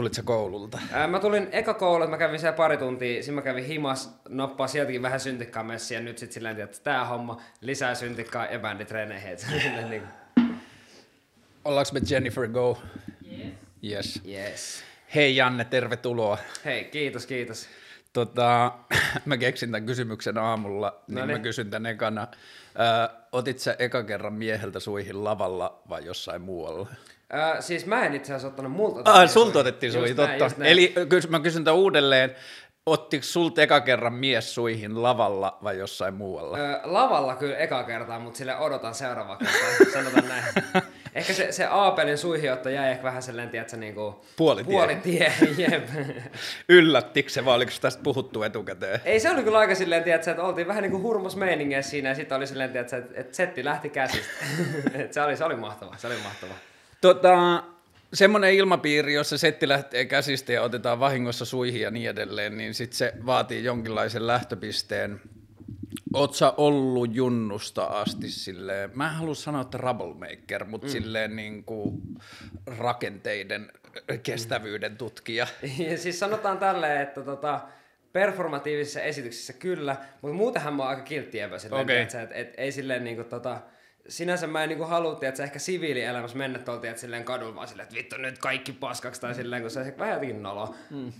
Tulit sä koululta? Ää, mä tulin eka koulu, mä kävin siellä pari tuntia, sitten mä kävin himas, noppaa sieltäkin vähän syntikkaa messiä, ja nyt sit silleen, että tää homma, lisää syntikkaa ja bänditreeneihin. niin Ollaanko me Jennifer Go? Yes. Yes. yes. Hei Janne, tervetuloa. Hei, kiitos, kiitos. Tota, mä keksin tämän kysymyksen aamulla, niin No mä kysyn tän ekana. Ö, otit sä eka kerran mieheltä suihin lavalla vai jossain muualla? Ää, siis mä en itse asiassa ottanut multa. Ah, sulta otettiin suihin, näin, totta. just näin. Eli kys, mä kysyn tämän uudelleen. Ottiko sulta eka kerran mies suihin lavalla vai jossain muualla? Öö, lavalla kyllä eka kertaa, mutta sille odotan seuraava kertaa, sanotaan näin. Ehkä se, se Aapelin suihiotto jäi ehkä vähän silleen, tiedätkö, niinku... Puolitie. Puolitie, jep. Yllättikö se vai oliko tästä puhuttu etukäteen? Ei se oli kyllä aika silleen, tiedätkö, että oltiin vähän niinku hurmos meiningeissä siinä ja sitten oli silleen, tiedätkö, että, setti lähti käsistä. Se, oli, se oli mahtava, se oli mahtava. Tota, semmoinen ilmapiiri, jossa setti lähtee käsistä ja otetaan vahingossa suihin ja niin edelleen, niin sit se vaatii jonkinlaisen lähtöpisteen. Oot sä ollut junnusta asti silleen, mä en halua sanoa, että troublemaker, mutta mm. silleen niin kuin rakenteiden kestävyyden tutkija. Ja siis sanotaan tälleen, että tota, performatiivisissa esityksissä kyllä, mutta muutenhan mä oon aika silleen, Okei. okay. että et, ei silleen niinku tota, sinänsä mä en niinku halua, että ehkä siviilielämässä mennä tuolta että silleen kadulla vaan silleen, että vittu nyt kaikki paskaksi tai silleen, kun se on ehkä vähän jotenkin nolo. Mm.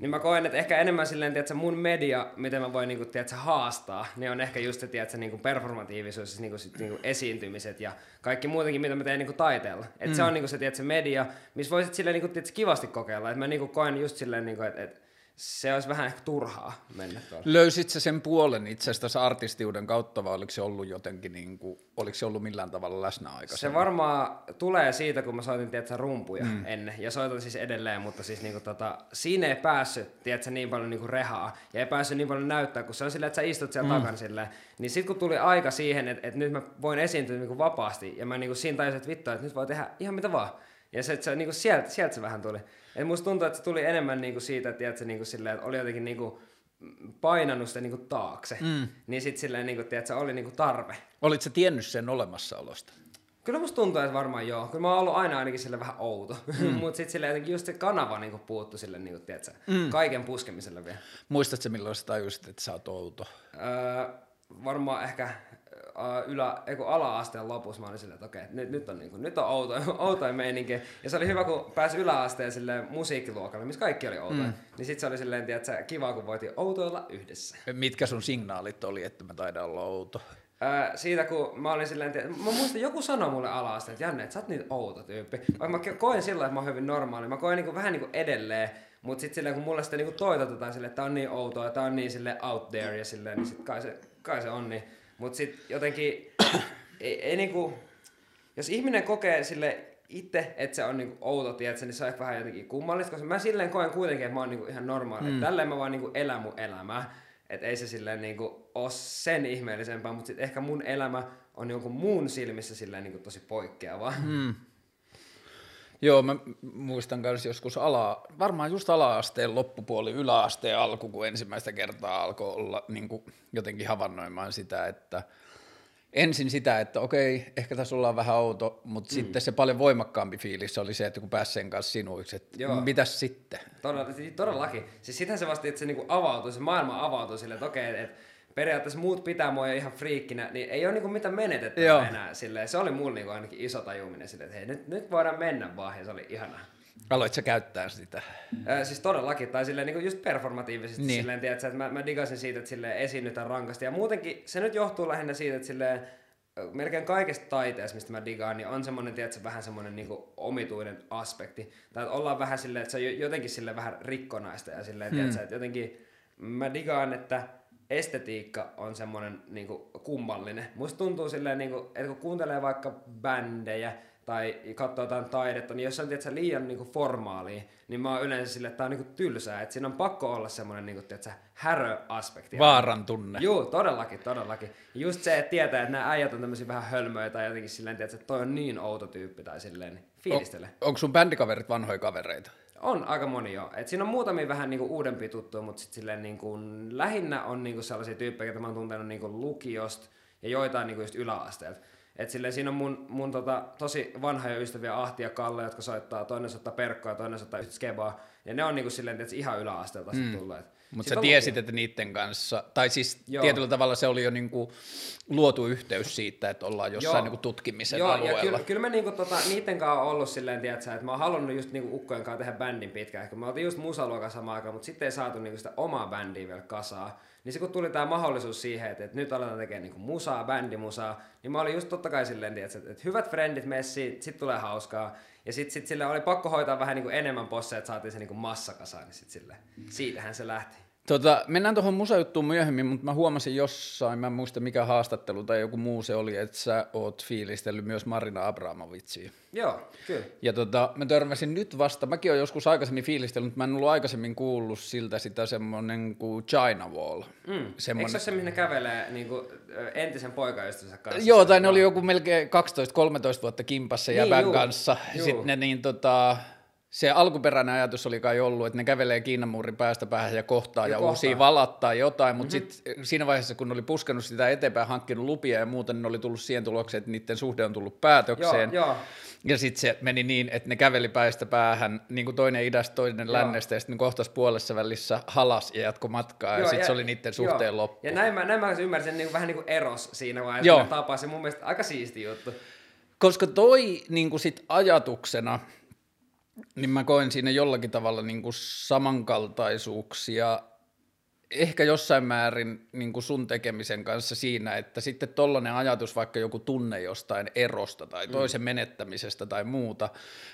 Niin mä koen, että ehkä enemmän silleen, että mun media, miten mä voin niinku, tiedätkö, haastaa, niin on ehkä just se, tiedätkö, niinku performatiivisuus, siis niinku, sit, niinku esiintymiset ja kaikki muutenkin, mitä mä teen niinku taiteella. Et mm. se on niinku se, tiedätkö, media, missä voisit silleen niinku, tiedätkö, kivasti kokeilla. Et mä niinku koen just silleen, niinku, että et, se olisi vähän ehkä turhaa mennä tuolla. Löysit sä sen puolen itsestäsi artistiuden kautta vai oliko se ollut jotenkin, niin kuin, oliko se ollut millään tavalla läsnä aikaisemmin? Se varmaan tulee siitä, kun mä soitin tiedätkö, rumpuja mm. ennen, ja soitan siis edelleen, mutta siis niinku, tota, siinä ei päässyt tiedätkö, niin paljon niinku, rehaa, ja ei päässyt niin paljon näyttää, kun se on silleen, että sä istut siellä mm. takana silleen, niin sitten kun tuli aika siihen, että, että nyt mä voin esiintyä niinku, vapaasti, ja mä niinku, siinä tajusin, että vittu, että nyt voi tehdä ihan mitä vaan, ja se, se niinku, sieltä, sieltä se vähän tuli. Et musta tuntuu, että se tuli enemmän niinku, siitä, että, tiedätkö, niinku, silleen, että oli jotenkin niinku, painanut sitä niinku, taakse, mm. niin sitten silleen, niinku, tiedätkö, oli niinku, tarve. Olit sä tiennyt sen olemassaolosta? Kyllä musta tuntuu, että varmaan joo. Kyllä mä oon ollut aina ainakin sille vähän outo. Mm. Mutta sitten sille jotenkin just se kanava niinku puuttu sille, niinku, tiedätkö, mm. kaiken puskemiselle vielä. Muistatko milloin sä tajusit, että sä oot outo? Öö, varmaan ehkä ylä, eiku ala-asteen lopussa mä olin silleen, että okei, nyt, nyt on, niinku, nyt on outo, outoja meininki. Ja se oli hyvä, kun pääsi yläasteen sille musiikkiluokalle, missä kaikki oli outoja. Mm. Niin sit se oli silleen, tiedätkö, kiva, kun voitiin outoilla yhdessä. Mitkä sun signaalit oli, että mä taidan olla outo? Öö, siitä kun mä olin silleen, mä muistan, joku sanoi mulle ala että Janne, että sä oot niin outo tyyppi. Vaikka mä koen sillä että mä oon hyvin normaali. Mä koen niinku, vähän niinku edelleen, mutta sitten silleen, kun mulle sitä niinku toitotetaan silleen, että tää on niin outoa ja tää on niin sille out there ja silleen, niin sit kai se, kai se on niin. Mut sit jotenkin, ei, ei niinku, jos ihminen kokee sille itse, että se on niinku outo, tiedätkö, niin se on ehkä vähän jotenkin kummallista, koska mä silleen koen kuitenkin, että mä oon niinku ihan normaali. Mm. Tälleen mä vaan niinku elän mun elämää. Että ei se silleen niinku ole sen ihmeellisempää, mutta sit ehkä mun elämä on jonkun muun silmissä silleen niinku tosi poikkeavaa. Mm. Joo, mä muistan myös joskus ala, varmaan just ala-asteen loppupuoli, yläasteen alku, kun ensimmäistä kertaa alkoi olla niin kuin jotenkin havainnoimaan sitä, että ensin sitä, että okei, ehkä tässä ollaan vähän outo, mutta mm. sitten se paljon voimakkaampi fiilis oli se, että kun pääsi sen kanssa sinuiksi, että Joo. mitäs sitten? Todella, siis todellakin. Siis sitähän se vasta, että se niinku avautui, se maailma avautui silleen, että okei, että periaatteessa muut pitää mua ihan friikkinä, niin ei ole niinku mitään Joo. menetettävää enää. Silleen. Se oli mulla niinku ainakin iso tajuminen silleen, että hei, nyt, nyt voidaan mennä vaan, ja se oli ihanaa. Aloit sä käyttää sitä? Ö, siis todellakin, tai silleen niin just performatiivisesti Niin. silleen, tiedätkö, että mä, mä digasin siitä, että silleen esiinnytään rankasti. Ja muutenkin se nyt johtuu lähinnä siitä, että silleen, melkein kaikesta taiteesta, mistä mä digaan, niin on semmoinen, tiedätkö, vähän semmoinen niin omituinen aspekti. Tai että ollaan vähän silleen, että se on jo- jotenkin sille vähän rikkonaista ja silleen, hmm. tiedätkö, että jotenkin mä digaan, että estetiikka on semmoinen niin kummallinen. Musta tuntuu silleen, niin kuin, että kun kuuntelee vaikka bändejä tai katsoo jotain taidetta, niin jos se on tiedätkö, liian niin kuin formaalia, niin mä oon yleensä silleen, että tää on niin kuin tylsää. Että siinä on pakko olla semmoinen niin kuin, tiedätkö, härö-aspekti. Vaaran tunne. Joo, todellakin, todellakin. Just se, että tietää, että nämä äijät on tämmöisiä vähän hölmöjä tai jotenkin silleen, tiedätkö, että toi on niin outo tyyppi tai silleen, niin fiilistele. O- onko sun bändikaverit vanhoja kavereita? On aika moni jo. Et siinä on muutamia vähän niinku uudempia tuttuja, mutta sit silleen niinku, lähinnä on niinku sellaisia tyyppejä, joita mä oon tuntenut niinku lukiosta ja joitain niinku just yläasteelta. Et silleen siinä on mun, mun tota, tosi vanhoja ystäviä Ahti ja Kalle, jotka soittaa, toinen soittaa perkkoa ja toinen soittaa skebaa. Ja ne on niinku silleen, että ihan yläasteelta mm. tulleet. Mutta sä tiesit, että niiden kanssa, tai siis Joo. tietyllä tavalla se oli jo niinku luotu yhteys siitä, että ollaan jossain Joo. niinku tutkimisen Joo, alueella. ja kyllä, kyllä me niinku tota, niiden kanssa on ollut silleen, tiedätkö, että mä oon halunnut just niinku ukkojen kanssa tehdä bändin pitkään, kun me oltiin just musaluokan samaan aikaan, mutta sitten ei saatu niinku sitä omaa bändiä vielä kasaa. Niin se kun tuli tämä mahdollisuus siihen, että, että nyt aletaan tekemään niinku musaa, bändimusaa, niin mä olin just totta kai silleen, tiedätkö, että, että hyvät frendit messi, sit tulee hauskaa. Ja sitten sit sille oli pakko hoitaa vähän niinku enemmän posseja, että saatiin se niinku massakasaan, niin sit sille, siitähän se lähti. Tota, mennään tuohon musajuttuun myöhemmin, mutta mä huomasin jossain, mä en muista mikä haastattelu tai joku muu se oli, että sä oot fiilistellyt myös Marina Abramovicia. Joo, kyllä. Ja tota, mä törmäsin nyt vasta, mäkin olen joskus aikaisemmin fiilistellyt, mutta mä en ollut aikaisemmin kuullut siltä sitä semmonen kuin China Wall. Mm. Semmonen... Eikö se se, mihin ne kävelee niin kuin, entisen poikaystävänsä kanssa? Joo, tai ne oli joku melkein 12-13 vuotta kimpassa niin, jäbän juu, kanssa. Juu. Sitten ne niin tota, se alkuperäinen ajatus oli kai ollut, että ne kävelee Kiinan muurin päästä päähän ja kohtaa ja, ja kohtaa. uusia valattaa jotain, mutta mm-hmm. sitten siinä vaiheessa, kun ne oli puskenut sitä eteenpäin, hankkinut lupia ja muuta, niin ne oli tullut siihen tulokseen, että niiden suhde on tullut päätökseen. Joo, joo. Ja sitten se meni niin, että ne käveli päästä päähän, niin kuin toinen idästä, toinen joo. lännestä, ja sitten ne kohtas puolessa välissä halas ja jatko matkaa, joo, ja sitten se oli niiden suhteen joo. loppu. Ja näin mä, näin mä ymmärsin, niin kuin, vähän niin kuin eros siinä vaiheessa, kun tapasi, mun mielestä aika siisti juttu. Koska toi niin kuin sit ajatuksena, niin mä koen siinä jollakin tavalla niin kuin samankaltaisuuksia ehkä jossain määrin niin kuin sun tekemisen kanssa siinä, että sitten tollainen ajatus, vaikka joku tunne jostain erosta tai mm. toisen mm. menettämisestä tai muuta,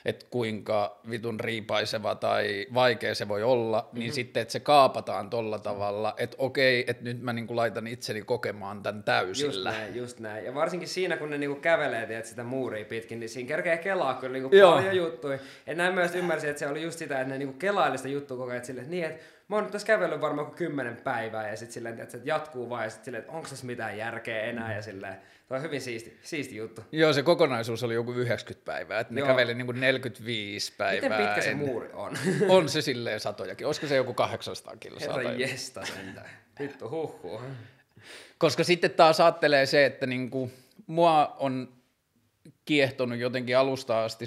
että kuinka vitun riipaiseva tai vaikea se voi olla, niin mm-hmm. niin sitten, että se kaapataan tolla tavalla, että okei, että nyt mä niin kuin laitan itseni kokemaan tämän täysillä. Just näin, just näin. Ja varsinkin siinä, kun ne niin kuin kävelee tiedät, sitä muuria pitkin, niin siinä kerkee kelaa kyllä niin kuin paljon juttuja. Ja näin myös ymmärsin, että se oli just sitä, että ne niin kuin kelaili sitä juttua koko ajan, että, sille, että niin, että mä oon nyt tässä kävellyt varmaan kuin kymmenen päivää ja sitten silleen, että jatkuu vaan ja sitten silleen, että onko tässä mitään järkeä enää ja silleen, Tuo on hyvin siisti, siisti juttu. Joo, se kokonaisuus oli joku 90 päivää, että ne Joo. käveli niin kuin 45 päivää. Miten pitkä se muuri on? on se silleen satojakin. Olisiko se joku 800 kilsaa? Herra jesta sentään. Vittu huhhuh. Koska sitten taas ajattelee se, että niin kuin, mua on kiehtonut jotenkin alusta asti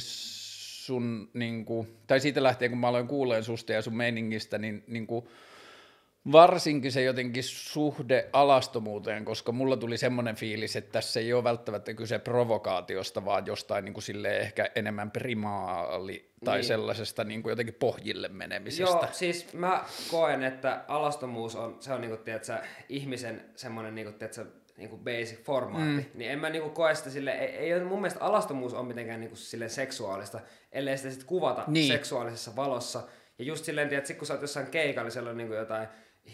sun, niin kuin, tai siitä lähtien kun mä aloin kuuleen susta ja sun meiningistä, niin, niin kuin, varsinkin se jotenkin suhde alastomuuteen, koska mulla tuli semmoinen fiilis, että tässä ei ole välttämättä kyse provokaatiosta, vaan jostain niin kuin sille ehkä enemmän primaali tai niin. sellaisesta niin kuin jotenkin pohjille menemisestä. Joo, siis mä koen, että alastomuus on, se on niin kuin, tiedätkö, ihmisen semmoinen niin kuin, tiedätkö, niin kuin basic formaatti, mm. niin en mä niin kuin koe sitä sille, ei, ei mun mielestä alastomuus on mitenkään niin kuin sille seksuaalista, ellei sitä sitten kuvata niin. seksuaalisessa valossa. Ja just silleen, että kun sä oot jossain keikalla, siellä on niin kuin jotain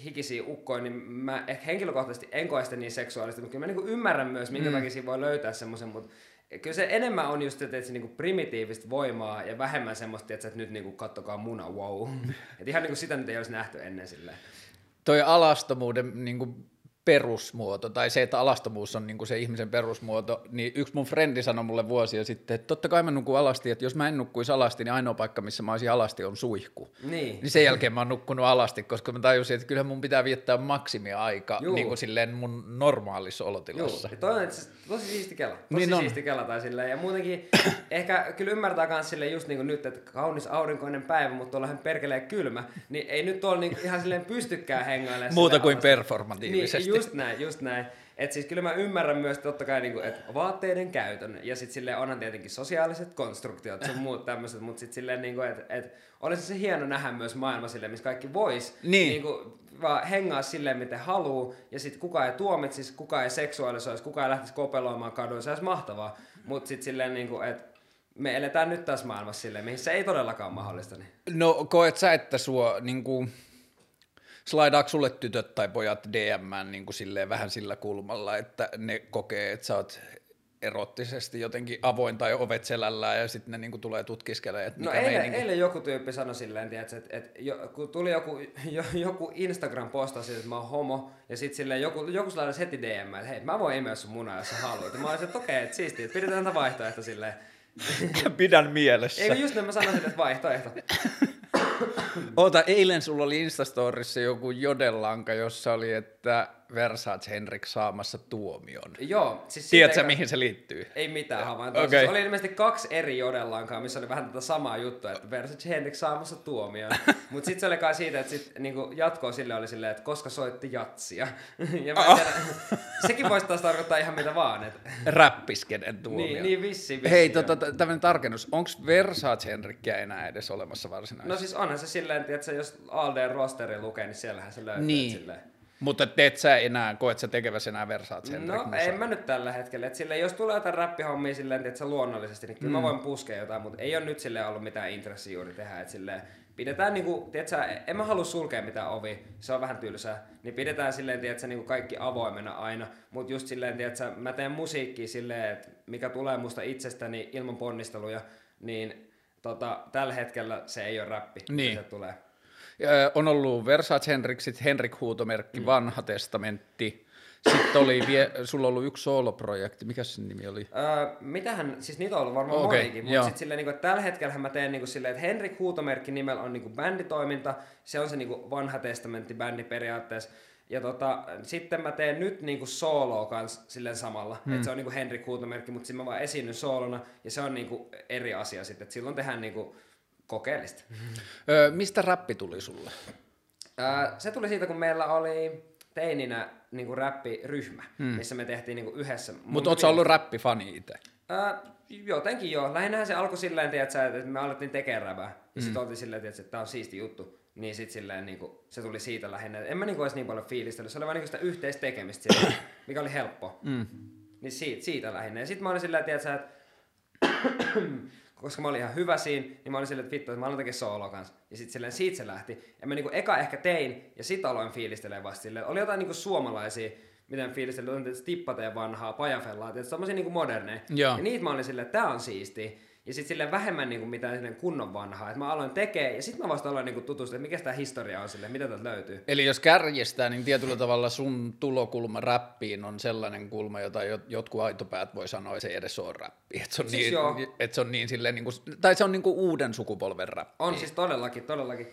hikisiä ukkoja, niin mä ehkä henkilökohtaisesti en koe sitä niin seksuaalista, mutta kyllä mä niin ymmärrän myös, minkä mm. takia siinä voi löytää semmoisen, mutta kyllä se enemmän on just että se niinku primitiivistä voimaa ja vähemmän semmoista, että, että nyt niinku kattokaa muna, wow. että ihan niinku sitä nyt ei olisi nähty ennen silleen. Toi alastomuuden niinku perusmuoto, tai se, että alastomuus on niin kuin se ihmisen perusmuoto, niin yksi mun frendi sanoi mulle vuosia sitten, että totta kai mä nukun alasti, että jos mä en nukkuisi alasti, niin ainoa paikka, missä mä olisin alasti, on suihku. Niin. niin sen jälkeen mä oon nukkunut alasti, koska mä tajusin, että kyllä mun pitää viettää maksimia-aika niin kuin silleen mun normaalissa olotilassa. Joo, toi on tosi siisti kela. Tosi niin siisti on. kela tai silleen. Ja muutenkin ehkä kyllä ymmärtää myös silleen just niin kuin nyt, että kaunis aurinkoinen päivä, mutta tuollahan perkelee kylmä, niin ei nyt tuolla niin ihan silleen pystykään hengailemaan. Muuta kuin performatiivisesti. Niin, just näin, just näin. Et siis kyllä mä ymmärrän myös totta kai, niinku, että vaatteiden käytön ja sitten silleen onhan tietenkin sosiaaliset konstruktiot sun muut tämmöiset, mutta sitten silleen, niinku, että et, olisi se hieno nähdä myös maailma silleen, missä kaikki vois niin. niinku, vaan hengaa silleen, miten haluu ja sitten kukaan ei tuomitsisi, kukaan ei seksuaalisoisi, kukaan ei lähtisi kopeloimaan kaduilla, se olisi mahtavaa. Mutta sitten silleen, niinku, että me eletään nyt tässä maailmassa silleen, mihin se ei todellakaan mahdollista. Niin. No koet sä, että sua niinku, slaidaako sulle tytöt tai pojat DM niin kuin silleen vähän sillä kulmalla, että ne kokee, että sä oot erottisesti jotenkin avoin tai ovet selällään ja sitten ne niin kuin tulee tutkiskelemaan, että No eilen, eilen joku tyyppi sanoi silleen, tiedätkö, että, että jo, kun tuli joku, jo, joku Instagram postasi, että mä oon homo, ja sitten silleen joku, joku slaidasi heti DM, että hei, mä voin imeä sun munaa, jos sä haluat. Ja mä olisin, että okei, okay, että siistiä, että pidetään tätä vaihtoehto silleen. Pidän mielessä. Eikö just niin mä sanoin, että vaihtoehto. Oota, eilen sulla oli Instastorissa joku jodellanka, jossa oli, että Versace Henrik saamassa tuomion. Joo, siis Tiedätkö, siitä- mihin se liittyy? Ei mitään havaintoa. Okei. Siis oli ilmeisesti kaksi eri jodellaankaan, missä oli vähän tätä samaa juttua, että Versace Henrik saamassa tuomioon. Mutta sitten se oli kai siitä, että sit, niinku, jatkoa sille oli silleen, että koska soitti jatsia. ja mä en tiedä, sekin voisi taas tarkoittaa ihan mitä vaan. Et, Räppiskenen tuomio. niin, niin vissi, vissi Hei, tota, tämmöinen tarkennus. Onko Versace Henrikkiä enää edes olemassa varsinaisesti? No siis onhan se silleen, että jos Alden rosteri lukee, niin siellähän se löytyy. Niin. et Silleen. Mutta teet sä enää, koet sä tekeväsi enää Versace Henrik No musaa? en mä nyt tällä hetkellä. Et silleen, jos tulee jotain räppihommia silleen, että se luonnollisesti, niin kyllä mm. mä voin puskea jotain, mutta ei ole nyt silleen ollut mitään intressiä juuri tehdä. Et silleen, pidetään niinku, tiedätkö, en mä halua sulkea mitään ovi, se on vähän tylsää. Niin pidetään silleen, tiedätkö, niinku kaikki avoimena aina. Mutta just silleen, tiedätkö, mä teen musiikkia silleen, että mikä tulee musta itsestäni ilman ponnisteluja, niin tota, tällä hetkellä se ei ole räppi, Niin. se tulee. Ö, on ollut Versace Henrik, sitten Henrik Huutomerkki, mm. Vanha Testamentti. Sitten oli, vie, sulla ollut yksi sooloprojekti, mikä sen nimi oli? Öö, mitähän, siis niitä on ollut varmaan okay, monikin, mutta sitten silleen, niin kuin, että tällä hetkellä mä teen niin kuin, silleen, että Henrik Huutomerkki nimellä on niin kuin, bänditoiminta, se on se niin kuin, vanha testamentti bändi periaatteessa. Ja tota, sitten mä teen nyt niinku sooloa kans silleen samalla. Hmm. Että se on niinku Henrik Huutomerkki, mutta sitten mä vaan esiinnyn soolona ja se on niinku eri asia sitten. Että silloin tehdään niinku kokeellista. Ö, mistä räppi tuli sulle? Ää, se tuli siitä, kun meillä oli teininä niinku räppiryhmä, hmm. missä me tehtiin niinku yhdessä. Mutta oot sä ollut räppifani itse? Ää, jotenkin joo. Lähinnähän se alkoi silleen, tiedätkö, että me alettiin tekemään rävää. Ja sit oltiin silleen, tiedätkö, että tää on siisti juttu. Niin sit silleen niinku, se tuli siitä lähinnä. En mä niinku edes niin paljon fiilistellyt. Se oli vaan niinku sitä yhteistä tekemistä silleen, mikä oli helppo. Mm. Niin siitä, siitä lähinnä. Ja sit mä olin silleen, tiedätkö, että koska mä olin ihan hyvä siinä, niin mä olin silleen, että vittu, että mä aloin tekemään kanssa. Ja sit silleen siitä se lähti. Ja mä niinku eka ehkä tein, ja sit aloin fiilistelemään vasta silleen. Oli jotain niinku suomalaisia, miten fiilistelee, on tietysti tippateen vanhaa, pajafellaa, tietysti tommosia niinku moderneja. Ja niitä mä olin silleen, että tää on siistiä. Ja sitten silleen vähemmän niinku mitään silleen kunnon vanhaa. Että mä aloin tekee, ja sitten mä vasta aloin niinku tutustua, että mikä tämä historia on silleen, mitä täältä löytyy. Eli jos kärjestää, niin tietyllä tavalla sun tulokulma räppiin on sellainen kulma, jota jot- jotkut aitopäät voi sanoa, että se ei edes ole räppi. Että se on Siis niin, joo. että se on niin silleen, niin kuin, tai se on niin kuin uuden sukupolven räppi. On siis todellakin, todellakin.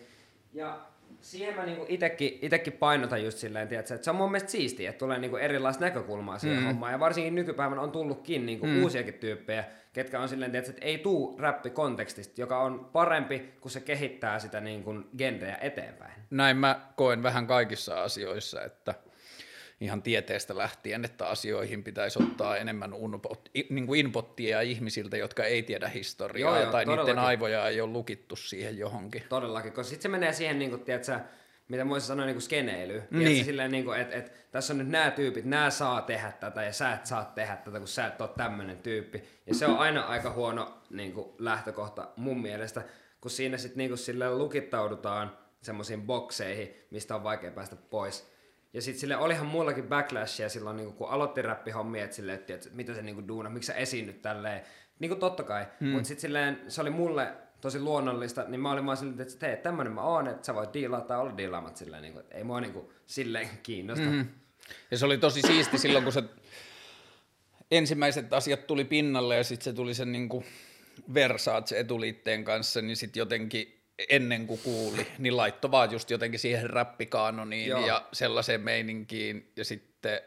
Ja siihen mä niinku itekin, itekin painotan just silleen, tiedätkö, että se on mun mielestä siistiä, että tulee niinku erilaista näkökulmaa siihen mm. hommaan. Ja varsinkin nykypäivänä on tullutkin niinku mm. uusiakin tyyppejä, ketkä on silleen, tiedätkö, että ei tuu räppikontekstista, joka on parempi, kun se kehittää sitä niinku genreä eteenpäin. Näin mä koen vähän kaikissa asioissa, että ihan tieteestä lähtien, että asioihin pitäisi ottaa enemmän unpot, niin kuin inputtia ihmisiltä, jotka ei tiedä historiaa Joo, joo, tai niiden todellakin. aivoja ei ole lukittu siihen johonkin. Todellakin, koska sitten se menee siihen, niin kuin, tiedätkö, mitä voisi sanoa niin kuin skeneilyyn. Niin. Silleen, niin kuin, että, että tässä on nyt nämä tyypit, nämä saa tehdä tätä ja sä et saa tehdä tätä, kun sä et ole tämmöinen tyyppi. Ja se on aina aika huono niin kuin, lähtökohta mun mielestä, kun siinä sitten niin kuin, silleen lukittaudutaan semmoisiin bokseihin, mistä on vaikea päästä pois. Ja sitten sille olihan mullakin backlashia silloin, niin kun aloitti räppihommia, että silleen, että, että mitä se niin duuna, miksi sä esiinnyt tälleen. Niin kuin totta kai, hmm. mutta sitten silleen, se oli mulle tosi luonnollista, niin mä olin vaan silleen, että hei, tämmönen mä oon, että sä voit diilaa tai olla diilaamat silleen, niin kuin, että ei mua niin kuin, silleen kiinnosta. Mm. Ja se oli tosi siisti silloin, kun se ensimmäiset asiat tuli pinnalle ja sitten se tuli sen niin kuin Versace etuliitteen kanssa, niin sitten jotenkin ennen kuin kuuli, niin laittoi vaan just jotenkin siihen räppikaanoniin Joo. ja sellaiseen meininkiin. Ja sitten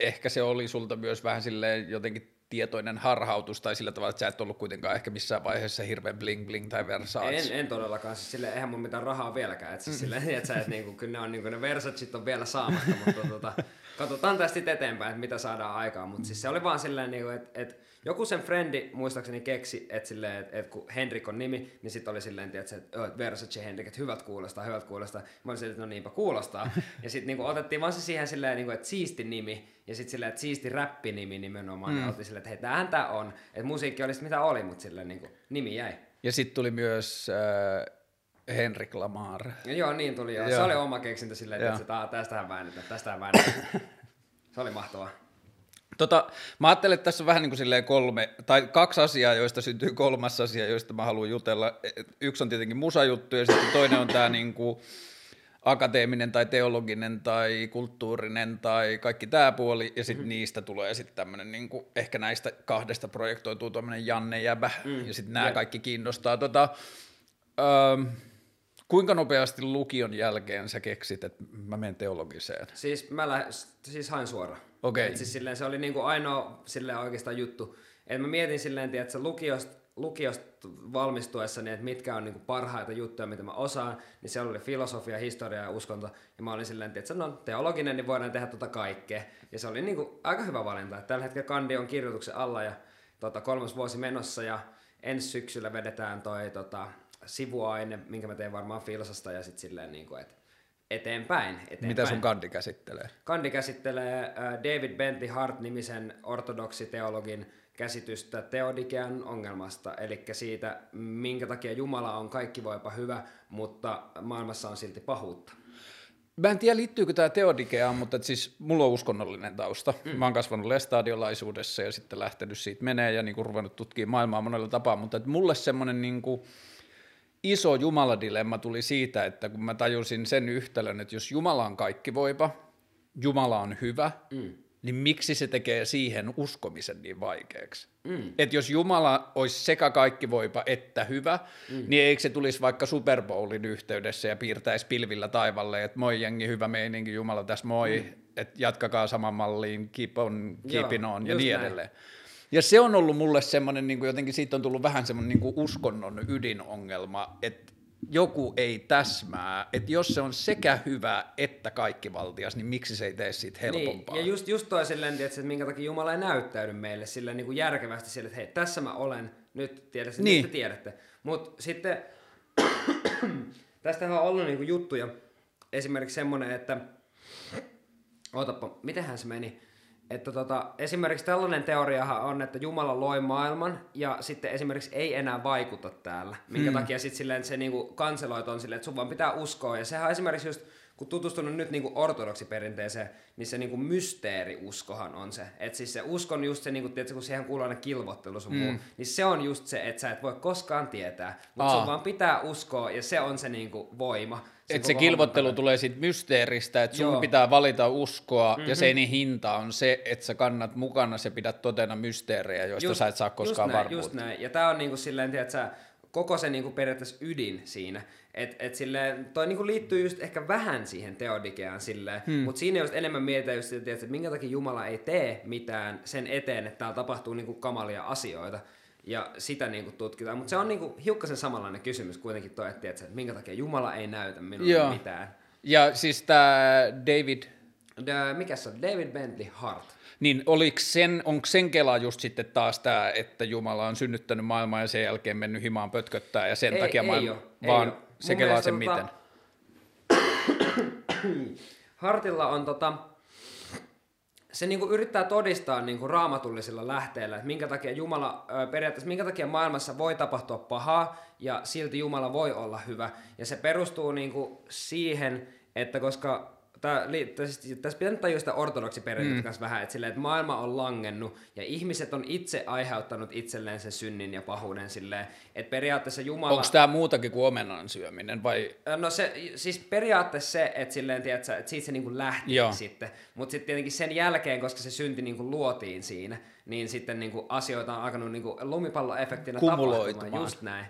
ehkä se oli sulta myös vähän silleen jotenkin tietoinen harhautus tai sillä tavalla, että sä et ollut kuitenkaan ehkä missään vaiheessa hirveän bling bling tai Versace. En, en todellakaan, siis sille eihän mun mitään rahaa vieläkään, että siis silleen, että, sä, että niinku, kyllä ne on niinku, ne Versatsit on vielä saamatta, mutta tota, katsotaan tästä sitten eteenpäin, että mitä saadaan aikaan, mutta siis se oli vaan silleen, niinku, että, että joku sen frendi muistaakseni keksi, että, silleen, että, että kun Henrik on nimi, niin sitten oli silleen, tiedätkö, että, että Versace Henrik, että hyvät kuulostaa, hyvät kuulostaa. Mä olin silleen, että no niinpä kuulostaa. Ja sitten niinku, otettiin vaan se siihen silleen, niinku, että siisti nimi, ja sitten silleen, että siisti räppinimi nimenomaan. Mm. Ja oltiin silleen, että hei, tämähän tää on. Että musiikki oli sit mitä oli, mutta silleen niinku, nimi jäi. Ja sitten tuli myös äh, Henrik Lamar. Ja joo, niin tuli joo. Joo. Se oli oma keksintö silleen, että, että "Aa, tästähän väännetään, tästähän väännetään. se oli mahtavaa. Tota, mä ajattelen, että tässä on vähän niin kuin silleen kolme, tai kaksi asiaa, joista syntyy kolmas asia, joista mä haluan jutella. Et Yksi on tietenkin musajuttu, ja sitten toinen on tämä niin kuin akateeminen tai teologinen tai kulttuurinen tai kaikki tämä puoli, ja sitten mm-hmm. niistä tulee sitten tämmöinen, niin kuin, ehkä näistä kahdesta projektoituu tämmöinen Janne Jäbä, mm. ja sitten nämä kaikki kiinnostaa. Tota, öö, Kuinka nopeasti lukion jälkeen sä keksit, että mä menen teologiseen? Siis mä lä- siis hain suoraan. Okei. Et siis silleen se oli niinku ainoa silleen oikeastaan juttu. Et mä mietin silleen, että lukiosta, lukiosta valmistuessani, että mitkä on niinku parhaita juttuja, mitä mä osaan, niin se oli filosofia, historia ja uskonto. Ja mä olin silleen, että no teologinen, niin voidaan tehdä tota kaikkea. Ja se oli niinku aika hyvä valinta. Tällä hetkellä kandi on kirjoituksen alla ja tota, kolmas vuosi menossa ja ensi syksyllä vedetään toi tota, sivuaine, minkä mä teen varmaan filosasta ja sitten silleen niinku, että eteenpäin, eteenpäin. Mitä sun kandi käsittelee? Kandi käsittelee äh, David Bentley Hart-nimisen ortodoksiteologin käsitystä teodikean ongelmasta, eli siitä, minkä takia Jumala on kaikki voipa hyvä, mutta maailmassa on silti pahuutta. Mä en tiedä, liittyykö tämä teodikeaan, mutta siis mulla on uskonnollinen tausta. Mm. Mä oon kasvanut lestadiolaisuudessa ja sitten lähtenyt siitä menee ja niinku ruvennut tutkimaan maailmaa monella tapaa, mutta et mulle semmoinen niinku iso jumaladilemma tuli siitä, että kun mä tajusin sen yhtälön, että jos Jumala on kaikki voipa, Jumala on hyvä, mm. niin miksi se tekee siihen uskomisen niin vaikeaksi? Mm. Että jos Jumala olisi sekä kaikki voipa että hyvä, mm. niin eikö se tulisi vaikka Super Bowlin yhteydessä ja piirtäisi pilvillä taivalle, että moi jengi, hyvä meininki, Jumala tässä moi, mm. että jatkakaa saman malliin, keep on, keep Joo, on ja niin näin. Ja se on ollut mulle semmoinen, niin kuin jotenkin siitä on tullut vähän semmoinen niin kuin uskonnon ydinongelma, että joku ei täsmää, että jos se on sekä hyvä että kaikkivaltias, niin miksi se ei tee siitä helpompaa? Niin, ja just, just toi silleen, että minkä takia Jumala ei näyttäydy meille silleen niin kuin järkevästi sille, että hei, tässä mä olen, nyt tiedätte, Niin. niin. nyt te tiedätte. Mutta sitten tästähän on ollut niin kuin juttuja, esimerkiksi semmoinen, että Ootapa, mitenhän se meni? Että tota, esimerkiksi tällainen teoriahan on, että Jumala loi maailman ja sitten esimerkiksi ei enää vaikuta täällä. Minkä hmm. takia sitten silleen se niinku kanseloit on silleen, että sun vaan pitää uskoa. Ja sehän on esimerkiksi just, kun tutustunut nyt niinku ortodoksiperinteeseen, niin se niinku mysteeriuskohan on se. Että siis se uskon just se, niinku, tiedätkö, kun siihen kuuluu aina kilvottelu sun muu, niin se on just se, että sä et voi koskaan tietää. Mutta sun vaan pitää uskoa ja se on se niinku voima. Että se kilvottelu tulee siitä mysteeristä, että sun Joo. pitää valita uskoa, mm-hmm. ja sen hinta on se, että sä kannat mukana, se pidät totena mysteerejä, joista just, sä et saa koskaan just näin, varmuutta. Just näin. Ja tää on niinku silleen, tiedät sä, koko se niinku periaatteessa ydin siinä. Et, et silleen, toi niinku liittyy just ehkä vähän siihen teodikeaan silleen, hmm. mutta siinä just enemmän mietitään just sitä, että minkä takia Jumala ei tee mitään sen eteen, että täällä tapahtuu niinku kamalia asioita. Ja sitä niinku tutkitaan. Mutta se on niinku hiukkasen samanlainen kysymys kuitenkin toi, että, että minkä takia Jumala ei näytä minulle Joo. mitään. Ja siis tämä David, Dä, mikä se on? David Bentley Hart. niin oliko sen, onko sen kela just sitten taas tämä, että Jumala on synnyttänyt maailmaa ja sen jälkeen mennyt himaan pötköttää ja sen Ei- takia ei maailma, oo, ei vaan oo. se kelaa sen tota- miten? Hartilla on tota, se niinku yrittää todistaa niinku raamatullisilla lähteillä, että minkä takia Jumala, periaatteessa minkä takia maailmassa voi tapahtua pahaa ja silti Jumala voi olla hyvä. Ja se perustuu niinku siihen, että koska tää, li, tässä, tässä pitää nyt tajua sitä ortodoksiperinnettä mm. kanssa vähän, että, silleen, että maailma on langennut ja ihmiset on itse aiheuttanut itselleen sen synnin ja pahuuden silleen, että periaatteessa Jumala... Onko tämä muutakin kuin omenan syöminen vai No se, siis periaatteessa se, että silleen, tiedätkö, että siitä se niinku lähti Joo. Sitten. Mutta sitten tietenkin sen jälkeen, koska se synti niinku luotiin siinä, niin sitten niinku asioita on alkanut niinku lumipalloefektinä tapahtumaan. Just näin.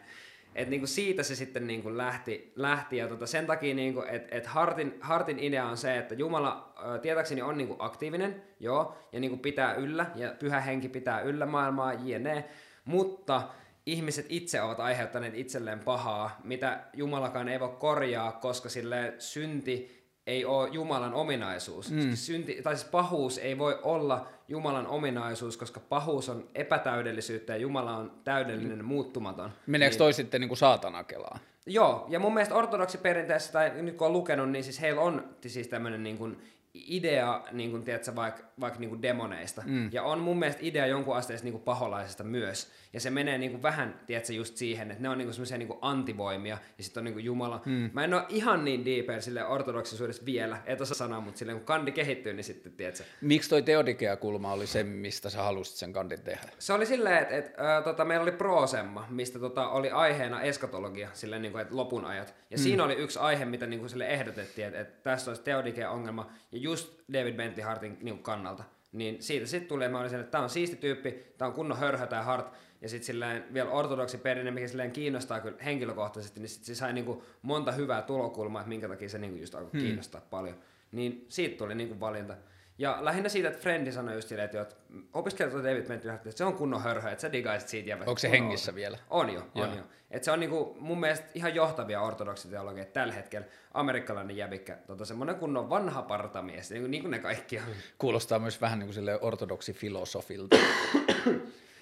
Et niinku siitä se sitten niinku lähti, lähti ja tota sen takia, niinku, että et Hartin, Hartin idea on se, että Jumala ö, tietääkseni on niinku aktiivinen, joo, ja niinku pitää yllä, ja pyhä henki pitää yllä maailmaa, jne. Mutta ihmiset itse ovat aiheuttaneet itselleen pahaa, mitä Jumalakaan ei voi korjaa, koska sille synti ei ole Jumalan ominaisuus. Mm. Synti, tai siis pahuus ei voi olla Jumalan ominaisuus, koska pahuus on epätäydellisyyttä ja Jumala on täydellinen, muuttumaton. meneekö toi sitten niin kuin saatana kelaa? Joo, ja mun mielestä ortodoksiperinteessä, tai nyt kun on lukenut, niin siis heillä on siis tämmöinen niin kuin idea, niin kuin, tiedätkö, vaikka vaik niin kuin demoneista. Mm. Ja on mun mielestä idea jonkun asteesta niin kuin paholaisesta myös. Ja se menee niin kuin vähän, tiedätkö, just siihen, että ne on niin kuin semmoisia niin kuin antivoimia, ja sitten on niin kuin Jumala. Mm. Mä en ole ihan niin deeper sille ortodoksisuudessa vielä, et osaa sanoa, mutta silleen kun kandi kehittyy, niin sitten, tiedätkö, Miksi toi teodikea-kulma oli se, mistä sä halusit sen kandin tehdä? Se oli silleen, että et, ö, tota, meillä oli prosemma, mistä tota, oli aiheena eskatologia, silleen, niin kuin, että lopun ajat. Ja mm. siinä oli yksi aihe, mitä niin kuin, sille ehdotettiin, että, että tässä olisi teodikea ongelma, ja just David Bentley Hartin niin kuin, kannalta. Niin siitä sitten tuli, ja mä olin silleen, että tämä on siisti tyyppi, tämä on kunnon hörhö tämä Hart, ja sitten silleen vielä ortodoksi perinne, mikä silleen kiinnostaa kyllä henkilökohtaisesti, niin sitten se sai niinku monta hyvää tulokulmaa, että minkä takia se niinku just alkoi hmm. kiinnostaa paljon. Niin siitä tuli niinku valinta. Ja lähinnä siitä, että Frendi sanoi just silleen, että, että opiskelijat David Menty, että se on kunnon hörhö, että sä digaisit siitä. Ja Onko se hengissä ollut. vielä? On jo, on jo. Että se on niinku mun mielestä ihan johtavia ortodoksiteologeja tällä hetkellä. Amerikkalainen jävikkä, tota, semmoinen kunnon vanha partamies, niin kuin, niin kuin ne kaikki on. Kuulostaa myös vähän niin kuin sille ortodoksi filosofilta.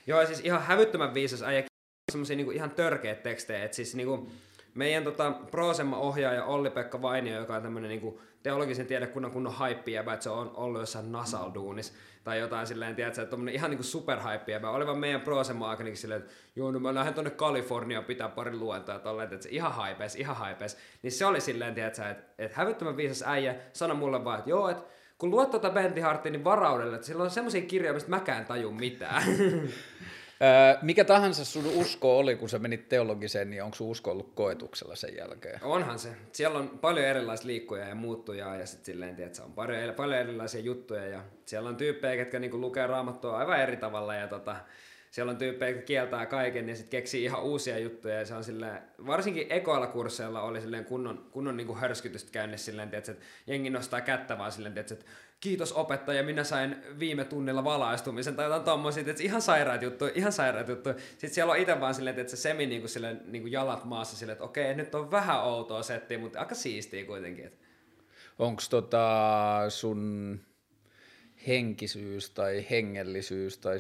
Joo, siis ihan hävyttömän viisas äijä, semmoisia niin ihan törkeät tekstejä, että siis niin kuin, meidän tota, Prosemma-ohjaaja Olli-Pekka Vainio, joka on tämmöinen niin teologisen tiedekunnan kunnon haippi, että se on ollut jossain Nasal-duunis tai jotain silleen, tiedätkö, että on ihan niin superhype oli vaan meidän Prosemma aikana silleen, että joo, no mä lähden tonne Kaliforniaan pitää pari luentoa, tolleen, että se ihan haipes, ihan haipes. Niin se oli silleen, tiedätkö, että, että hävyttömän viisas äijä sanoi mulle vaan, että joo, että kun luot tuota Bentley Hartia, niin varaudelle, että sillä on semmoisia kirjoja, mistä mäkään tajun mitään. mikä tahansa sun usko oli, kun sä menit teologiseen, niin onko sun usko ollut koetuksella sen jälkeen? Onhan se. Siellä on paljon erilaisia liikkuja ja muuttuja ja sitten silleen, että on paljon, paljon erilaisia juttuja ja siellä on tyyppejä, jotka niinku lukee raamattua aivan eri tavalla ja tota, siellä on tyyppejä, jotka kieltää kaiken ja sitten keksii ihan uusia juttuja ja se on silleen, varsinkin ekoilla kursseilla oli silleen kunnon, kunnon niinku hörskytystä käynnissä silleen, tiiätkö, että jengi nostaa kättä vaan silleen, tiiätkö, että kiitos opettaja, minä sain viime tunnilla valaistumisen tai jotain tommosia, että ihan sairaat juttu, ihan sairaat juttu. Sitten siellä on itse vaan silleen, että se semi niinku silleen, niinku jalat maassa silleen, että okei, nyt on vähän outoa settiä, mutta aika siistiä kuitenkin. Onko tota sun henkisyys tai hengellisyys tai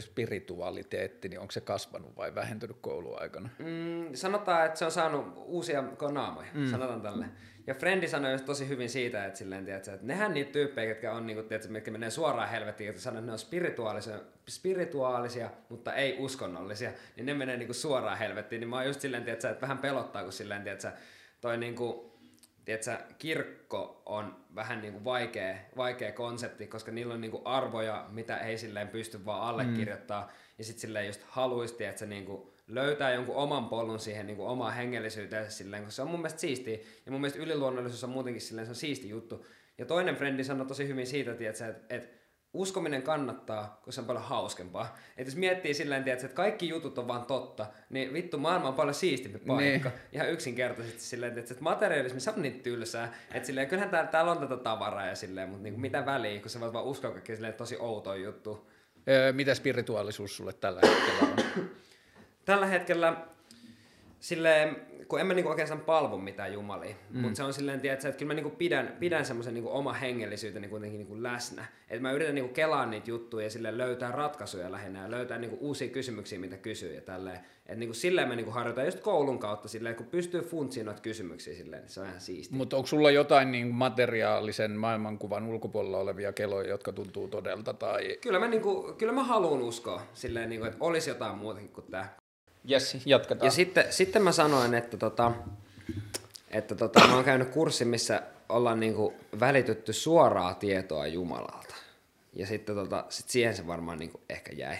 spiritualiteetti, niin onko se kasvanut vai vähentynyt kouluaikana? Mm, sanotaan, että se on saanut uusia naamoja, mm. sanotaan tälle. Ja Frendi sanoi just tosi hyvin siitä, että, silleen, tiedätkö, että nehän niitä tyyppejä, jotka on, niin kuin, tiedätkö, mitkä menee suoraan helvettiin, että sanoo, että ne on spirituaalisia, spirituaalisia, mutta ei uskonnollisia, niin ne menee niin kuin suoraan helvettiin. Niin mä oon just silleen, tiedätkö, että vähän pelottaa, kun silleen, tiedätkö, toi niin kuin, tiedätkö, kirkko on vähän niin kuin vaikea, vaikea konsepti, koska niillä on niin kuin arvoja, mitä ei silleen pysty vaan allekirjoittaa. Mm. Ja sitten silleen just haluaisi, että se niin kuin löytää jonkun oman polun siihen niin kuin omaan hengellisyyteen silleen, koska se on mun mielestä siistiä. Ja mun mielestä yliluonnollisuus on muutenkin silleen, se on siisti juttu. Ja toinen frendi sanoi tosi hyvin siitä, että, että, että uskominen kannattaa, kun se on paljon hauskempaa. Että jos miettii silleen, että kaikki jutut on vaan totta, niin vittu maailma on paljon siistimpi paikka. Niin. Ihan yksinkertaisesti silleen, että materialismi se on niin tylsää. Että silleen, kyllähän täällä, täällä on tätä tavaraa ja silleen, mutta niin mitä väliä, kun sä voit vaan uskoa kaikki silleen tosi outo juttu. Öö, mitä spirituaalisuus sulle tällä hetkellä on? tällä hetkellä silleen, kun en mä niinku oikeastaan palvo mitään jumalia, mm. mutta se on silleen, tiedätkö, että kyllä mä niinku pidän, pidän semmoisen niinku oma hengellisyyteni kuitenkin niinku läsnä. Että mä yritän niinku kelaa niitä juttuja ja silleen löytää ratkaisuja lähinnä ja löytää niinku uusia kysymyksiä, mitä kysyy ja tälleen. Että niinku silleen mä niinku harjoitan just koulun kautta silleen, kun pystyy funtsiin noita kysymyksiä silleen, niin se on ihan siistiä. Mutta onko sulla jotain niin materiaalisen maailmankuvan ulkopuolella olevia keloja, jotka tuntuu todelta? Tai... Kyllä mä, niinku, kyllä mä haluan uskoa silleen, niinku, että olisi jotain muutakin kuin tämä Jes, jatketaan. Ja sitten, sitten mä sanoin, että, tota, että tota, mä oon käynyt kurssin, missä ollaan niinku välitytty suoraa tietoa Jumalalta. Ja sitten tota, sit siihen se varmaan niinku ehkä jäi.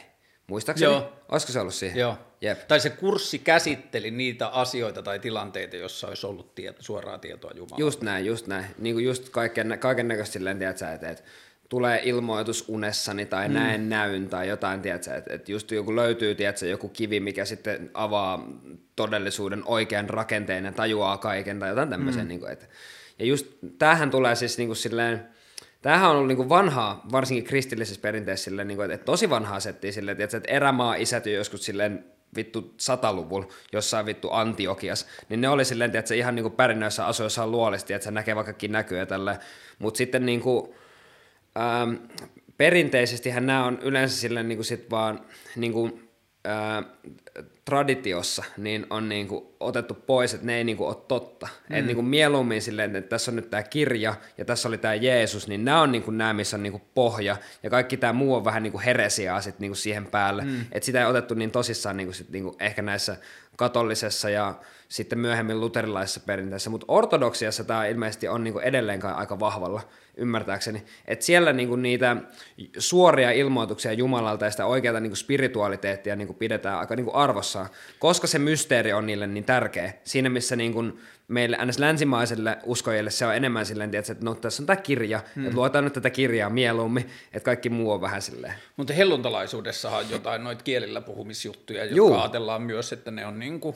Muistaakseni? Joo. Olisiko se ollut siihen? Joo. Jep. Tai se kurssi käsitteli niitä asioita tai tilanteita, jossa olisi ollut tieto, suoraa tietoa Jumalalta. Just näin, just näin. Niin kuin just kaiken, kaiken näköistä silleen, tiedätkö, että, että tulee ilmoitus unessani tai mm. näen näyn tai jotain, tiedätkö, että, että just joku löytyy, tiedätkö, joku kivi, mikä sitten avaa todellisuuden oikean rakenteen ja tajuaa kaiken tai jotain tämmöisen. Mm. Niin kuin, että, ja just tämähän tulee siis niin kuin silleen, Tämähän on ollut niin vanhaa, varsinkin kristillisessä perinteessä, silleen, niin kuin, että tosi vanhaa settiä silleen, että erämaa isät joskus silleen vittu sataluvulla jossain vittu Antiokias, niin ne oli silleen, että se ihan niin pärinnöissä asui jossain luolisti, että se näkee vaikkakin näkyä tällä, mutta sitten niin kuin, ähm, perinteisestihän nämä on yleensä silleen niin kuin sit vaan niin kuin, äh, traditiossa niin on niin kuin otettu pois, että ne ei niin kuin ole totta. Mm. Että niin kuin mieluummin silleen, että tässä on nyt tämä kirja ja tässä oli tämä Jeesus, niin nämä on niin kuin nämä, missä on niin kuin pohja ja kaikki tämä muu on vähän niin kuin heresiaa sit niin kuin siihen päälle. Mm. Että sitä ei otettu niin tosissaan niin kuin sit niin kuin ehkä näissä katollisessa ja sitten myöhemmin luterilaisessa perinteessä, mutta ortodoksiassa tämä ilmeisesti on niinku edelleenkaan aika vahvalla, ymmärtääkseni. Että siellä niinku niitä suoria ilmoituksia Jumalalta ja sitä oikeaa niinku spiritualiteettia niinku pidetään aika niinku arvossaan, koska se mysteeri on niille niin tärkeä. Siinä missä niinku meille ns. länsimaiselle uskojille se on enemmän silleen, tietysti, että no tässä on tämä kirja, hmm. että luotaan nyt tätä kirjaa mieluummin, että kaikki muu on vähän silleen. Mutta helluntalaisuudessahan on jotain noita kielillä puhumisjuttuja, jotka Juu. ajatellaan myös, että ne on niinku...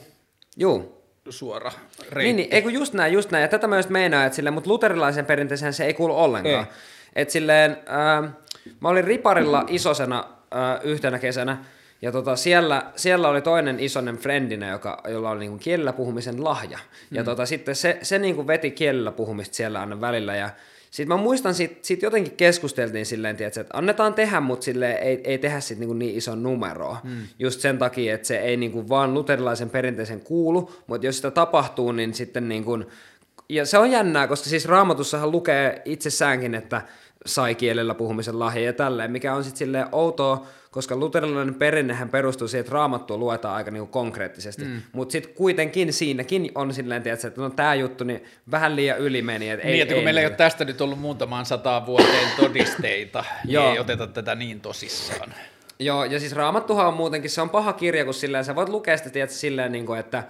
Juu suora reitti. Niin, niin eikö just näin, just näin. Ja tätä mä just meinaan, että silleen, mutta luterilaisen perinteeseen se ei kuulu ollenkaan. Että silleen, äh, mä olin Riparilla isosena äh, yhtenä kesänä, ja tota, siellä, siellä oli toinen isonen friendinä, joka, jolla oli niinku kielellä puhumisen lahja. Mm. Ja tota, sitten se, se niinku veti kielellä puhumista siellä aina välillä. Ja sitten mä muistan, sit, sit jotenkin keskusteltiin silleen, tiiätkö, että annetaan tehdä, mutta silleen ei, ei tehdä sit niinku niin ison numeroa. Mm. Just sen takia, että se ei niinku vaan luterilaisen perinteisen kuulu, mutta jos sitä tapahtuu, niin sitten niinku, ja se on jännää, koska siis raamatussahan lukee itsessäänkin, että sai kielellä puhumisen lahja ja tälleen, mikä on sitten silleen outoa, koska luterilainen perinnehän perustuu siihen, että raamattua luetaan aika niinku konkreettisesti, mm. mutta sitten kuitenkin siinäkin on silleen, tietysti, että no tämä juttu niin vähän liian yli meni. Et niin, ei, että kun ei meillä ei ole tästä nyt ollut muutamaan sataan vuoteen todisteita, niin ei oteta tätä niin tosissaan. Joo, ja siis Raamattuhan on muutenkin, se on paha kirja, kun silleen, sä voit lukea sitä, tiedätkö, silleen, niin kuin, että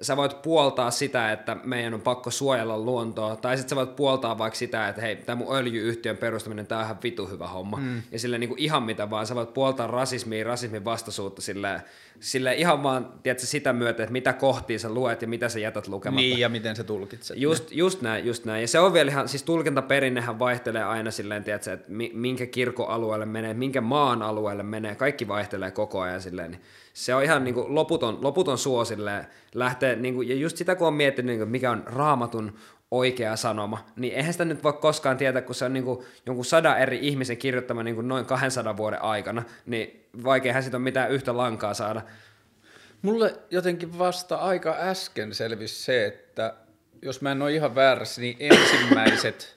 sä voit puoltaa sitä, että meidän on pakko suojella luontoa, tai sitten sä voit puoltaa vaikka sitä, että hei, tämä mun öljyyhtiön perustaminen, tämä on ihan vitu hyvä homma. Mm. Ja sille niin kuin ihan mitä vaan, sä voit puoltaa rasismia, rasismin vastaisuutta sille, sille ihan vaan, tiedätkö, sitä myötä, että mitä kohtia sä luet ja mitä sä jätät lukematta. Niin, ja miten sä tulkitset. Just, just näin, just näin. Ja se on vielä ihan, siis tulkintaperinnehän vaihtelee aina silleen, tiedätkö, että minkä kirkoalueelle menee, minkä maan alueelle menee, kaikki vaihtelee koko ajan silleen, niin se on ihan niin kuin loputon, loputon suo lähteä, niin kuin, ja just sitä kun on miettinyt, niin kuin mikä on raamatun oikea sanoma, niin eihän sitä nyt voi koskaan tietää, kun se on niin kuin jonkun sadan eri ihmisen kirjoittama niin kuin noin 200 vuoden aikana, niin vaikeahan siitä on mitään yhtä lankaa saada. Mulle jotenkin vasta aika äsken selvisi se, että jos mä en ole ihan väärässä, niin ensimmäiset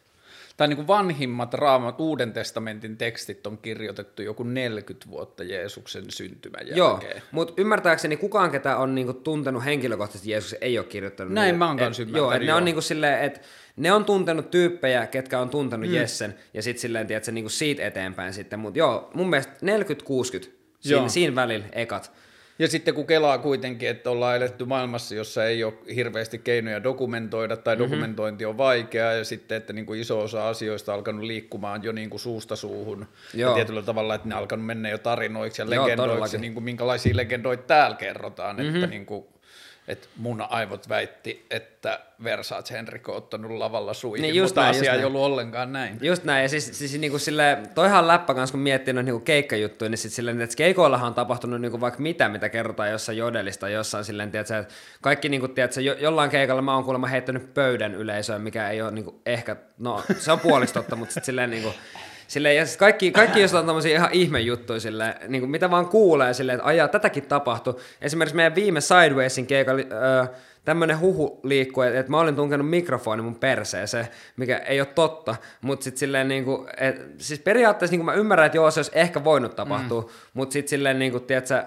tai niin kuin vanhimmat raamat, Uuden testamentin tekstit on kirjoitettu joku 40 vuotta Jeesuksen syntymän jälkeen. Joo, mutta ymmärtääkseni kukaan, ketä on niin kuin tuntenut henkilökohtaisesti Jeesus, ei ole kirjoittanut. Näin mä oon kanssa Joo, et ne on niin kuin silleen, että ne on tuntenut tyyppejä, ketkä on tuntenut mm. Jessen, ja sitten silleen, tiedätkö, niin kuin siitä eteenpäin sitten. Mutta joo, mun mielestä 40-60, siinä, siinä välillä ekat. Ja sitten kun kelaa kuitenkin, että ollaan eletty maailmassa, jossa ei ole hirveästi keinoja dokumentoida tai mm-hmm. dokumentointi on vaikeaa ja sitten, että niin kuin iso osa asioista on alkanut liikkumaan jo niin kuin suusta suuhun Joo. ja tietyllä tavalla, että ne on alkanut mennä jo tarinoiksi ja Joo, legendoiksi ja niin kuin minkälaisia legendoita täällä kerrotaan, mm-hmm. että niin kuin että mun aivot väitti, että Versace Henrik on ottanut lavalla suihin, niin just mutta näin, asia ei ollut ollenkaan näin. Just näin, ja siis, siis niinku sille, toihan läppä kanssa, kun miettii noita niinku keikkajuttuja, niin sitten silleen, että keikoillahan on tapahtunut niinku vaikka mitä, mitä kerrotaan jossain jodelista, jossain silleen, tiedätkö, että kaikki niinku, tiedätkö, jo, jollain keikalla mä oon kuulemma heittänyt pöydän yleisöön, mikä ei ole niinku, ehkä, no se on puolistotta, mutta sitten silleen niinku, Silleen, ja kaikki, kaikki jos on tämmöisiä ihan ihmejuttuja, silleen, niin kuin mitä vaan kuulee, silleen, että ajaa, tätäkin tapahtui. Esimerkiksi meidän viime Sidewaysin keikalla öö, tämmöinen huhu liikkuu, että, että mä olin tunkenut mikrofonin mun perseeseen, mikä ei ole totta, mutta sitten silleen niin kuin, et, siis periaatteessa niin kuin mä ymmärrän, että joo, se olisi ehkä voinut tapahtua, mm. mutta sitten silleen niin kuin, tiedätkö,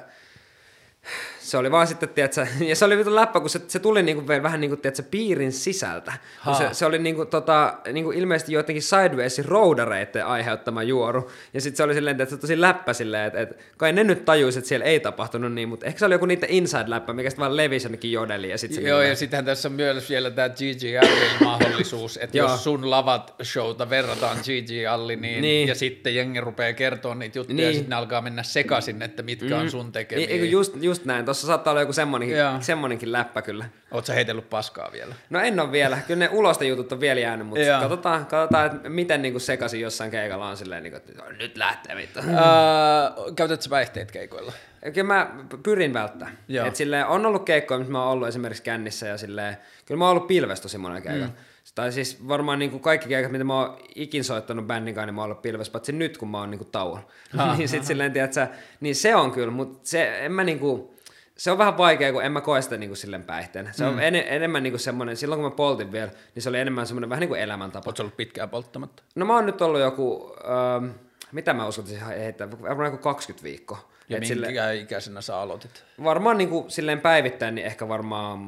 se oli vaan sitten, tiedätkö, ja se oli vittu läppä, kun se, se tuli niinku, vähän niin kuin, tiedätkö, piirin sisältä. Se, se, oli niinku, tota, niinku ilmeisesti jotenkin sidewaysin roudareiden aiheuttama juoru. Ja sitten se oli silleen, että tosi läppä silleen, että, että kai ne nyt tajuisi, että siellä ei tapahtunut niin, mutta ehkä se oli joku niiden inside-läppä, mikä sitten vaan levisi jonnekin jodeli. Ja sit Joo, niinku ja sittenhän tässä on myös vielä tämä Gigi Allin mahdollisuus, että jos sun lavat showta verrataan Gigi Alli, niin, niin, ja sitten jengi rupeaa kertoa niitä juttuja, niin. ja sitten ne alkaa mennä sekaisin, että mitkä mm. on sun tekemiä. Niin, just, just näin, tuossa saattaa olla joku semmonenkin, semmonenkin läppä kyllä. Oletko sä heitellyt paskaa vielä? No en ole vielä. Kyllä ne ulosta jutut on vielä jäänyt, mutta Joo. katsotaan, katsotaan että miten niin sekaisin jossain keikalla on silleen, niin kuin, että nyt lähtee vittu. Uh, käytätkö päihteet keikoilla? Kyllä mä pyrin välttämään. Et silleen, on ollut keikkoja, missä mä oon ollut esimerkiksi kännissä ja silleen, kyllä mä oon ollut pilves tosi monen keikan. Mm. Tai siis varmaan niin kuin kaikki keikat, mitä mä oon ikin soittanut bändin kanssa, niin mä oon ollut pilves, paitsi nyt kun mä oon niin kuin tauon. niin sit silleen, tiedätkö, niin se on kyllä, mutta se, en mä niin kuin, se on vähän vaikea, kun en mä koe sitä niin kuin silleen päihteenä. Se on mm. en, enemmän niin kuin semmoinen, silloin kun mä poltin vielä, niin se oli enemmän semmoinen vähän niin kuin elämäntapa. Oletko ollut pitkään polttamatta? No mä oon nyt ollut joku, ähm, mitä mä uskaltaisin heittää, varmaan joku 20 viikkoa. Ja Et minkä sille- ikäisenä sä aloitit? Varmaan niin kuin, silleen päivittäin, niin ehkä varmaan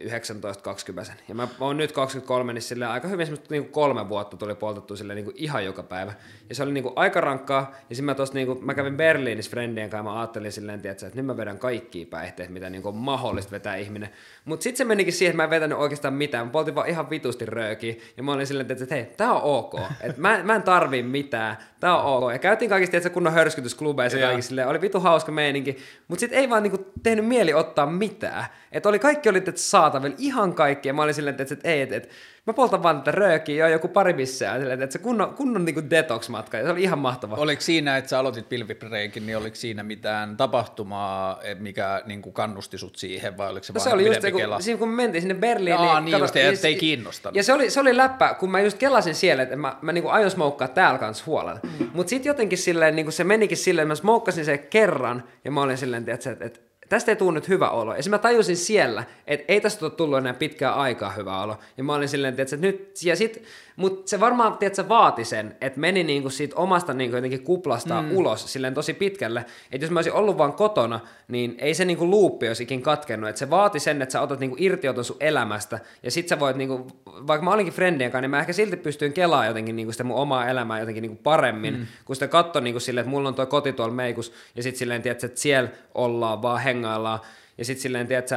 19-20. Ja mä oon nyt 23, niin silleen aika hyvin semmoista niin kuin kolme vuotta tuli poltettu silleen niin kuin ihan joka päivä. Ja se oli niin kuin aika rankkaa. Ja sitten mä, tossa, niin kuin, mä kävin Berliinissä friendien kanssa ja mä ajattelin silleen, tiedätkö, että nyt mä vedän kaikkia päihteet, mitä niin kuin on mahdollista vetää ihminen. Mutta sitten se menikin siihen, että mä en vetänyt oikeastaan mitään. Mä poltin vaan ihan vitusti röökiä. Ja mä olin silleen, että hei, tää on ok. Et mä, mä en tarvii mitään. Tää on ok. Ja käytiin kaikista tiedätkö, kunnon hörskytysklubeissa kaikissa silleen, oli vitu hauska meininki, mutta sitten ei vaan niinku tehnyt mieli ottaa mitään. Et oli, kaikki oli saatavilla, ihan kaikki, ja mä olin silleen, että, ei, että, että mä poltan vaan tätä röökiä, joo, joku pari bissää, silleen, että se kunnon, kunnon niinku detox-matka, ja se oli ihan mahtava. Oliko siinä, että sä aloitit pilvipreikin, niin oliko siinä mitään tapahtumaa, eh, mikä niin kuin kannusti sut siihen, vai oliko se No vaan se oli just se, pidempi kun, kela? siinä kun me mentiin sinne Berliiniin. Aa, niin kato, just, että ei kiinnostanut. Ja se oli, se oli läppä, kun mä just kelasin siellä, että mä, mä niinku aion smoukkaa täällä kanssa huolella. Mm. Mutta sitten jotenkin silleen, niinku se menikin silleen, että mä smoukkasin sen kerran, ja mä olin silleen, tiedätkö, että, että tästä ei tule nyt hyvä olo. Ja mä tajusin siellä, että ei tästä ole tullut enää pitkään aikaa hyvä olo. Ja mä olin silleen, että nyt, ja sit, mutta se varmaan, tiedätkö, vaati sen, että meni niinku siitä omasta niinku jotenkin kuplasta mm. ulos silleen tosi pitkälle. Että jos mä olisin ollut vaan kotona, niin ei se niinku luuppi olisi ikin katkennut. Että se vaati sen, että sä otat niinku irtioton sun elämästä. Ja sit sä voit, niinku, vaikka mä olinkin friendien kanssa, niin mä ehkä silti pystyin kelaamaan jotenkin niinku sitä mun omaa elämää jotenkin niinku paremmin. Mm. Kun sitä katso niinku silleen, että mulla on toi koti tuolla meikus. Ja sit silleen, tiedätkö, että siellä ollaan vaan hengaillaan. Ja sit silleen, tiedätkö,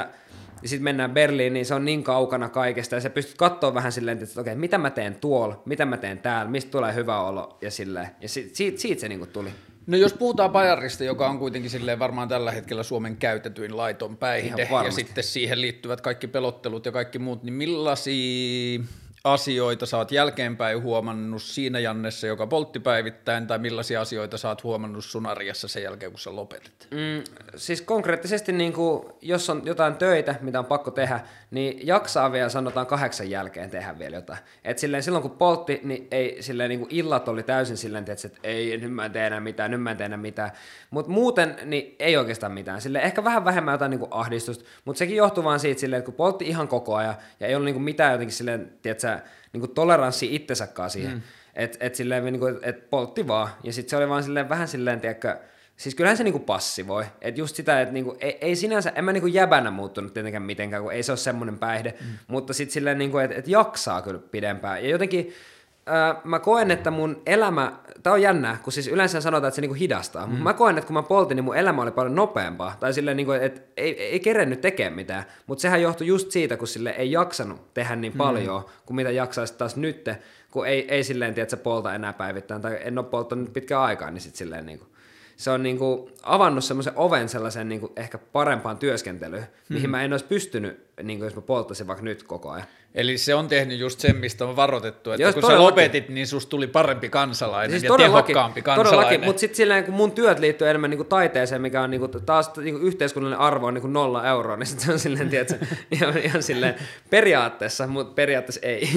ja sitten mennään Berliiniin, niin se on niin kaukana kaikesta, ja sä pystyt katsoa vähän silleen, että okei, mitä mä teen tuolla, mitä mä teen täällä, mistä tulee hyvä olo, ja silleen. Ja si- siitä, siitä se niinku tuli. No jos puhutaan Bajarista, joka on kuitenkin silleen varmaan tällä hetkellä Suomen käytetyin laiton päihde, ja sitten siihen liittyvät kaikki pelottelut ja kaikki muut, niin millaisia asioita sä oot jälkeenpäin huomannut siinä Jannessa, joka poltti päivittäin, tai millaisia asioita sä oot huomannut sun arjessa sen jälkeen, kun sä lopetit? Mm, siis konkreettisesti, niin kuin, jos on jotain töitä, mitä on pakko tehdä, niin jaksaa vielä sanotaan kahdeksan jälkeen tehdä vielä jotain. Et silleen, silloin kun poltti, niin ei, silleen, niin kuin illat oli täysin silleen, että ei, nyt mä en tee enää mitään, nyt mä en tee enää mitään. Mutta muuten niin ei oikeastaan mitään. Silleen, ehkä vähän vähemmän jotain niin kuin ahdistusta, mutta sekin johtuu vaan siitä, silleen, että kun poltti ihan koko ajan ja ei ollut niin kuin mitään jotenkin silleen, tiedätkö, niin kuin toleranssi itsensäkaan siihen. Mm. Että et silleen, niin kuin, et poltti vaan. Ja sitten se oli vaan silleen, vähän silleen, tiedätkö, Siis kyllähän se niinku passivoi. Että just sitä, että niinku, ei, ei, sinänsä, en mä niinku jäbänä muuttunut tietenkään mitenkään, kun ei se ole semmoinen päihde, mm. mutta sitten silleen, niinku, että et jaksaa kyllä pidempään. Ja jotenkin ää, mä koen, että mun elämä, tää on jännää, kun siis yleensä sanotaan, että se niinku hidastaa, mm. mutta mä koen, että kun mä poltin, niin mun elämä oli paljon nopeampaa. Tai silleen, niinku, että ei, ei kerennyt tekemään mitään, mutta sehän johtui just siitä, kun sille ei jaksanut tehdä niin paljon, kuin mitä jaksaisi taas nytte, kun ei, ei silleen, tiedä, että se polta enää päivittäin, tai en ole polttanut pitkään aikaa, niin sitten silleen niinku, se on niinku avannut semmoisen oven sellaisen niinku ehkä parempaan työskentelyyn, hmm. mihin mä en olisi pystynyt, niinku jos mä polttaisin vaikka nyt koko ajan. Eli se on tehnyt just sen, mistä on varoitettu, että Joo, kun sä lopetit, niin susta tuli parempi kansalainen Siis ja tehokkaampi kansalainen. todellakin mutta sitten silleen, kun mun työt liittyy enemmän niinku taiteeseen, mikä on niinku, taas niinku yhteiskunnallinen arvo on niinku nolla euroa, niin sit se on silleen, tiedätkö, ihan, ihan silleen periaatteessa, mutta periaatteessa ei.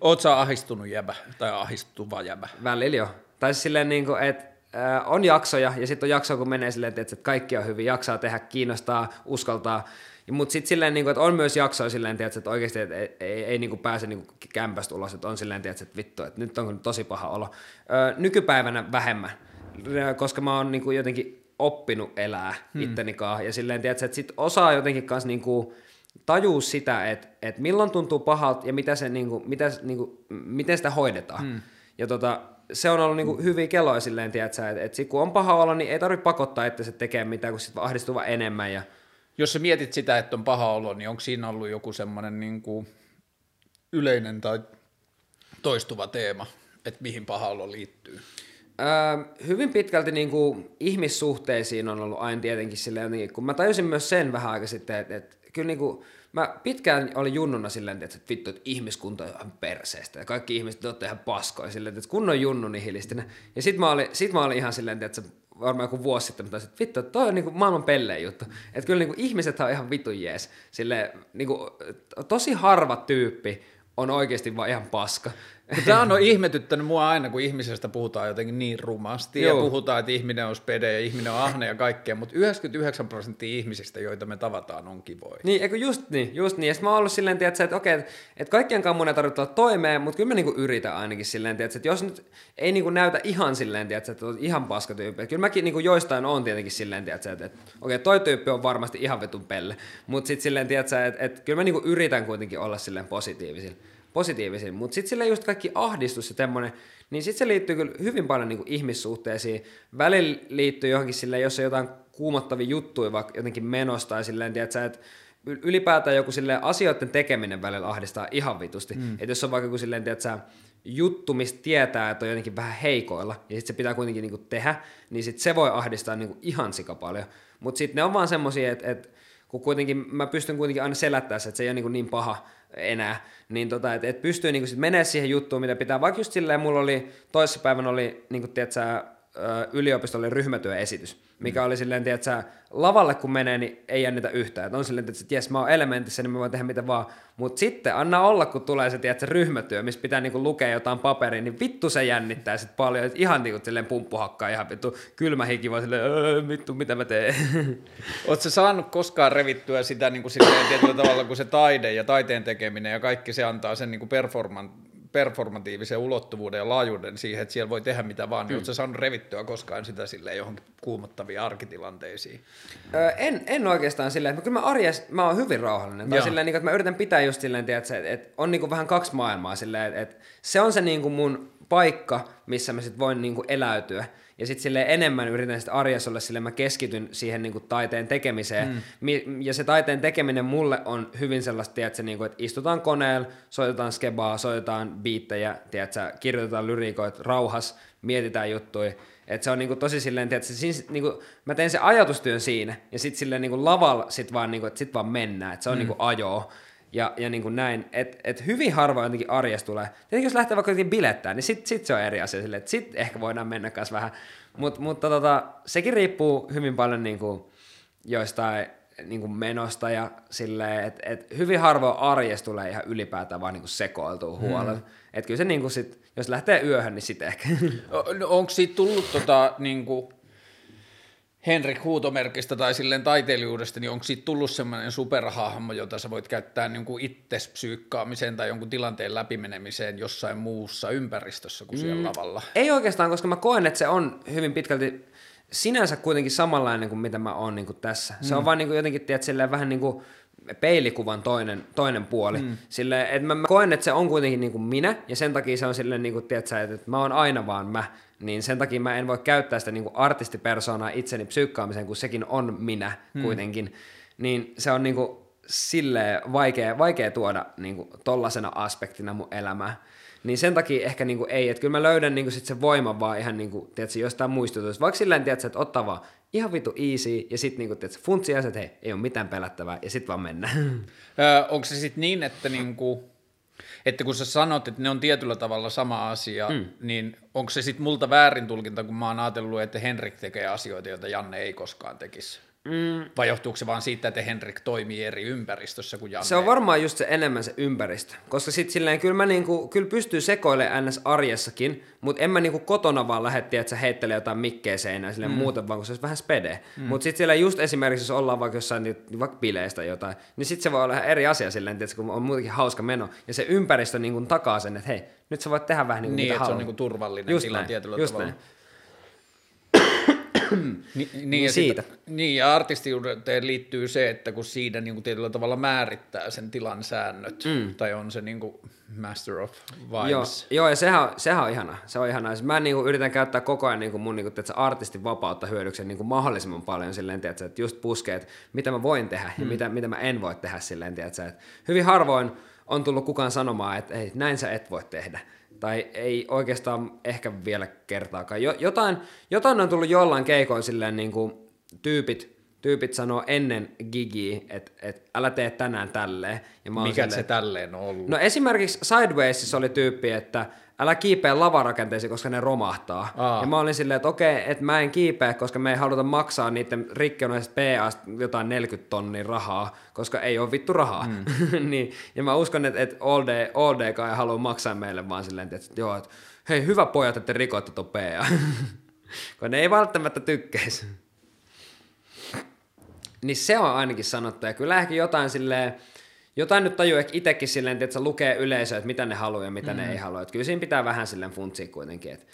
Oot sä ahistunut jäbä, tai ahistuva jäbä? Välillä jo. Tai siis silleen, niinku, että äh, on jaksoja, ja sitten on jaksoja, kun menee silleen, että kaikki on hyvin, jaksaa tehdä, kiinnostaa, uskaltaa. Mutta sitten silleen, niinku, että on myös jaksoja silleen, tiedätkö, että oikeasti että ei, ei, ei niinku pääse niinku kämpästä ulos, että on silleen, tiedätkö, että vittu, että nyt on tosi paha olo. Nykypäivänä vähemmän, koska mä oon niinku jotenkin oppinut elää hmm. itteni kanssa, ja silleen, tiedätkö, että sit osaa jotenkin kanssa niinku, tajuu sitä, että, että milloin tuntuu pahalta ja mitä se, niinku, mitä, niinku, miten sitä hoidetaan. Hmm. Ja tota, se on ollut niinku hyviä keloja silleen, tiedätkö, että, että sit kun on paha olla, niin ei tarvitse pakottaa, että se tekee mitään, kun sitten ahdistuu vaan enemmän. Ja... Jos sä mietit sitä, että on paha olo, niin onko siinä ollut joku semmoinen niin kuin yleinen tai toistuva teema, että mihin paha olo liittyy? Öö, hyvin pitkälti niin kuin, ihmissuhteisiin on ollut aina tietenkin silleen, niin, kun mä tajusin myös sen vähän aika sitten, että, että kyllä niin kuin, mä pitkään olin junnuna silleen, että vittu, että ihmiskunta on ihan perseestä ja kaikki ihmiset olette ihan paskoja silleen, että kunnon junnu nihilistinen. Ja sit mä olin, sit mä olin ihan silleen, että varmaan joku vuosi sitten, taisin, että vittu, toi on niinku maailman pellein juttu. Että kyllä niinku ihmiset on ihan vitun jees. Sille, niinku, tosi harva tyyppi on oikeasti vaan ihan paska. Tämä on ihmetyttänyt mua aina, kun ihmisestä puhutaan jotenkin niin rumasti Joo. ja puhutaan, että ihminen on spede ja ihminen on ahne ja kaikkea, mutta 99 prosenttia ihmisistä, joita me tavataan, on kivoja. Niin, eikö just niin, just niin. Ja mä oon ollut silleen, tiedätkö, että okei, että kaikkien mun ei tarvitse olla toimeen, mutta kyllä mä niinku yritän ainakin silleen, tiedätkö, että jos nyt ei niinku näytä ihan silleen, tiedätkö, että on ihan paskatyyppi. Kyllä mäkin niinku joistain on tietenkin silleen, tiedätkö, että, että okei, toi tyyppi on varmasti ihan vetun pelle, mutta sitten silleen, tiedätkö, että, että kyllä mä niinku yritän kuitenkin olla silleen positiivisilla positiivisin. Mutta sitten sille just kaikki ahdistus ja tämmöinen, niin sitten se liittyy kyllä hyvin paljon niinku ihmissuhteisiin. Välillä liittyy johonkin sille, jos on jotain kuumottavia juttuja vaikka jotenkin menosta ja silleen, tiedätkö, että ylipäätään joku sille asioiden tekeminen välillä ahdistaa ihan vitusti. Mm. Että jos on vaikka joku silleen, tiedätkö, juttu, mistä tietää, että on jotenkin vähän heikoilla, ja sitten se pitää kuitenkin niinku tehdä, niin sit se voi ahdistaa niinku ihan sika paljon. Mutta sitten ne on vaan semmoisia, että et, kun kuitenkin mä pystyn kuitenkin aina selättämään että se ei ole niin, niin paha enää, niin tota, että et pystyy niinku sit menemään siihen juttuun, mitä pitää. Vaikka just silleen, mulla oli, toissapäivänä oli, niin kuin tiedätkö, yliopistolle ryhmätyöesitys, mikä mm. oli silleen, tiedätkö, lavalle kun menee, niin ei jännitä yhtään. Et on silleen, että jes, mä oon elementissä, niin mä voin tehdä mitä vaan. Mutta sitten anna olla, kun tulee se, tiedätkö, ryhmätyö, missä pitää niinku lukea jotain paperia, niin vittu se jännittää sit paljon. Et ihan niinku silleen pumppuhakkaa, ihan vittu kylmä hiki, vaan silleen, öö, vittu, mitä mä teen. Oletko saanut koskaan revittyä sitä niin kuin silleen, tietyllä tavalla, kun se taide ja taiteen tekeminen ja kaikki se antaa sen niin kuin performan, performatiivisen ulottuvuuden ja laajuuden siihen, että siellä voi tehdä mitä vaan, niin mm. oletko saanut revittyä koskaan sitä silleen johonkin kuumottaviin arkitilanteisiin? Öö, en, en oikeastaan silleen, että kyllä mä arjes, mä oon hyvin rauhallinen. Tai silleen, niin että mä yritän pitää just silleen, että, että on niin kuin vähän kaksi maailmaa silleen, että se on se niin kuin mun paikka, missä mä sit voin niin kuin eläytyä. Ja sitten sille enemmän yritän sitten arjessa olla sille, mä keskityn siihen niin kuin taiteen tekemiseen. Mm. Ja se taiteen tekeminen mulle on hyvin sellaista, tiedätkö, niin kuin, että istutaan koneella, soitetaan skebaa, soitetaan biittejä, tiedätkö, kirjoitetaan lyriikoita rauhas, mietitään juttuja. Että se on niinku tosi silleen, tiedätkö, siis, niinku, mä teen sen ajatustyön siinä, ja sitten silleen niinku lavalla sit vaan, niinku, sit vaan mennään, että se on mm. niinku ajoa ja, ja niin kuin näin, että et hyvin harvoin jotenkin arjessa tulee. Tietenkin jos lähtee vaikka jotenkin bilettää, niin sitten sit se on eri asia sille, että sitten ehkä voidaan mennä kanssa vähän. Mut, mutta tota, sekin riippuu hyvin paljon niin kuin joistain niin kuin menosta ja silleen, että et hyvin harvoin arjessa tulee ihan ylipäätään vaan niin kuin sekoiltua huolella. Hmm. Että kyllä se niin kuin sit, jos lähtee yöhön, niin sitten ehkä. No, Onko siitä tullut tota, niin kuin Henrik Huutomerkistä tai silleen taiteilijuudesta, niin onko siitä tullut semmoinen superhahmo, jota sä voit käyttää niin kuin itses psyykkaamiseen tai jonkun tilanteen läpimenemiseen jossain muussa ympäristössä kuin siellä mm, lavalla? Ei oikeastaan, koska mä koen, että se on hyvin pitkälti sinänsä kuitenkin samanlainen kuin mitä mä oon niin kuin tässä. Se mm. on vaan niin kuin jotenkin, tiedät, silleen vähän niin kuin peilikuvan toinen, toinen puoli. Mm. Sille, että mä, mä koen, että se on kuitenkin niin kuin minä, ja sen takia se on silleen, niin kuin, tiedätkö, että mä oon aina vaan mä niin sen takia mä en voi käyttää sitä niin kuin artistipersonaa itseni psyykkaamiseen, kun sekin on minä hmm. kuitenkin. Niin se on niin kuin silleen vaikea, vaikea tuoda niin kuin tollasena aspektina mun elämää. Niin sen takia ehkä niin kuin ei, että kyllä mä löydän niin kuin sit sen voiman vaan ihan niin kuin, tiedätkö, jostain muistutusta. Vaikka silleen, tiedätkö, että ottaa vaan ihan vitu easy ja sitten niin kuin, tiedätkö, funtsia että hei, ei ole mitään pelättävää ja sitten vaan mennään. Öö, onko se sitten niin, että niin kuin että kun sä sanot, että ne on tietyllä tavalla sama asia, mm. niin onko se sitten multa väärin tulkinta, kun mä oon ajatellut, että Henrik tekee asioita, joita Janne ei koskaan tekisi? Mm. Vai johtuuko se vaan siitä, että Henrik toimii eri ympäristössä kuin Janne? Se on varmaan just se enemmän se ympäristö. Koska sitten silleen, kyllä, mä niinku, kyllä pystyy sekoilemaan ns. arjessakin, mutta en mä niinku kotona vaan lähde, että sä heittelee jotain mikkeä seinään silleen mm. muuten, vaan kun se olisi vähän spede. Mm. Mutta sitten siellä just esimerkiksi, jos ollaan vaikka jossain niin, vaikka bileistä jotain, niin sitten se voi olla eri asia silleen, että kun on muutenkin hauska meno. Ja se ympäristö niinku takaa sen, että hei, nyt sä voit tehdä vähän niin kuin niin, että se on niinku turvallinen just tila tietyllä just tavalla. Näin. Ni, niin, niin, ja siitä. Sit, niin, ja artistiuteen liittyy se, että kun siinä niin kuin tietyllä tavalla määrittää sen tilan säännöt, mm. tai on se niin kuin master of vibes. Joo, joo ja sehän, sehän on ihana. Se on ihana. Mä niin kuin, yritän käyttää koko ajan niin kuin mun niin kuin, tiedätkö, artistin vapautta hyödyksen niin kuin mahdollisimman paljon silleen, tiedätkö, että just puskee, että mitä mä voin tehdä mm. ja mitä, mitä mä en voi tehdä silleen, tiedätkö, että hyvin harvoin on tullut kukaan sanomaan, että ei, näin sä et voi tehdä tai ei oikeastaan ehkä vielä kertaakaan. Jo, jotain, jotain on tullut jollain keikoin silleen niin kuin tyypit, tyypit sanoo ennen gigiä, että et, älä tee tänään tälleen. Ja mä Mikä silleen, se tälleen on ollut? No esimerkiksi Sidewaysissa oli tyyppi, että älä kiipeä lavarakenteisiin, koska ne romahtaa. Aa. Ja mä olin silleen, että okei, että mä en kiipeä, koska me ei haluta maksaa niiden rikkeenoisesta PAsta jotain 40 tonnia rahaa, koska ei ole vittu rahaa. Mm. niin, ja mä uskon, että, että all, day, all day kai haluaa maksaa meille vaan silleen, että joo, että hei hyvä pojat, että te rikoitte tuon PA. kun ne ei välttämättä tykkäisi. Niin se on ainakin sanottu. Ja kyllä ehkä jotain silleen, jotain nyt tajuu ehkä itsekin silleen, että lukee yleisöä, että mitä ne haluaa ja mitä mm. ne ei halua. Että kyllä siinä pitää vähän silleen funtsia kuitenkin. Että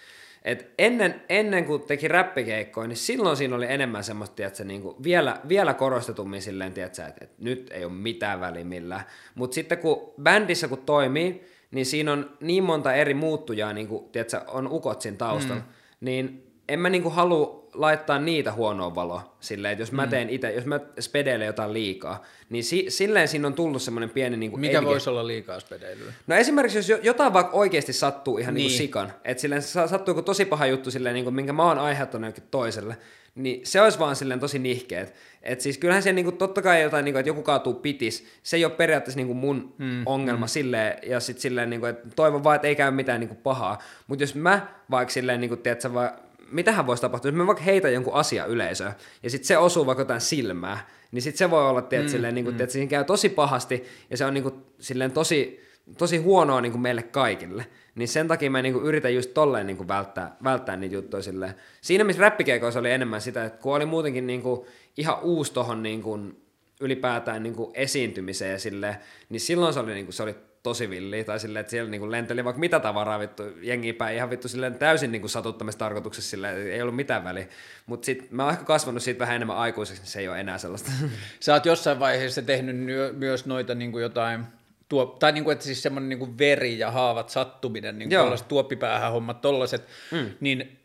et ennen, ennen kuin teki räppikeikkoja, niin silloin siinä oli enemmän semmoista, että se niinku vielä, vielä korostetummin silleen, tiedätkö, että, että nyt ei ole mitään väliä millään. Mutta sitten kun bändissä kun toimii, niin siinä on niin monta eri muuttujaa, niin kuin, tiedätkö, on ukot siinä taustalla, mm. niin en mä niinku halua laittaa niitä huonoon valoa silleen, että jos mä teen itse, jos mä spedeilen jotain liikaa, niin si- silleen siinä on tullut semmoinen pieni niinku Mikä edge. voisi olla liikaa spedeilyä? No esimerkiksi jos jo- jotain vaikka oikeasti sattuu ihan niin. Niin. sikan, että silleen sa- sattuu joku tosi paha juttu silleen, niinku, minkä mä oon aiheuttanut toiselle, niin se olisi vaan silleen tosi nihkeet. Että siis kyllähän se niinku, totta kai jotain, niinku, että joku kaatuu pitis, se ei ole periaatteessa niinku mun mm, ongelma mm. silleen, ja sitten silleen, niinku, että toivon vaan, että ei käy mitään niinku pahaa. Mutta jos mä vaikka silleen, niinku, tiedätkö, vaan, mitähän voisi tapahtua, jos mä vaikka heitän jonkun asia yleisöön, ja sitten se osuu vaikka jotain silmää, niin sitten se voi olla, tiedätkö, mm, silleen, niinku, tiedätkö, siinä käy tosi pahasti, ja se on niinku, silleen tosi, tosi huonoa niin kuin meille kaikille. Niin sen takia mä niin kuin yritän just tolleen niin kuin välttää, välttää niitä juttuja silleen. Siinä missä räppikeikoissa oli enemmän sitä, että kun oli muutenkin niin kuin ihan uusi tohon niin kuin ylipäätään niin kuin esiintymiseen ja silleen, niin silloin se oli, niin kuin, se oli tosi villi, tai silleen, että siellä niin kuin lenteli vaikka mitä tavaraa vittu jengiä päin, ihan vittu silleen täysin niin kuin satuttamistarkoituksessa silleen, että ei ollut mitään väliä. Mutta sitten mä oon ehkä kasvanut siitä vähän enemmän aikuiseksi, niin se ei ole enää sellaista. Sä oot jossain vaiheessa tehnyt myös noita niin kuin jotain, tuo, tai niin kuin, että siis semmoinen niin kuin veri ja haavat sattuminen, niin tällaiset tuoppipäähän hommat, tollaset, mm. niin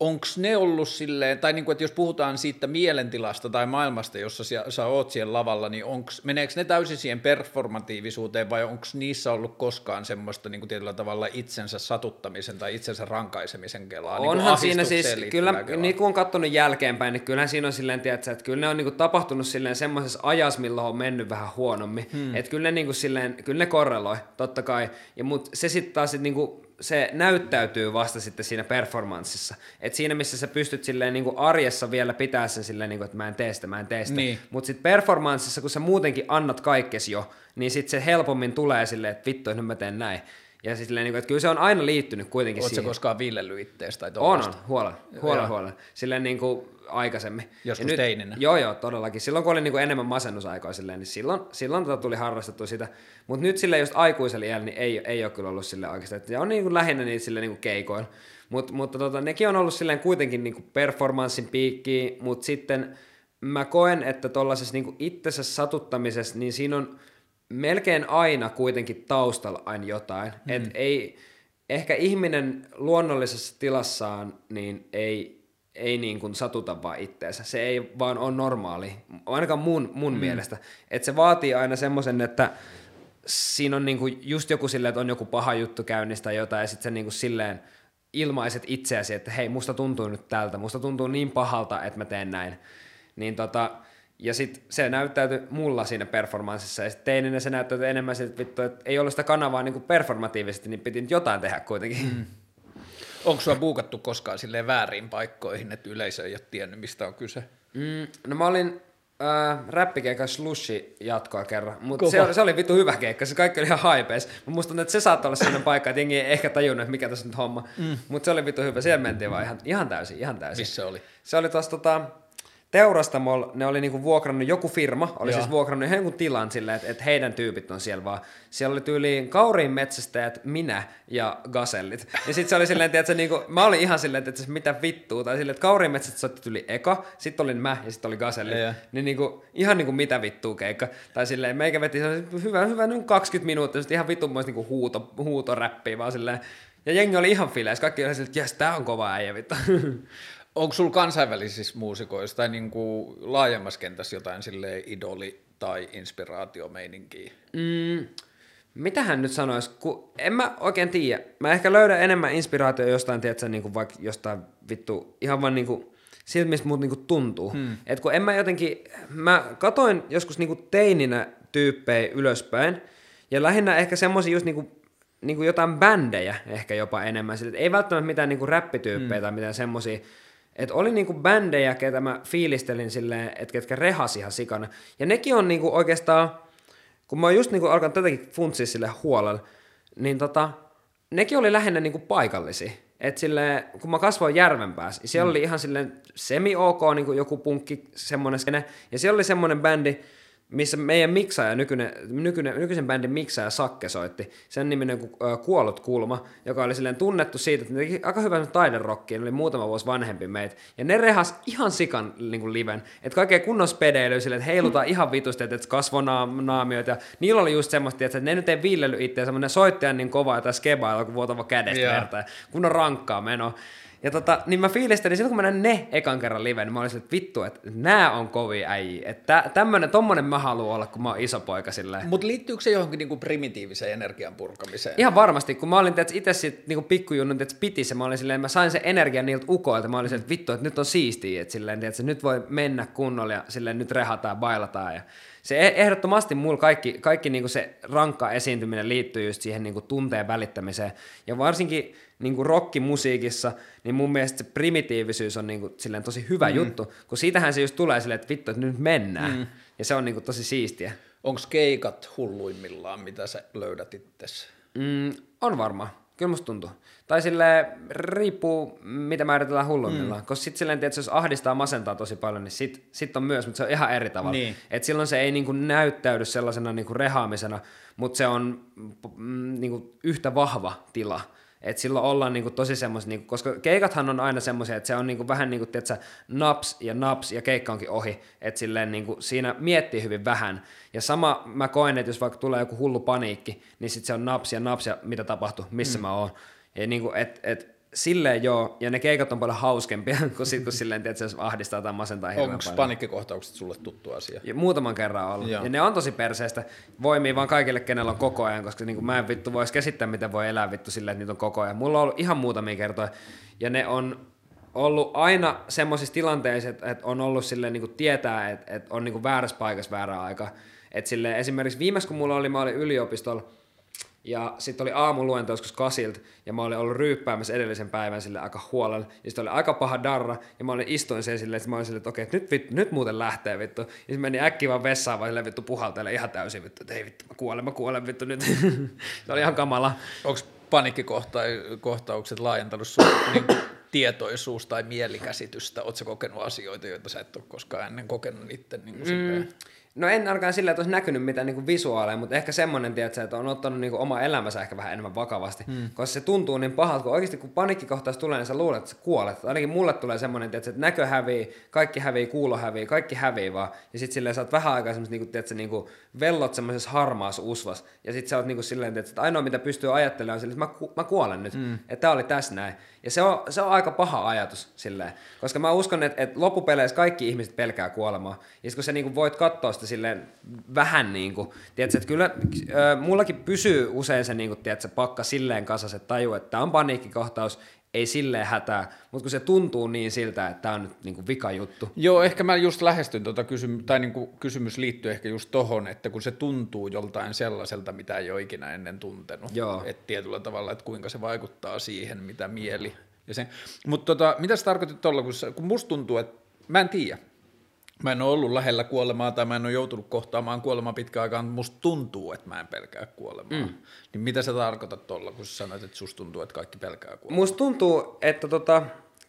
onko ne ollut silleen, tai niin kuin, että jos puhutaan siitä mielentilasta tai maailmasta, jossa sä, sä oot siellä lavalla, niin onks, meneekö ne täysin siihen performatiivisuuteen vai onko niissä ollut koskaan semmoista niin kuin tietyllä tavalla itsensä satuttamisen tai itsensä rankaisemisen kelaa? niin kuin Onhan siinä siis, kyllä kelaa? niin kun on katsonut jälkeenpäin, niin kyllähän siinä on silleen, tiedätkö, että kyllä ne on niinku tapahtunut silleen semmoisessa ajassa, milloin on mennyt vähän huonommin. Hmm. Että kyllä ne niinku silleen, kyllä ne korreloi, totta kai. Ja mut se sitten taas sit niinku, se näyttäytyy vasta sitten siinä performanssissa. Et siinä, missä sä pystyt silleen niinku arjessa vielä pitää sen silleen, niinku, että mä en tee sitä, mä en tee sitä. Niin. Mutta sitten performanssissa, kun sä muutenkin annat kaikkes jo, niin sitten se helpommin tulee silleen, että vittu, nyt mä teen näin. Ja siis silleen, niinku, että kyllä se on aina liittynyt kuitenkin Oot siihen. koskaan villellyt ittees tai On, tollasta? on, huolen, huolen, Joo. huolen. Silleen niin kuin aikaisemmin. Joskus Ja teininä. Joo, joo, todellakin. Silloin kun oli niin kuin enemmän masennusaikoja silleen, niin silloin, silloin tota tuli harrastettua sitä. Mutta nyt silleen just aikuisella iällä, niin ei, ei ole kyllä ollut silleen oikeasti. Et Ja on niin kuin lähinnä niitä silleen niin kuin keikoilla. Mut, mutta tota, nekin on ollut silleen kuitenkin niin kuin performanssin piikki, mutta sitten mä koen, että tuollaisessa niin itsensä satuttamisessa, niin siinä on melkein aina kuitenkin taustalla aina jotain. Mm. Et ei, ehkä ihminen luonnollisessa tilassaan niin ei, ei niin kuin satuta vaan itteensä. Se ei vaan ole normaali, ainakaan mun, mun mm. mielestä. Että se vaatii aina semmoisen, että siinä on niinku just joku silleen, että on joku paha juttu käynnissä tai jotain, ja sitten sä niinku silleen ilmaiset itseäsi, että hei, musta tuntuu nyt tältä, musta tuntuu niin pahalta, että mä teen näin. Niin tota, ja sitten se näyttäytyi mulla siinä performanssissa, ja sitten teininä se näyttäytyi enemmän siltä, että vittu, että ei ollut sitä kanavaa niinku performatiivisesti, niin piti nyt jotain tehdä kuitenkin. Mm. Onko sua buukattu koskaan silleen väärin paikkoihin, että yleisö ei ole tiennyt, mistä on kyse? Mm, no mä olin äh, räppikeikka Slushi jatkoa kerran, mutta se, oli- se oli vittu hyvä keikka, se kaikki oli ihan haipees. Mä tuntuu, että se saattoi olla sellainen paikka, että jengi ei ehkä tajunnut, että mikä tässä nyt homma. Mm. Mutta se oli vittu hyvä, siellä mentiin vaan ihan, ihan täysin, ihan täysin. Missä oli? Se oli tuossa tota, teurastamolla, ne oli niinku vuokrannut, joku firma oli Joo. siis vuokrannut jonkun tilan silleen, että, että heidän tyypit on siellä vaan. Siellä oli tyyliin kauriin metsästäjät, minä ja gasellit. Ja sitten se oli silleen, että niinku, mä olin ihan silleen, että mitä vittua, tai silleen, että kauriin metsästäjät soitti tuli eka, sitten olin mä ja sitten oli gasellit. Joo. Niin niinku, ihan niinku mitä vittua keikka. Tai silleen, meikä veti hyvä, hyvä niin 20 minuuttia, sitten ihan vitun niinku huuto, huutoräppiä vaan silleen. Ja jengi oli ihan fileis, kaikki oli silleen, että jes, tää on kova äijä vittu. Onko sulla kansainvälisissä muusikoissa tai niinku laajemmassa kentässä jotain sille idoli- tai inspiraatiomeininkiä? Mm, mitä hän nyt sanoisi? Kun en mä oikein tiedä. Mä ehkä löydän enemmän inspiraatiota jostain, tiedätkö, niin kuin vaikka jostain vittu, ihan vaan niin kuin, siltä, mistä mut niinku tuntuu. Hmm. Et kun en mä jotenkin, mä katoin joskus niinku teininä tyyppejä ylöspäin, ja lähinnä ehkä semmoisia just niinku, niinku jotain bändejä ehkä jopa enemmän. Sille, ei välttämättä mitään niinku räppityyppejä hmm. tai mitään semmoisia, että oli niinku bändejä, ketä mä fiilistelin silleen, että ketkä rehasi ihan sikana. Ja nekin on niinku oikeastaan, kun mä oon just niinku alkanut tätäkin funtsia sille huolella, niin tota, nekin oli lähinnä niinku paikallisia. Et sille, kun mä kasvoin Järvenpäässä, siellä mm. oli ihan silleen semi-ok niin joku punkki, semmoinen skene, ja siellä oli semmoinen bändi, missä meidän miksaaja, nykyinen, nykyinen, nykyisen bändin miksaaja Sakke soitti, sen niminen kuin Kuollut kulma, joka oli silleen tunnettu siitä, että ne teki aika hyvän taiderokkiin, oli muutama vuosi vanhempi meitä, ja ne rehas ihan sikan niin kuin liven, että kaikkea kunnon spedeilyä silleen, että heilutaan ihan vitusti, että kasvonaamiot, ja niillä oli just semmoista, että ne nyt ei viillely itseä, ne soittajan niin kova, että skebaa, kun vuotava kädestä yeah. verta, kunnon rankkaa meno. Ja tota, niin mä fiilistelin, silloin kun mä näin ne ekan kerran live, niin mä olin että vittu, että nää on kovia äijä. Että tämmönen, tommonen mä haluan olla, kun mä oon iso poika silleen. Mut liittyykö se johonkin niinku primitiiviseen energian purkamiseen? Ihan varmasti, kun mä olin itse sit niinku pikkujunnu, että piti se, mä olin silleen, mä sain sen energian niiltä ukoilta, mä olin silleen, että vittu, että nyt on siistiä, että silleen, että nyt voi mennä kunnolla ja silleen nyt rehataan, bailataan ja se e- ehdottomasti mulla kaikki, kaikki niinku se rankka esiintyminen liittyy just siihen niinku tunteen välittämiseen. Ja varsinkin niinku rockimusiikissa, niin mun mielestä se primitiivisyys on niinku silleen tosi hyvä mm. juttu, kun siitähän se just tulee silleen, että vittu, että nyt mennään. Mm. Ja se on niinku tosi siistiä. Onko keikat hulluimmillaan, mitä sä löydät itsesi? Mm, on varmaan. Kyllä musta tuntuu. Tai sille riippuu, mitä määritellään hulluimmillaan. Mm. Koska sitten silleen, että jos ahdistaa masentaa tosi paljon, niin sit, sit on myös, mutta se on ihan eri tavalla. Niin. Et silloin se ei niinku näyttäydy sellaisena niinku rehaamisena, mutta se on mm, niinku yhtä vahva tila. Et silloin ollaan niinku tosi semmos, niinku, koska keikathan on aina semmoisia, että se on niinku vähän niin kuin, naps ja naps ja keikka onkin ohi. Että silleen niinku, siinä miettii hyvin vähän. Ja sama mä koen, että jos vaikka tulee joku hullu paniikki, niin sitten se on naps ja naps ja mitä tapahtuu, missä mm. mä oon. Ja niinku, et, et, silleen joo, ja ne keikat on paljon hauskempia, kun, sit, kun silleen, että se ahdistaa tai masentaa hirveän Onko paniikkikohtaukset sulle tuttu asia? Ja muutaman kerran ollut. Joo. Ja ne on tosi perseestä. Voimii vaan kaikille, kenellä on koko ajan, koska niin kuin mä en vittu voisi käsittää, miten voi elää vittu silleen, että niitä on koko ajan. Mulla on ollut ihan muutamia kertoja, ja ne on ollut aina semmoisissa tilanteissa, että, että on ollut silleen niin kuin tietää, että, että on niin kuin väärässä paikassa väärä aika. Että silleen, esimerkiksi viimeis kun mulla oli, mä olin yliopistolla, ja sitten oli aamuluento joskus kasilta, ja mä olin ollut ryyppäämässä edellisen päivän sille aika huolella. Ja sitten oli aika paha darra, ja mä olin istuin sen silleen, että mä olin silleen, että okei, nyt, vittu, nyt muuten lähtee vittu. Ja sitten meni äkkiä vaan vessaan, vaan silleen vittu puhaltelee ihan täysin vittu, että ei vittu, mä kuolen, mä kuolen vittu nyt. se oli ihan kamala. Onko panikkikohtaukset laajentanut sun niin tietoisuus tai mielikäsitystä? Oletko kokenut asioita, joita sä et ole koskaan ennen kokenut niiden niin mm. No en ainakaan sillä, että olisi näkynyt mitään niin visuaaleja, mutta ehkä semmoinen, tiedätkö, että on ottanut niin oma elämänsä ehkä vähän enemmän vakavasti. Hmm. Koska se tuntuu niin pahalta, kun oikeasti kun paniikkikohtaus tulee, niin sä luulet, että sä kuolet. Ainakin mulle tulee semmoinen, tiedätkö, että näkö hävii, kaikki hävii, kuulo hävii, kaikki hävii vaan. Ja sitten silleen sä oot vähän aikaa semmoista, niin kuin, tiedätkö, niin kuin vellot semmoisessa harmaassa usvas. Ja sitten sä oot niin kuin silleen, tiedätkö, että ainoa mitä pystyy ajattelemaan on silleen, että mä, ku, mä kuolen nyt. Hmm. Että tää oli tässä näin. Ja se on, se on aika paha ajatus silleen. Koska mä uskon, että, että loppupeleissä kaikki ihmiset pelkää kuolemaa. Ja kun sä niin kuin voit katsoa sitä silleen vähän niin kuin, tiedätkö, että kyllä äh, mullakin pysyy usein se niin kuin, tiedätkö, pakka silleen kasassa, että tajuu, että tämä on paniikkikohtaus, ei silleen hätää, mutta kun se tuntuu niin siltä, että tämä on nyt niin kuin vika juttu. Joo, ehkä mä just lähestyn tuota kysymys, tai niin kysymys liittyy ehkä just tohon, että kun se tuntuu joltain sellaiselta, mitä ei ole ikinä ennen tuntenut, Joo. että tietyllä tavalla, että kuinka se vaikuttaa siihen, mitä mieli ja sen. Mutta tota, mitä sä tarkoitit tuolla, kun, kun musta tuntuu, että mä en tiedä, mä en ole ollut lähellä kuolemaa tai mä en ole joutunut kohtaamaan kuolemaa pitkään aikaan, mutta musta tuntuu, että mä en pelkää kuolemaa. Mm. Niin mitä sä tarkoitat tuolla, kun sä sanoit, että susta tuntuu, että kaikki pelkää kuolemaa? Musta tuntuu, että tota,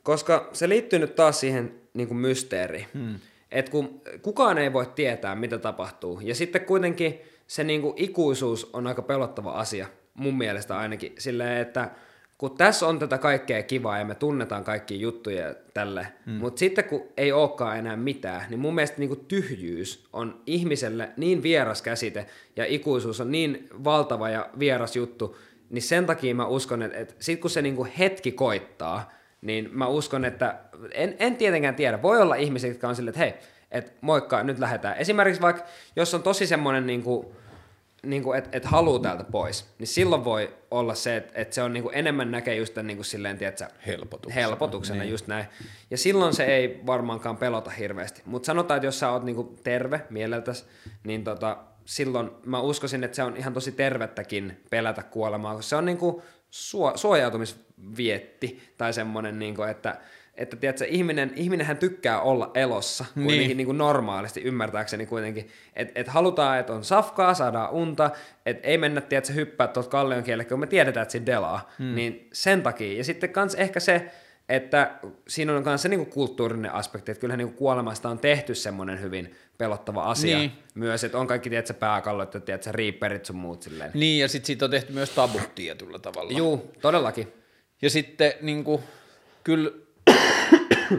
koska se liittyy nyt taas siihen niin kuin mysteeriin, mm. että kun kukaan ei voi tietää, mitä tapahtuu, ja sitten kuitenkin se niin kuin ikuisuus on aika pelottava asia, mun mielestä ainakin, silleen, että – kun tässä on tätä kaikkea kivaa ja me tunnetaan kaikki juttuja tälle, mm. mutta sitten kun ei olekaan enää mitään, niin mun mielestä niin kuin tyhjyys on ihmiselle niin vieras käsite ja ikuisuus on niin valtava ja vieras juttu, niin sen takia mä uskon, että, että sit kun se niin kuin hetki koittaa, niin mä uskon, että en, en tietenkään tiedä, voi olla ihmisiä, jotka on silleen, että hei, että moikka, nyt lähdetään. Esimerkiksi vaikka, jos on tosi semmoinen niin kuin, niin kuin, että et haluaa täältä pois, niin silloin voi olla se, että, että se on niin kuin enemmän näkee just tämän niin kuin silleen, tiedätkö, Helpotuksena. helpotuksena niin. just näin. Ja silloin se ei varmaankaan pelota hirveästi. Mutta sanotaan, että jos sä oot niin kuin terve mieleltäs, niin tota, silloin mä uskoisin, että se on ihan tosi tervettäkin pelätä kuolemaa, koska se on niin kuin suo, suojautumisvietti tai semmoinen, niin kuin, että että tiedätkö, ihminen, ihminenhän tykkää olla elossa kuitenkin niin. Niin kuin normaalisti, ymmärtääkseni kuitenkin. Että et halutaan, että on safkaa, saadaan unta, että ei mennä, tiedätkö, hyppää tuolta kallion kielelle, kun me tiedetään, että siinä delaa. Hmm. Niin sen takia. Ja sitten kans ehkä se, että siinä on myös se niin kuin kulttuurinen aspekti, että kyllähän niin kuin kuolemasta on tehty semmoinen hyvin pelottava asia niin. myös, että on kaikki, tiedätkö, pääkallot ja tiedätkö, riipperit sun muut silleen. Niin, ja sitten siitä on tehty myös tabu tietyllä tavalla. Juu, todellakin. Ja sitten niin kuin, kyllä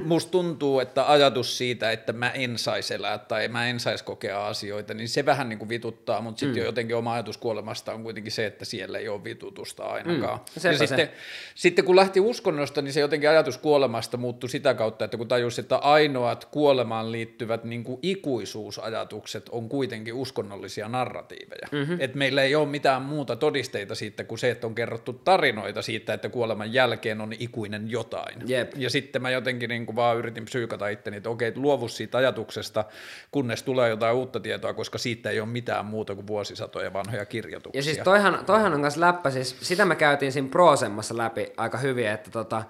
musta tuntuu, että ajatus siitä, että mä en saisi elää tai mä en saisi kokea asioita, niin se vähän niin kuin vituttaa, mutta sitten mm. jotenkin oma ajatus kuolemasta on kuitenkin se, että siellä ei ole vitutusta ainakaan. Mm. Ja sitten, sitten kun lähti uskonnosta, niin se jotenkin ajatus kuolemasta muuttui sitä kautta, että kun tajusi, että ainoat kuolemaan liittyvät niin kuin ikuisuusajatukset on kuitenkin uskonnollisia narratiiveja. Mm-hmm. Että meillä ei ole mitään muuta todisteita siitä kuin se, että on kerrottu tarinoita siitä, että kuoleman jälkeen on ikuinen jotain. Jep. Ja sitten mä jotenkin niin kuin vaan yritin psyykata itteni, että okei, luovu siitä ajatuksesta, kunnes tulee jotain uutta tietoa, koska siitä ei ole mitään muuta kuin vuosisatoja vanhoja kirjoituksia. Ja siis toihan, toihan on myös läppä, siis sitä me käytiin siinä proosemmassa läpi aika hyvin, että tota,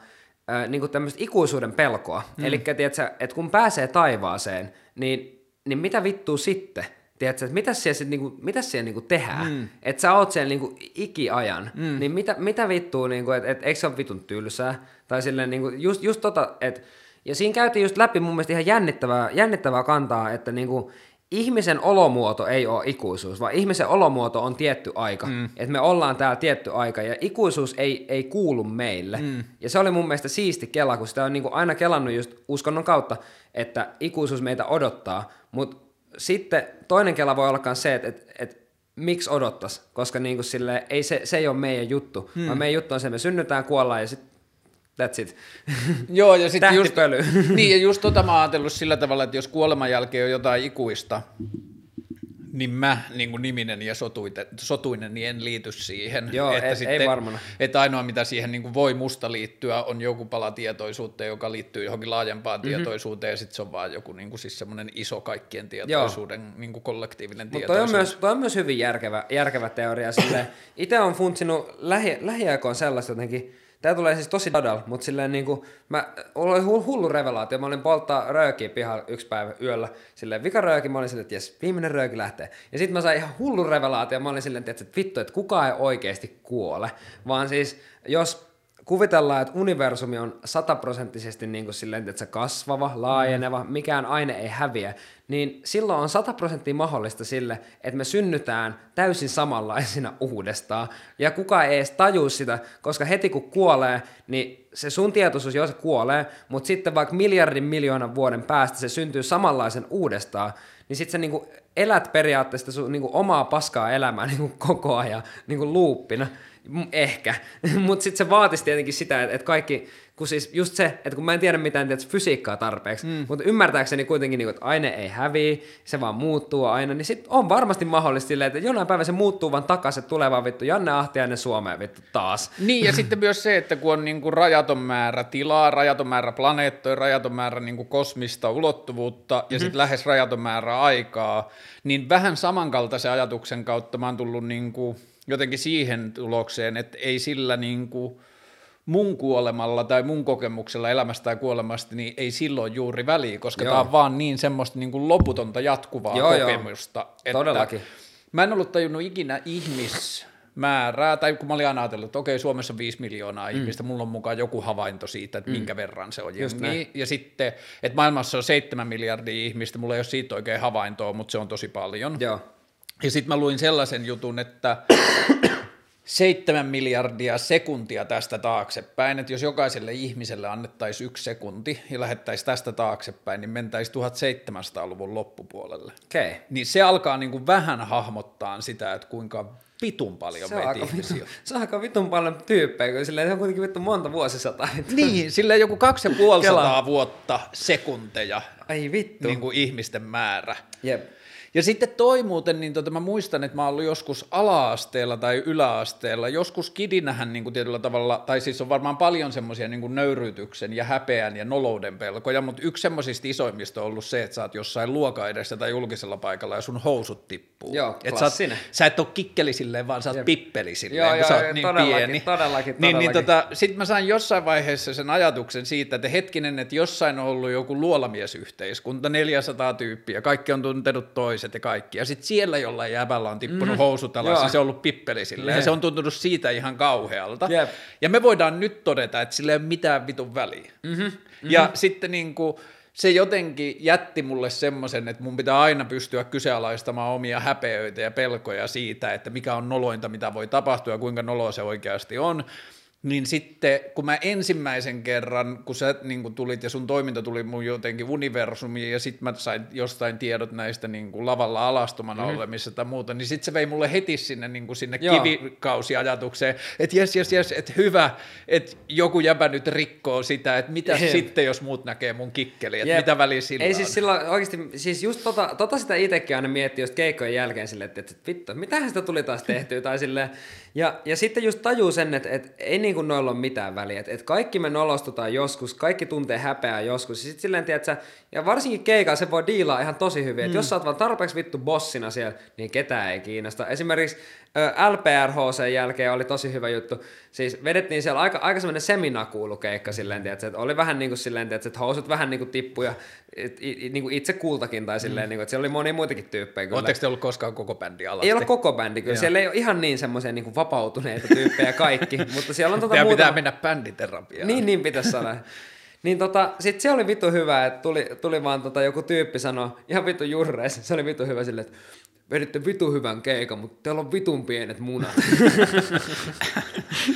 niin kuin tämmöistä ikuisuuden pelkoa. Mm. Eli että kun pääsee taivaaseen, niin, niin mitä vittuu sitten? Tiedätkö, että mitä siellä, sit, niinku, mitä siellä niinku tehdään? Mm. Että sä oot siellä niinku ikiajan, mm. niin mitä, mitä vittua, niinku, että et, eikö se ole vitun tylsää? Tai silleen niinku, just, just tota, että ja siinä käytiin just läpi mun mielestä ihan jännittävää, jännittävää kantaa, että niinku, ihmisen olomuoto ei ole ikuisuus, vaan ihmisen olomuoto on tietty aika. Mm. Että me ollaan täällä tietty aika, ja ikuisuus ei, ei kuulu meille. Mm. Ja se oli mun mielestä siisti kela, kun sitä on niinku aina kelannut just uskonnon kautta, että ikuisuus meitä odottaa, mutta sitten toinen kela voi olla se, että, että, että miksi odottas, koska niin kuin sille, ei se, se ei ole meidän juttu, hmm. vaan meidän juttu on se, että me synnytään, kuollaan ja sitten That's it. Joo, ja sitten just, niin, ja just tota mä oon ajatellut sillä tavalla, että jos kuoleman jälkeen on jotain ikuista, niin mä niin kuin niminen ja sotuinen, sotuinen niin en liity siihen. Joo, että ei, sitten, ei varmana. Että ainoa mitä siihen niin kuin voi musta liittyä on joku pala tietoisuutta, joka liittyy johonkin laajempaan mm-hmm. tietoisuuteen ja sitten se on vaan joku niin kuin siis semmoinen iso kaikkien tietoisuuden niin kuin kollektiivinen Mut tietoisuus. Toi on, myös, toi on myös hyvin järkevä, järkevä teoria. Itse on funtsinut lähi, lähiaikoin sellaista jotenkin, Tää tulee siis tosi dadal, mutta silleen niinku, mä, oli hullu revelaatio, mä olin polttaa röökiä pihalla yksi päivä yöllä, silleen vika rööki, mä olin silleen, että jes, viimeinen rööki lähtee. Ja sitten mä sain ihan hullu revelaatio, mä olin silleen, että vittu, että kukaan ei oikeasti kuole, vaan siis jos kuvitellaan, että universumi on sataprosenttisesti niin kuin silleen, että se kasvava, laajeneva, mikään aine ei häviä, niin silloin on sataprosenttia mahdollista sille, että me synnytään täysin samanlaisina uudestaan, ja kukaan ei edes taju sitä, koska heti kun kuolee, niin se sun tietoisuus, jo se kuolee, mutta sitten vaikka miljardin miljoonan vuoden päästä se syntyy samanlaisen uudestaan, niin sitten sä niinku elät periaatteessa sun niinku omaa paskaa elämää niinku koko ajan niinku luuppina. Ehkä, mutta sitten se vaatisi tietenkin sitä, että kaikki, kun siis just se, että kun mä en tiedä mitään tiedä, fysiikkaa tarpeeksi, mm. mutta ymmärtääkseni kuitenkin, niin, että aine ei häviä, se vaan muuttuu aina, niin sitten on varmasti mahdollista silleen, että jonain päivänä se muuttuu vaan takaisin, tulee vaan vittu Janne Ahtiainen Suomeen vittu taas. Niin, ja sitten myös se, että kun on niin kuin rajaton määrä tilaa, rajaton määrä planeettoja, rajaton määrä niin kuin kosmista ulottuvuutta mm-hmm. ja mhm. sitten lähes rajaton määrä aikaa, niin vähän samankaltaisen ajatuksen kautta mä oon tullut niin kuin jotenkin siihen tulokseen, että ei sillä niin kuin mun kuolemalla tai mun kokemuksella elämästä tai kuolemasta, niin ei silloin juuri väliä, koska tämä on vaan niin semmoista niin kuin loputonta jatkuvaa joo, kokemusta. Joo. Että Todellakin. Mä en ollut tajunnut ikinä ihmismäärää, tai kun mä olin aina ajatellut, että okei, Suomessa on 5 miljoonaa mm. ihmistä, mulla on mukaan joku havainto siitä, että mm. minkä verran se on jengi. Ja sitten, että maailmassa on 7 miljardia ihmistä, mulla ei ole siitä oikein havaintoa, mutta se on tosi paljon. Joo. Ja sitten mä luin sellaisen jutun, että seitsemän miljardia sekuntia tästä taaksepäin, että jos jokaiselle ihmiselle annettaisiin yksi sekunti ja lähettäisiin tästä taaksepäin, niin mentäisiin 1700-luvun loppupuolelle. Okay. Niin se alkaa niin kuin vähän hahmottaa sitä, että kuinka vitun paljon se meitä ihmisiä vitun, Se on aika vitun paljon tyyppejä, kun se on kuitenkin vittu monta vuosisataa. Niin, sillä joku kaksi ja puoli vuotta sekunteja. Ai vittu. Niin kuin ihmisten määrä. Jep. Ja sitten toi muuten, niin tota, mä muistan, että mä oon ollut joskus ala-asteella tai yläasteella, joskus kidinähän niin kuin tietyllä tavalla, tai siis on varmaan paljon semmoisia niin kuin nöyryytyksen ja häpeän ja nolouden pelkoja, mutta yksi semmoisista isoimmista on ollut se, että sä oot jossain luoka edessä tai julkisella paikalla ja sun housut tippuu. Joo, Et sä, oot, sä et ole kikkeli silleen, vaan sä oot pippeli silleen, Joo, kun joo, sä oot joo, niin todellakin, pieni. todellakin, Niin, niin todellakin. tota, sitten mä sain jossain vaiheessa sen ajatuksen siitä, että hetkinen, että jossain on ollut joku luolamiesyhteiskunta, 400 tyyppiä, kaikki on tuntenut toiset ja kaikki. Ja sitten siellä jollain jäbällä on tippunut mm. housut alas ja se on ollut pippeli silleen, ja se on tuntunut siitä ihan kauhealta. Jep. Ja me voidaan nyt todeta, että sillä ei ole mitään vitun väliä. Mm-hmm. Mm-hmm. Ja sitten niin kuin, se jotenkin jätti mulle semmoisen, että mun pitää aina pystyä kyseenalaistamaan omia häpeöitä ja pelkoja siitä, että mikä on nolointa, mitä voi tapahtua ja kuinka noloa se oikeasti on. Niin sitten, kun mä ensimmäisen kerran, kun sä niin kun tulit ja sun toiminta tuli mun jotenkin universumiin ja sitten mä sain jostain tiedot näistä niin kuin lavalla alastomana mm-hmm. olemista tai muuta, niin sitten se vei mulle heti sinne, niin kuin sinne Joo. kivikausiajatukseen, että jes, jes, jes, että hyvä, että joku jäbä nyt rikkoo sitä, että mitä Jep. sitten, jos muut näkee mun kikkeli, että Jep. mitä väliä sillä Ei on. siis silloin oikeasti, siis just tota, tota sitä itsekin aina miettii just keikkojen jälkeen silleen, että, että vittu, mitähän sitä tuli taas tehtyä tai silleen. Ja, ja sitten just tajuu sen, että, että ei niinku noilla ole mitään väliä. Että, että kaikki me nolostutaan joskus, kaikki tuntee häpeää joskus. Ja sitten silleen, tiedät sä, ja varsinkin keikalla se voi diilaa ihan tosi hyvin. Että jos sä oot vaan tarpeeksi vittu bossina siellä, niin ketään ei kiinnosta. Esimerkiksi LPRHC jälkeen oli tosi hyvä juttu. Siis vedettiin siellä aika, aika semmoinen seminakuulukeikka silleen, että oli vähän niin kuin silleen, että housut vähän niin kuin tippu ja et, i, niin kuin itse kultakin tai silleen, niin kuin, että siellä oli monia muitakin tyyppejä kyllä. Oletteko te ollut koskaan koko bändi alasti? Ei ole koko bändi kyllä, Joo. siellä ei ole ihan niin semmoisia niin kuin vapautuneita tyyppejä kaikki, mutta siellä on tota muutama... pitää mennä bänditerapiaan. Niin, niin pitäisi sanoa. Niin tota, sit se oli vittu hyvä, että tuli, tuli vaan tota, joku tyyppi sanoi, ihan vittu jurreis, se oli vittu hyvä silleen, että veditte vitu hyvän keikan, mutta teillä on vitun pienet munat.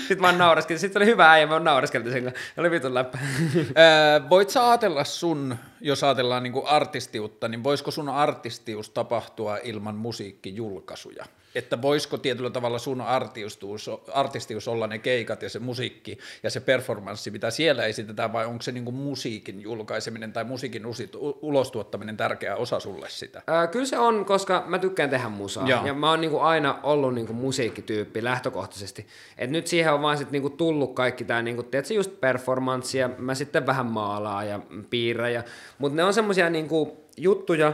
Sitten mä nauraskelin, sitten oli hyvä äijä, mä nauraskelin sen, kanssa. oli vitun läppä. Öö, voit sä ajatella sun, jos ajatellaan niinku artistiutta, niin voisiko sun artistius tapahtua ilman musiikkijulkaisuja? Että voisiko tietyllä tavalla sun artistius, artistius olla ne keikat ja se musiikki ja se performanssi, mitä siellä esitetään, vai onko se niinku musiikin julkaiseminen tai musiikin usit, u- ulostuottaminen tärkeä osa sulle sitä? Ää, kyllä se on, koska mä tykkään tehdä musaa. Joo. Ja mä oon niinku aina ollut niinku musiikkityyppi lähtökohtaisesti. Et nyt siihen on vaan sit niinku tullut kaikki tää niinku, tiedätkö, just performanssi ja mä sitten vähän maalaa ja piirrä. Ja, mutta ne on semmosia niinku juttuja,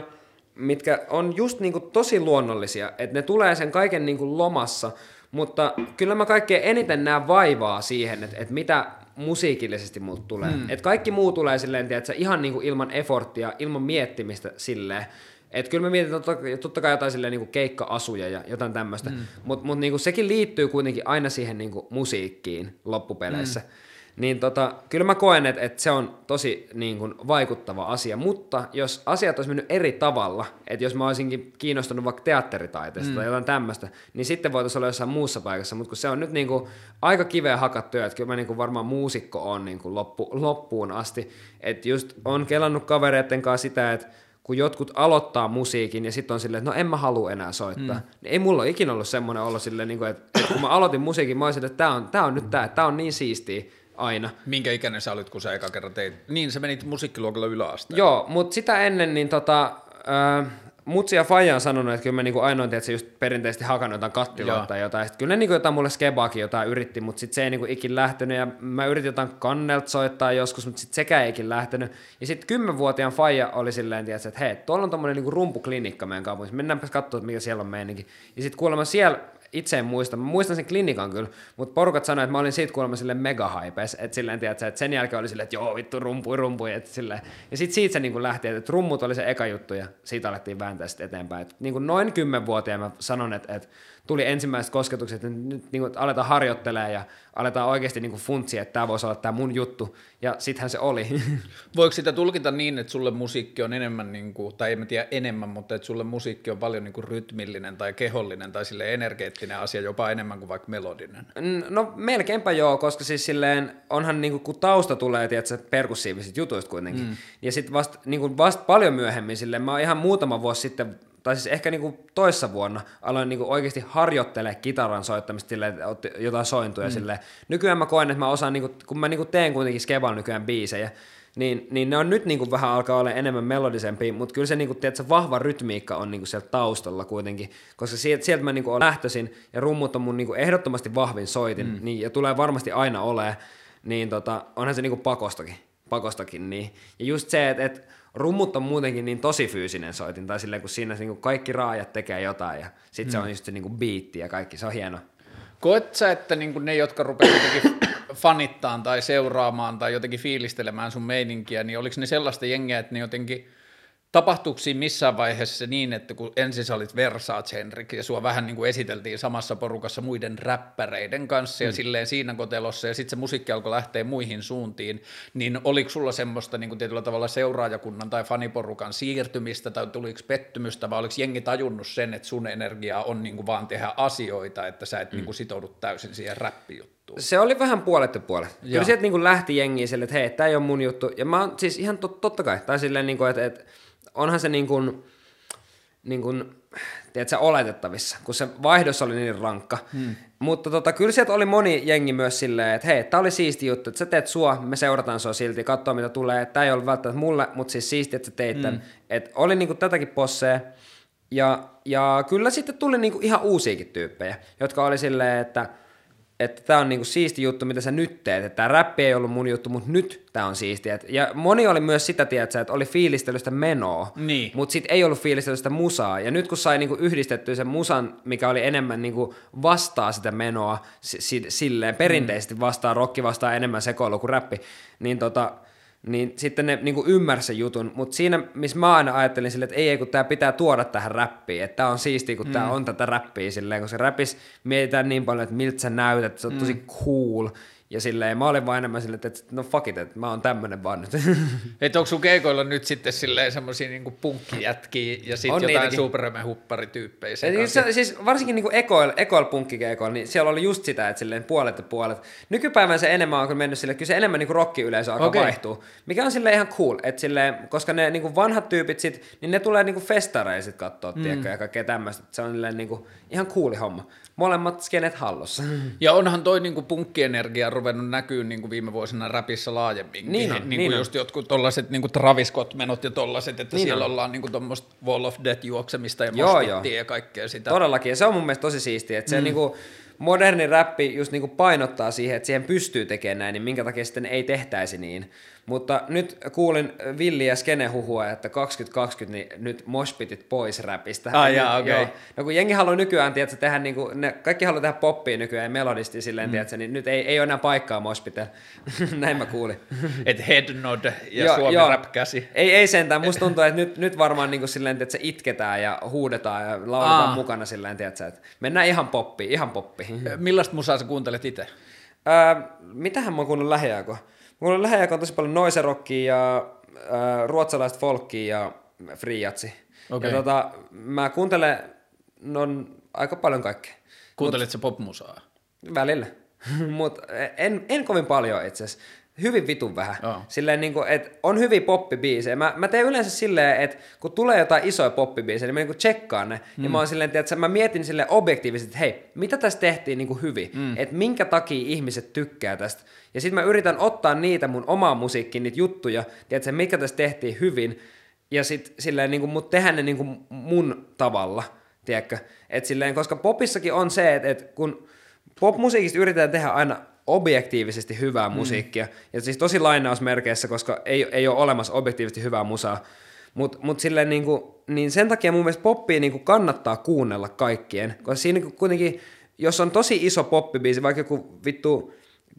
mitkä on just niinku tosi luonnollisia. Että ne tulee sen kaiken niinku lomassa. Mutta kyllä mä kaikkein eniten näen vaivaa siihen, että, että mitä musiikillisesti multa tulee. Mm. Että kaikki muu tulee silleen, tiedätkö, ihan niinku ilman efforttia, ilman miettimistä silleen. Et kyllä mä mietin totta, totta kai jotain silleen niinku keikka-asuja ja jotain tämmöistä, mm. mutta mut niinku sekin liittyy kuitenkin aina siihen niinku musiikkiin loppupeleissä. Mm. Niin tota, kyllä mä koen, että, että se on tosi niin kuin, vaikuttava asia, mutta jos asiat olisi mennyt eri tavalla, että jos mä olisinkin kiinnostunut vaikka teatteritaiteesta mm. tai jotain tämmöistä, niin sitten voitaisiin olla jossain muussa paikassa, mutta kun se on nyt niin kuin, aika kiveä hakattu, että kyllä mä niin kuin, varmaan muusikko on niin kuin, loppu, loppuun asti, että just on kelannut kavereiden kanssa sitä, että kun jotkut aloittaa musiikin ja sitten on silleen, että no en mä halua enää soittaa. Mm. Niin ei mulla ole ikinä ollut semmoinen olo silleen, niin kuin, että, että kun mä aloitin musiikin, mä olisin, että tää on, tää on nyt tää, tää on niin siistiä aina. Minkä ikäinen sä olit, kun sä eka kerran teit? Niin, sä menit musiikkiluokalla yläasteen. Joo, mutta sitä ennen niin tota, äh, Mutsi ja Faija on sanonut, että kyllä mä niinku ainoin tietysti just perinteisesti hakannut jotain kattiloita tai jotain. Sitten kyllä ne niinku jotain mulle skebaakin jotain yritti, mutta sitten se ei niinku ikin lähtenyt. Ja mä yritin jotain kannelta soittaa joskus, mutta sitten sekään ei ikin lähtenyt. Ja sitten kymmenvuotiaan Faija oli silleen, tietysti, että hei, tuolla on tommonen niinku rumpuklinikka meidän kaupungissa. Mennäänpäs katsoa, että mikä siellä on meininki. Ja sitten kuulemma siellä itse en muista, mä muistan sen klinikan kyllä, mutta porukat sanoi, että mä olin siitä kuulemma silleen mega hypes, että silleen, tiedätkö, että sen jälkeen oli silleen, että joo vittu rumpui, rumpui, että silleen. Ja sitten siitä se niin lähti, että rummut oli se eka juttu ja siitä alettiin vääntää sitten eteenpäin. Et niin kuin noin kymmenvuotiaana mä sanon, että, että tuli ensimmäiset kosketukset, että nyt niin kuin aletaan harjoittelemaan ja aletaan oikeasti niin kuin funtsia, että tämä voisi olla tämä mun juttu. Ja sittenhän se oli. Voiko sitä tulkita niin, että sulle musiikki on enemmän, niin kuin, tai en mä tiedä enemmän, mutta että sulle musiikki on paljon niin kuin rytmillinen tai kehollinen tai sille energeettinen asia jopa enemmän kuin vaikka melodinen? No melkeinpä joo, koska siis silleen onhan niinku, kun tausta tulee, tiedätkö, perkussiivisista jutuista kuitenkin. Mm. Ja sitten vasta niinku, vast paljon myöhemmin silleen, mä oon ihan muutama vuosi sitten tai siis ehkä niinku toissa vuonna aloin niinku oikeasti harjoittele kitaran soittamista silleen, että otti jotain sointuja mm. silleen. Nykyään mä koen, että mä osaan, niinku, kun mä niinku teen kuitenkin Skebal nykyään biisejä, niin, niin ne on nyt niinku vähän alkaa olla enemmän melodisempi, mutta kyllä se, niinku, tiedätkö, vahva rytmiikka on niinku sieltä taustalla kuitenkin, koska sieltä, sieltä mä niinku olen lähtöisin, ja rummut on mun niinku ehdottomasti vahvin soitin, mm. niin, ja tulee varmasti aina olemaan, niin tota, onhan se niinku pakostakin, pakostakin niin. Ja just se, että et, rummut on muutenkin niin tosi fyysinen soitin, tai silleen, kun siinä niinku kaikki raajat tekee jotain, ja sitten mm. se on just se niinku biitti ja kaikki, se on hieno. Koet sä, että niinku ne, jotka rupeavat jotenkin fanittaan tai seuraamaan tai jotenkin fiilistelemään sun meininkiä, niin oliko ne sellaista jengiä, että ne jotenkin – Tapahtuuko siinä missään vaiheessa niin, että kun ensin sä olit Versace Henrik ja sua vähän niin kuin esiteltiin samassa porukassa muiden räppäreiden kanssa ja mm. silleen siinä kotelossa ja sitten se musiikki alkoi lähteä muihin suuntiin, niin oliko sulla semmoista niin kuin tietyllä tavalla seuraajakunnan tai faniporukan siirtymistä tai tuliko pettymystä vai oliko jengi tajunnut sen, että sun energia on niin kuin vaan tehdä asioita, että sä et mm. niin kuin sitoudu täysin siihen räppijuttuun? Se oli vähän puolet ja puolet. Kyllä sieltä niin kuin lähti jengiä sille, että hei, tämä ei ole mun juttu. Ja mä oon siis ihan tot, totta kai, tai silleen, niin kuin, että, että onhan se niin kuin, niin kuin, tiedätkö, oletettavissa, kun se vaihdos oli niin rankka. Hmm. Mutta tota, kyllä sieltä oli moni jengi myös silleen, että hei, tämä oli siisti juttu, että sä teet sua, me seurataan sua silti, katsoa mitä tulee. Tämä ei ollut välttämättä mulle, mutta siis siisti, että sä teit tämän. Hmm. Et oli niinku tätäkin posseja. Ja, ja kyllä sitten tuli niinku ihan uusiakin tyyppejä, jotka oli silleen, että – että tämä on niinku siisti juttu, mitä sä nyt teet, että tämä räppi ei ollut mun juttu, mutta nyt tämä on siistiä. Ja moni oli myös sitä, tiedätkö, että oli fiilistelystä menoa, niin. mutta sitten ei ollut fiilistelystä musaa. Ja nyt kun sai niinku yhdistettyä sen musan, mikä oli enemmän niinku vastaa sitä menoa, si- silleen perinteisesti vastaa, rokki vastaa enemmän sekoilu kuin räppi, niin tota, niin sitten ne niin ymmärsi jutun, mutta siinä, missä mä aina ajattelin silleen, että ei, ei kun tämä pitää tuoda tähän räppiin, että tämä on siistiä, kun mm. tämä on tätä räppiä silleen, koska räpis mietitään niin paljon, että miltä sä näytät, että se on mm. tosi cool, ja silleen, mä olin vain enemmän silleen, että no fuck it, että mä oon tämmönen vaan nyt. Että onko sun keikoilla nyt sitten silleen semmosia niinku punkkijätkiä ja sitten jotain superme-hupparityyppejä siis, siis varsinkin niinku ekoil, ekoil punkkikeikoilla, niin siellä oli just sitä, että silleen puolet ja puolet. Nykypäivän se enemmän on mennyt silleen, kyllä se enemmän niinku rockiyleisö alkaa okay. vaihtuu, mikä on silleen ihan cool, että silleen, koska ne niinku vanhat tyypit sit, niin ne tulee niinku festareja sit katsoa, mm. tiedätkö, ja kaikkea tämmöistä. Se on silleen niinku ihan cooli homma molemmat skenet hallussa. Ja onhan toi niinku punkkienergia ruvennut näkyy niinku viime vuosina rapissa laajemmin. Niin on, niinku niin just on. jotkut tollaset niinku Travis menot ja tollaset, että niin siellä on. ollaan niinku tuommoista Wall of Death juoksemista ja joo, joo. ja kaikkea sitä. Todellakin, ja se on mun mielestä tosi siistiä, että mm. se niinku, moderni räppi just niinku painottaa siihen, että siihen pystyy tekemään näin, niin minkä takia sitten ei tehtäisi niin. Mutta nyt kuulin Villi ja Skene huhua, että 2020 niin nyt moshpitit pois räpistä. Ah, jaa. Okay. No kun jengi haluaa nykyään, tiedätkö, tehdä niinku, ne, kaikki haluaa tehdä poppia nykyään ja melodisti silleen, mm. tiedätkö, niin nyt ei, ei ole enää paikkaa moshpitel. Näin mä kuulin. Et head nod ja jo, Suomi jo. rap käsi. Ei, ei sentään. Musta tuntuu, että nyt, nyt varmaan niinku silleen, että se itketään ja huudetaan ja lauletaan ah. mukana silleen, tiedätkö, että mennään ihan poppi, ihan poppi. Millaista musaa sä kuuntelet itse? Öö, mitähän mä oon kuunnellut lähiaikoina? Mulla on lähiaikoina tosi paljon noiserokkia ja äh, ruotsalaista folkkia ja friatsi. Okay. Ja tota, mä kuuntelen no, aika paljon kaikkea. Kuuntelet Mut, popmusaa? Välillä. Mutta en, en kovin paljon itse asiassa hyvin vitun vähän. Oh. Silleen niin kuin, että on hyvin poppibiisejä. Mä, mä teen yleensä silleen, että kun tulee jotain isoja poppibiisejä, niin mä niin tsekkaan ne. Mm. Ja mä oon silleen, että mä mietin sille objektiivisesti, että hei, mitä tässä tehtiin niin kuin hyvin? Mm. Että minkä takia ihmiset tykkää tästä? Ja sitten mä yritän ottaa niitä mun omaa musiikkiin, niitä juttuja, tiedätkö, mikä tässä tehtiin hyvin. Ja sitten silleen niin kuin, mut tehdä ne niin kuin mun tavalla, tiedätkö? Et silleen, koska popissakin on se, että, että kun popmusiikista yritetään tehdä aina objektiivisesti hyvää mm. musiikkia. Ja siis tosi lainausmerkeissä, koska ei, ei ole olemassa objektiivisesti hyvää musaa. Mutta mut silleen niinku, niin sen takia mun mielestä poppia niinku kannattaa kuunnella kaikkien. Koska siinä niinku kuitenkin, jos on tosi iso poppibiisi, vaikka joku vittu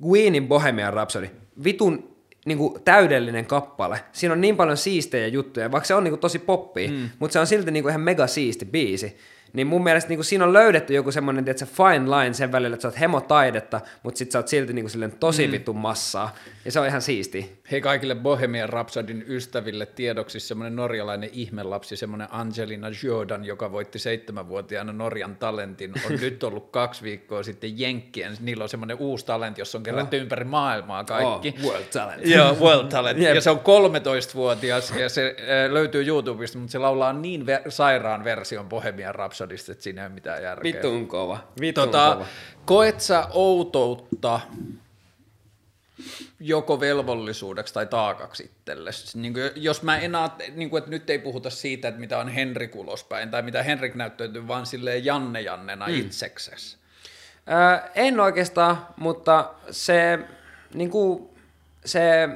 Queenin Bohemian Rhapsody, vitun niinku täydellinen kappale. Siinä on niin paljon siistejä juttuja, vaikka se on niinku tosi poppia, mm. mutta se on silti niinku ihan mega siisti biisi niin mun mielestä niin kuin siinä on löydetty joku semmoinen, että fine line sen välillä, että sä oot hemotaidetta, mutta sit sä oot silti niin kuin silleen tosi mm. vittu massaa. Ja se on ihan siisti. Hei kaikille Bohemian Rhapsodyn ystäville tiedoksi semmoinen norjalainen ihmelapsi, semmoinen Angelina Jordan, joka voitti seitsemänvuotiaana Norjan talentin, on nyt ollut kaksi viikkoa sitten Jenkkien. Niillä on semmoinen uusi talentti, jossa on kerätty oh. ympäri maailmaa kaikki. Oh, world Talent. Joo, World Talent. yep. Ja se on 13-vuotias ja se löytyy YouTubesta, mutta se laulaa niin ver- sairaan version Bohemian Rhapsodista, että siinä ei ole mitään järkeä. Vittu on kova. Vittu tota, kova. Koet sä outoutta joko velvollisuudeksi tai taakaksi itsellesi. Niin kuin, jos mä en aat, niin kuin, että nyt ei puhuta siitä, että mitä on Henrik ulospäin tai mitä Henrik näyttäytyy, vaan silleen Janne Jannena mm. itseksesi. Öö, en oikeastaan, mutta se, niin kuin, se,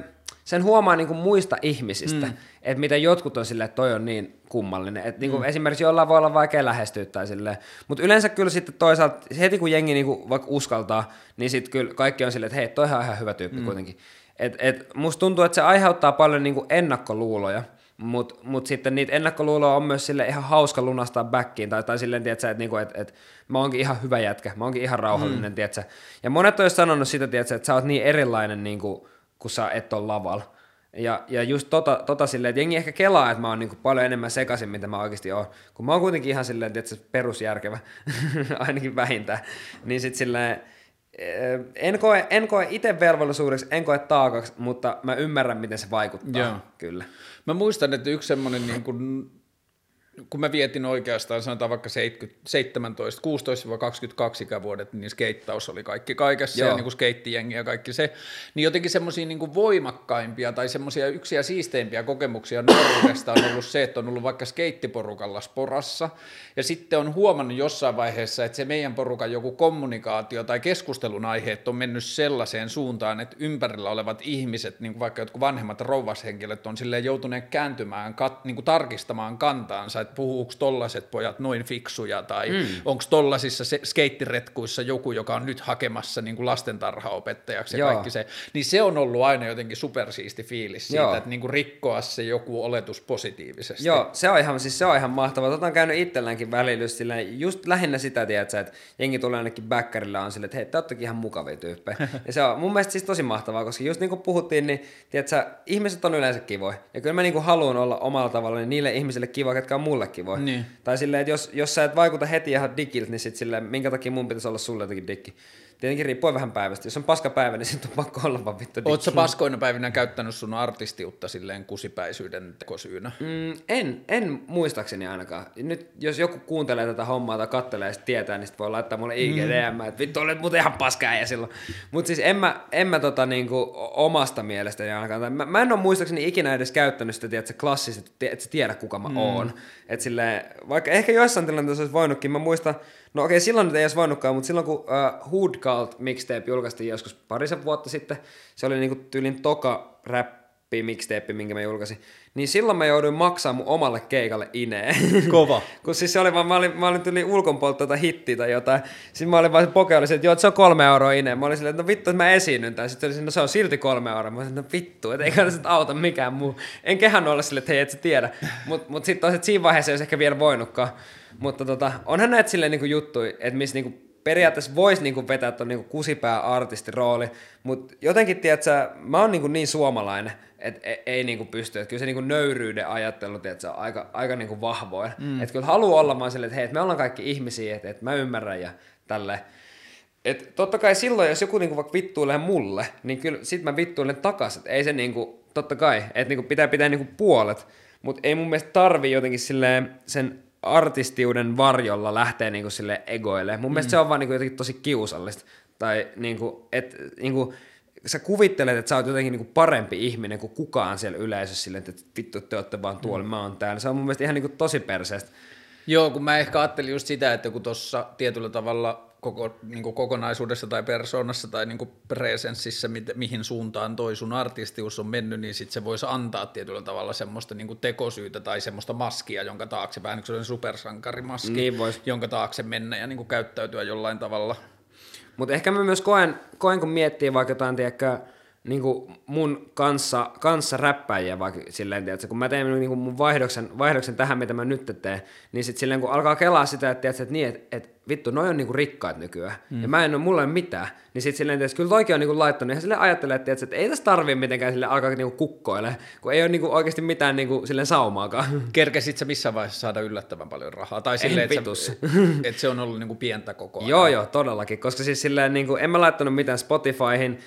sen huomaa niin kuin muista ihmisistä, mm. että miten jotkut on silleen, että toi on niin kummallinen. Et niin kuin mm. Esimerkiksi jollain voi olla vaikea lähestyä tai silleen. Mutta yleensä kyllä sitten toisaalta, heti kun jengi niin kuin vaikka uskaltaa, niin sitten kyllä kaikki on silleen, että hei, toihan on ihan hyvä tyyppi mm. kuitenkin. Et, et musta tuntuu, että se aiheuttaa paljon niin kuin ennakkoluuloja, mutta mut sitten niitä ennakkoluuloja on myös sille ihan hauska lunastaa backiin, tai, tai silleen, tiedätkö, että, niinku, että, että mä oonkin ihan hyvä jätkä, mä oonkin ihan rauhallinen, mm. tiedätkö. Ja monet on sanonut sitä, tiedätkö, että sä oot niin erilainen, niin kuin, kun sä et ole lavalla. Ja, ja just tota, tota silleen, että jengi ehkä kelaa, että mä oon niinku paljon enemmän sekaisin, mitä mä oikeasti oon. Kun mä oon kuitenkin ihan silleen, että perusjärkevä, ainakin vähintään. Niin sit silleen, eh, en koe, en koe itse velvollisuudeksi, en koe taakaksi, mutta mä ymmärrän, miten se vaikuttaa. Joo. Kyllä. Mä muistan, että yksi semmoinen niin kuin kun mä vietin oikeastaan, sanotaan vaikka 17, 16-22 ikävuodet, niin skeittaus oli kaikki kaikessa Joo. ja niin kuin skeittijengi ja kaikki se, niin jotenkin semmoisia niin voimakkaimpia tai semmoisia yksiä siisteimpiä kokemuksia nuoruudesta on ollut se, että on ollut vaikka skeittiporukalla sporassa. Ja sitten on huomannut jossain vaiheessa, että se meidän porukan joku kommunikaatio tai keskustelun aiheet on mennyt sellaiseen suuntaan, että ympärillä olevat ihmiset, niin kuin vaikka jotkut vanhemmat rouvashenkilöt on silleen joutuneet kääntymään, kat, niin kuin tarkistamaan kantaansa, että puhuuko tollaset pojat noin fiksuja, tai mm. onko tollasissa skeittiretkuissa joku, joka on nyt hakemassa niin kuin lastentarhaopettajaksi ja Joo. kaikki se, niin se on ollut aina jotenkin supersiisti fiilis siitä, Joo. että niin kuin rikkoa se joku oletus positiivisesti. Joo, se on ihan, siis se on ihan mahtavaa. Tota on käynyt itselläänkin välillä just, silleen, just lähinnä sitä, tiedätkö, että jengi tulee ainakin backerilla on silleen, että hei, te oottekin ihan mukavia tyyppejä. ja se on mun mielestä siis tosi mahtavaa, koska just niin kuin puhuttiin, niin tiedätkö, ihmiset on yleensä kivoja. Ja kyllä mä niin kuin haluan olla omalla tavalla niin niille ihmisille kiva, ketkä on mullekin voi. Niin. Tai silleen, että jos, jos sä et vaikuta heti ihan digiltä, niin sit silleen, minkä takia mun pitäisi olla sulle jotenkin dikki. Tietenkin riippuu vähän päivästä. Jos on paska päivä, niin sitten on pakko olla vaan vittu Oletko paskoina päivinä käyttänyt sun artistiutta silleen kusipäisyyden tekosyynä? Mm, en, en muistaakseni ainakaan. Nyt jos joku kuuntelee tätä hommaa tai kattelee ja tietää, niin sit voi laittaa mulle IGDM, mm. että vittu olet muuten ihan paskaa ja silloin. Mutta siis en mä, en mä tota niinku omasta mielestäni ainakaan. Mä, mä en ole muistaakseni ikinä edes käyttänyt sitä, tiedätkö, klassista, että sä tiedä kuka mä mm. oon. Et silleen, vaikka ehkä joissain tilanteissa olisi voinutkin, mä muistan, no okei silloin nyt ei edes voinutkaan, mutta silloin kun uh, Hood Cult mixtape julkaistiin joskus parisen vuotta sitten, se oli niinku tyylin toka rappi mixtape, minkä mä julkaisin, niin silloin mä jouduin maksaa mun omalle keikalle ineen. Kova. kun siis se oli vaan, mä olin, mä olin tyli ulkonpolta tota hittiä tai jotain. Sitten mä olin vaan se poke oli että joo, että se on kolme euroa ineen. Mä olin silleen, että no vittu, että mä esiinnyn tämän. Sitten oli no se on silti kolme euroa. Mä olin, no vittu, että eikä se auta mikään muu. En kehän olla silleen, että hei, et sä tiedä. Mutta mut sitten että siinä vaiheessa ei olisi ehkä vielä voinutkaan. Mutta tota, onhan näitä silleen niinku juttui, että missä niinku periaatteessa voisi niinku vetää tuon niinku kusipää artisti rooli, mutta jotenkin, tiedätkö, mä oon niinku niin suomalainen, että ei, ei niinku pysty. Että kyllä se niinku nöyryyden ajattelu tiedätkö, on aika, aika niinku vahvoin. Mm. Että kyllä haluaa olla vaan silleen, että hei, että me ollaan kaikki ihmisiä, että, että mä ymmärrän ja tälle. Et totta kai silloin, jos joku niinku vaikka vittuilee mulle, niin kyllä sit mä vittuilen takaisin. Ei se niinku, totta kai, että niinku pitää pitää niinku puolet, mutta ei mun mielestä tarvi jotenkin silleen sen artistiuden varjolla lähteä niinku sille egoille. Mun mm. mielestä se on vaan niinku jotenkin tosi kiusallista. Tai niinku, et, niinku, sä kuvittelet, että sä oot jotenkin niinku parempi ihminen kuin kukaan siellä yleisössä silleen, että vittu te olette vaan tuolla, mm. mä oon täällä. Se on mun mielestä ihan niinku tosi perseestä. Joo, kun mä ehkä ajattelin just sitä, että kun tuossa tietyllä tavalla koko, niin kuin kokonaisuudessa tai persoonassa tai niin kuin presenssissä, mi- mihin suuntaan toi sun artistius on mennyt, niin sit se voisi antaa tietyllä tavalla semmoista niin kuin tekosyytä tai semmoista maskia, jonka taakse, vähän niin kuin supersankarimaski, niin vois. jonka taakse mennä ja niin kuin käyttäytyä jollain tavalla. Mutta ehkä mä myös koen, koen, kun miettii vaikka jotain, tiedäkö, niinku mun kanssa, kanssa räppäjiä vaikka silleen, tiedätkö, kun mä teen niinku mun vaihdoksen, vaihdoksen tähän, mitä mä nyt teen, niin sitten silleen kun alkaa kelaa sitä, että, tiedätkö, että niin, että, että vittu, noi on niinku rikkaat nykyään, mm. ja mä en ole, mulla ei ole mitään, niin sitten silleen, että kyllä toikin on niinku laittanut, ja silleen ajattelee, että, että ei tässä tarvii mitenkään sille alkaa niinku kukkoille, kun ei ole niinku oikeasti mitään niinku silleen saumaakaan. Kerkesit sä missään vaiheessa saada yllättävän paljon rahaa? Tai silleen, että, sä, että se on ollut niinku pientä koko ajan? Joo, joo, todellakin, koska siis silleen, niinku, en mä laittanut mitään Spotifyhin,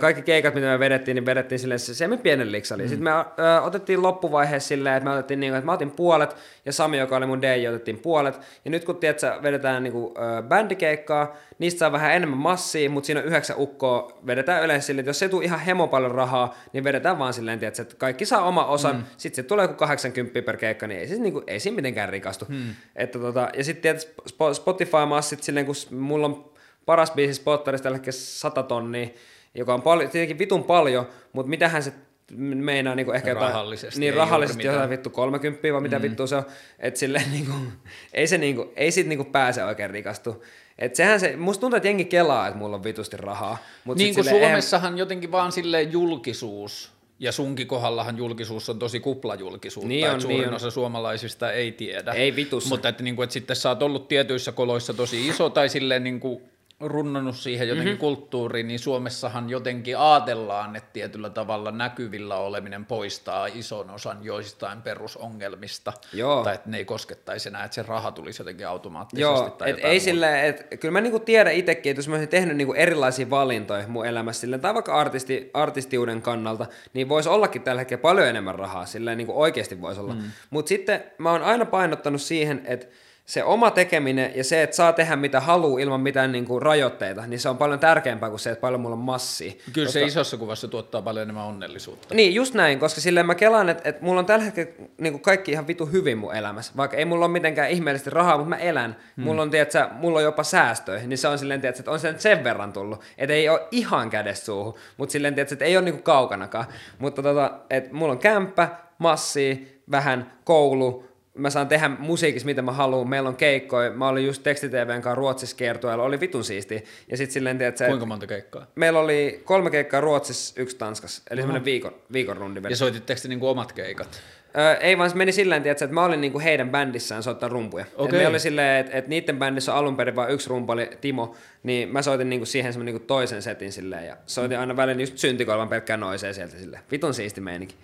kaikki keikat, mitä me vedettiin, niin vedettiin silleen, se, se me pienen liksali. Mm. Sitten me ö, otettiin loppuvaiheessa silleen, että me otettiin niinku, että mä otin puolet, ja Sami, joka oli mun DJ, otettiin puolet, ja nyt kun tiedät, vedetään niinku, ö, bändikeikkaa, niistä saa vähän enemmän massia, mutta siinä on yhdeksän ukkoa, vedetään yleensä silleen, että jos se tuu ihan hemo paljon rahaa, niin vedetään vaan silleen, että kaikki saa oma osan, mm. sitten se tulee joku 80 per keikka, niin ei, siis, niinku, ei siinä mitenkään rikastu. Mm. Että, tota, ja sitten tiedät, Spotify-massit silleen, kun mulla on paras biisi Spotterista tällä hetkellä 100 tonnia, joka on paljon, tietenkin vitun paljon, mutta mitähän se meinaa niin ehkä rahallisesti, niin rahallisesti jotain vittu 30 vai mitä mm. vittu se on, että silleen niin kuin, ei se niin kuin, ei sit niin pääse oikein rikastu. Et sehän se, musta tuntuu, että jengi kelaa, että mulla on vitusti rahaa. Mut niin kuin Suomessahan eihän... jotenkin vaan silleen julkisuus, ja sunkin kohdallahan julkisuus on tosi kuplajulkisuutta, niin on, että suurin niin osa on. suomalaisista ei tiedä. Ei vitussa. Mutta että, niin kuin, että sitten sä oot ollut tietyissä koloissa tosi iso, tai silleen niin kuin, runnonut siihen jotenkin mm-hmm. kulttuuriin, niin Suomessahan jotenkin ajatellaan, että tietyllä tavalla näkyvillä oleminen poistaa ison osan joistain perusongelmista, Joo. tai että ne ei koskettaisi enää, että se raha tulisi jotenkin automaattisesti. Joo, tai et ei sille, et, kyllä mä niinku tiedän itsekin, että jos mä olisin tehnyt niinku erilaisia valintoja mun elämässä, silleen, tai vaikka artisti, artistiuden kannalta, niin voisi ollakin tällä hetkellä paljon enemmän rahaa, silleen niinku oikeasti voisi olla. Mm. Mutta sitten mä oon aina painottanut siihen, että se oma tekeminen ja se, että saa tehdä mitä haluaa ilman mitään niin kuin rajoitteita, niin se on paljon tärkeämpää kuin se, että paljon mulla on massia. Kyllä koska... se isossa kuvassa tuottaa paljon enemmän onnellisuutta. Niin, just näin, koska silleen mä kelaan, että, että mulla on tällä hetkellä niin kuin kaikki ihan vitu hyvin mun elämässä. Vaikka ei mulla ole mitenkään ihmeellisesti rahaa, mutta mä elän. Hmm. Mulla on, tiedätkö, mulla on jopa säästöjä, niin se on silleen, tiedätkö, että on sen sen verran tullut. Että ei ole ihan kädessä suuhun, mutta silleen, tiedätkö, että ei ole niin kuin kaukanakaan. Mutta tota, että mulla on kämppä, massi, vähän koulu, mä saan tehdä musiikissa mitä mä haluan, meillä on keikkoja, mä olin just tekstitvn kanssa Ruotsissa kiertueella, oli vitun siisti. Ja sit silleen, tiedät, että Kuinka monta keikkaa? Meillä oli kolme keikkaa Ruotsissa, yksi Tanskassa, eli semmoinen viikon, viikon rundi. Ja soititteko te niinku omat keikat? Öö, ei vaan se meni silleen, tiedät, että mä olin niinku heidän bändissään soittaa rumpuja. Okay. me oli silleen, että, että niiden bändissä on alun perin vain yksi rumpu oli Timo, niin mä soitin niinku siihen semmoinen niinku toisen setin silleen, ja soitin aina välillä just syntikoivan pelkkään noiseen sieltä silleen. Vitun siisti meininki.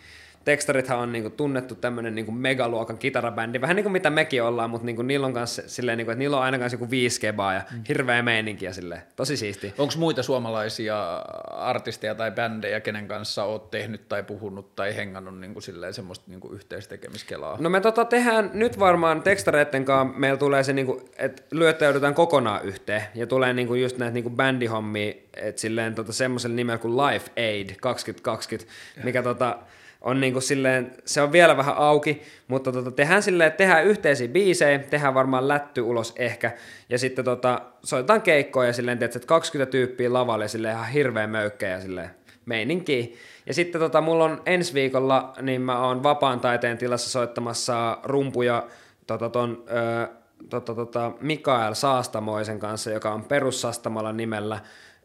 Tekstarithan on niinku tunnettu tämmöinen niinku megaluokan kitarabändi, vähän niin kuin mitä mekin ollaan, mutta niinku niillä on kanssa silleen, niinku, että niillä on aina kanssa joku viisi kebaa ja mm. hirveä meininki ja silleen, tosi siisti. Onko muita suomalaisia artisteja tai bändejä, kenen kanssa oot tehnyt tai puhunut tai hengannut niinku silleen semmoista niinku yhteistekemiskellaa? No me tota tehdään nyt varmaan tekstareiden kanssa, meillä tulee se, niinku, että lyöttäydytään kokonaan yhteen ja tulee niinku just näitä niinku bändihommia, että silleen tota semmoisella nimellä kuin Life Aid 2020, mikä tota, on niin kuin silleen, se on vielä vähän auki, mutta tota, tehdään silleen, tehdään yhteisiä biisejä, tehdään varmaan lätty ulos ehkä, ja sitten tota, soitetaan keikkoja silleen, että 20 tyyppiä lavalle silleen ihan hirveä möykkejä silleen meininki. Ja sitten tota, mulla on ensi viikolla, niin mä oon vapaan taiteen tilassa soittamassa rumpuja tota, ton, ö, tota, tota, Mikael Saastamoisen kanssa, joka on perussastamalla nimellä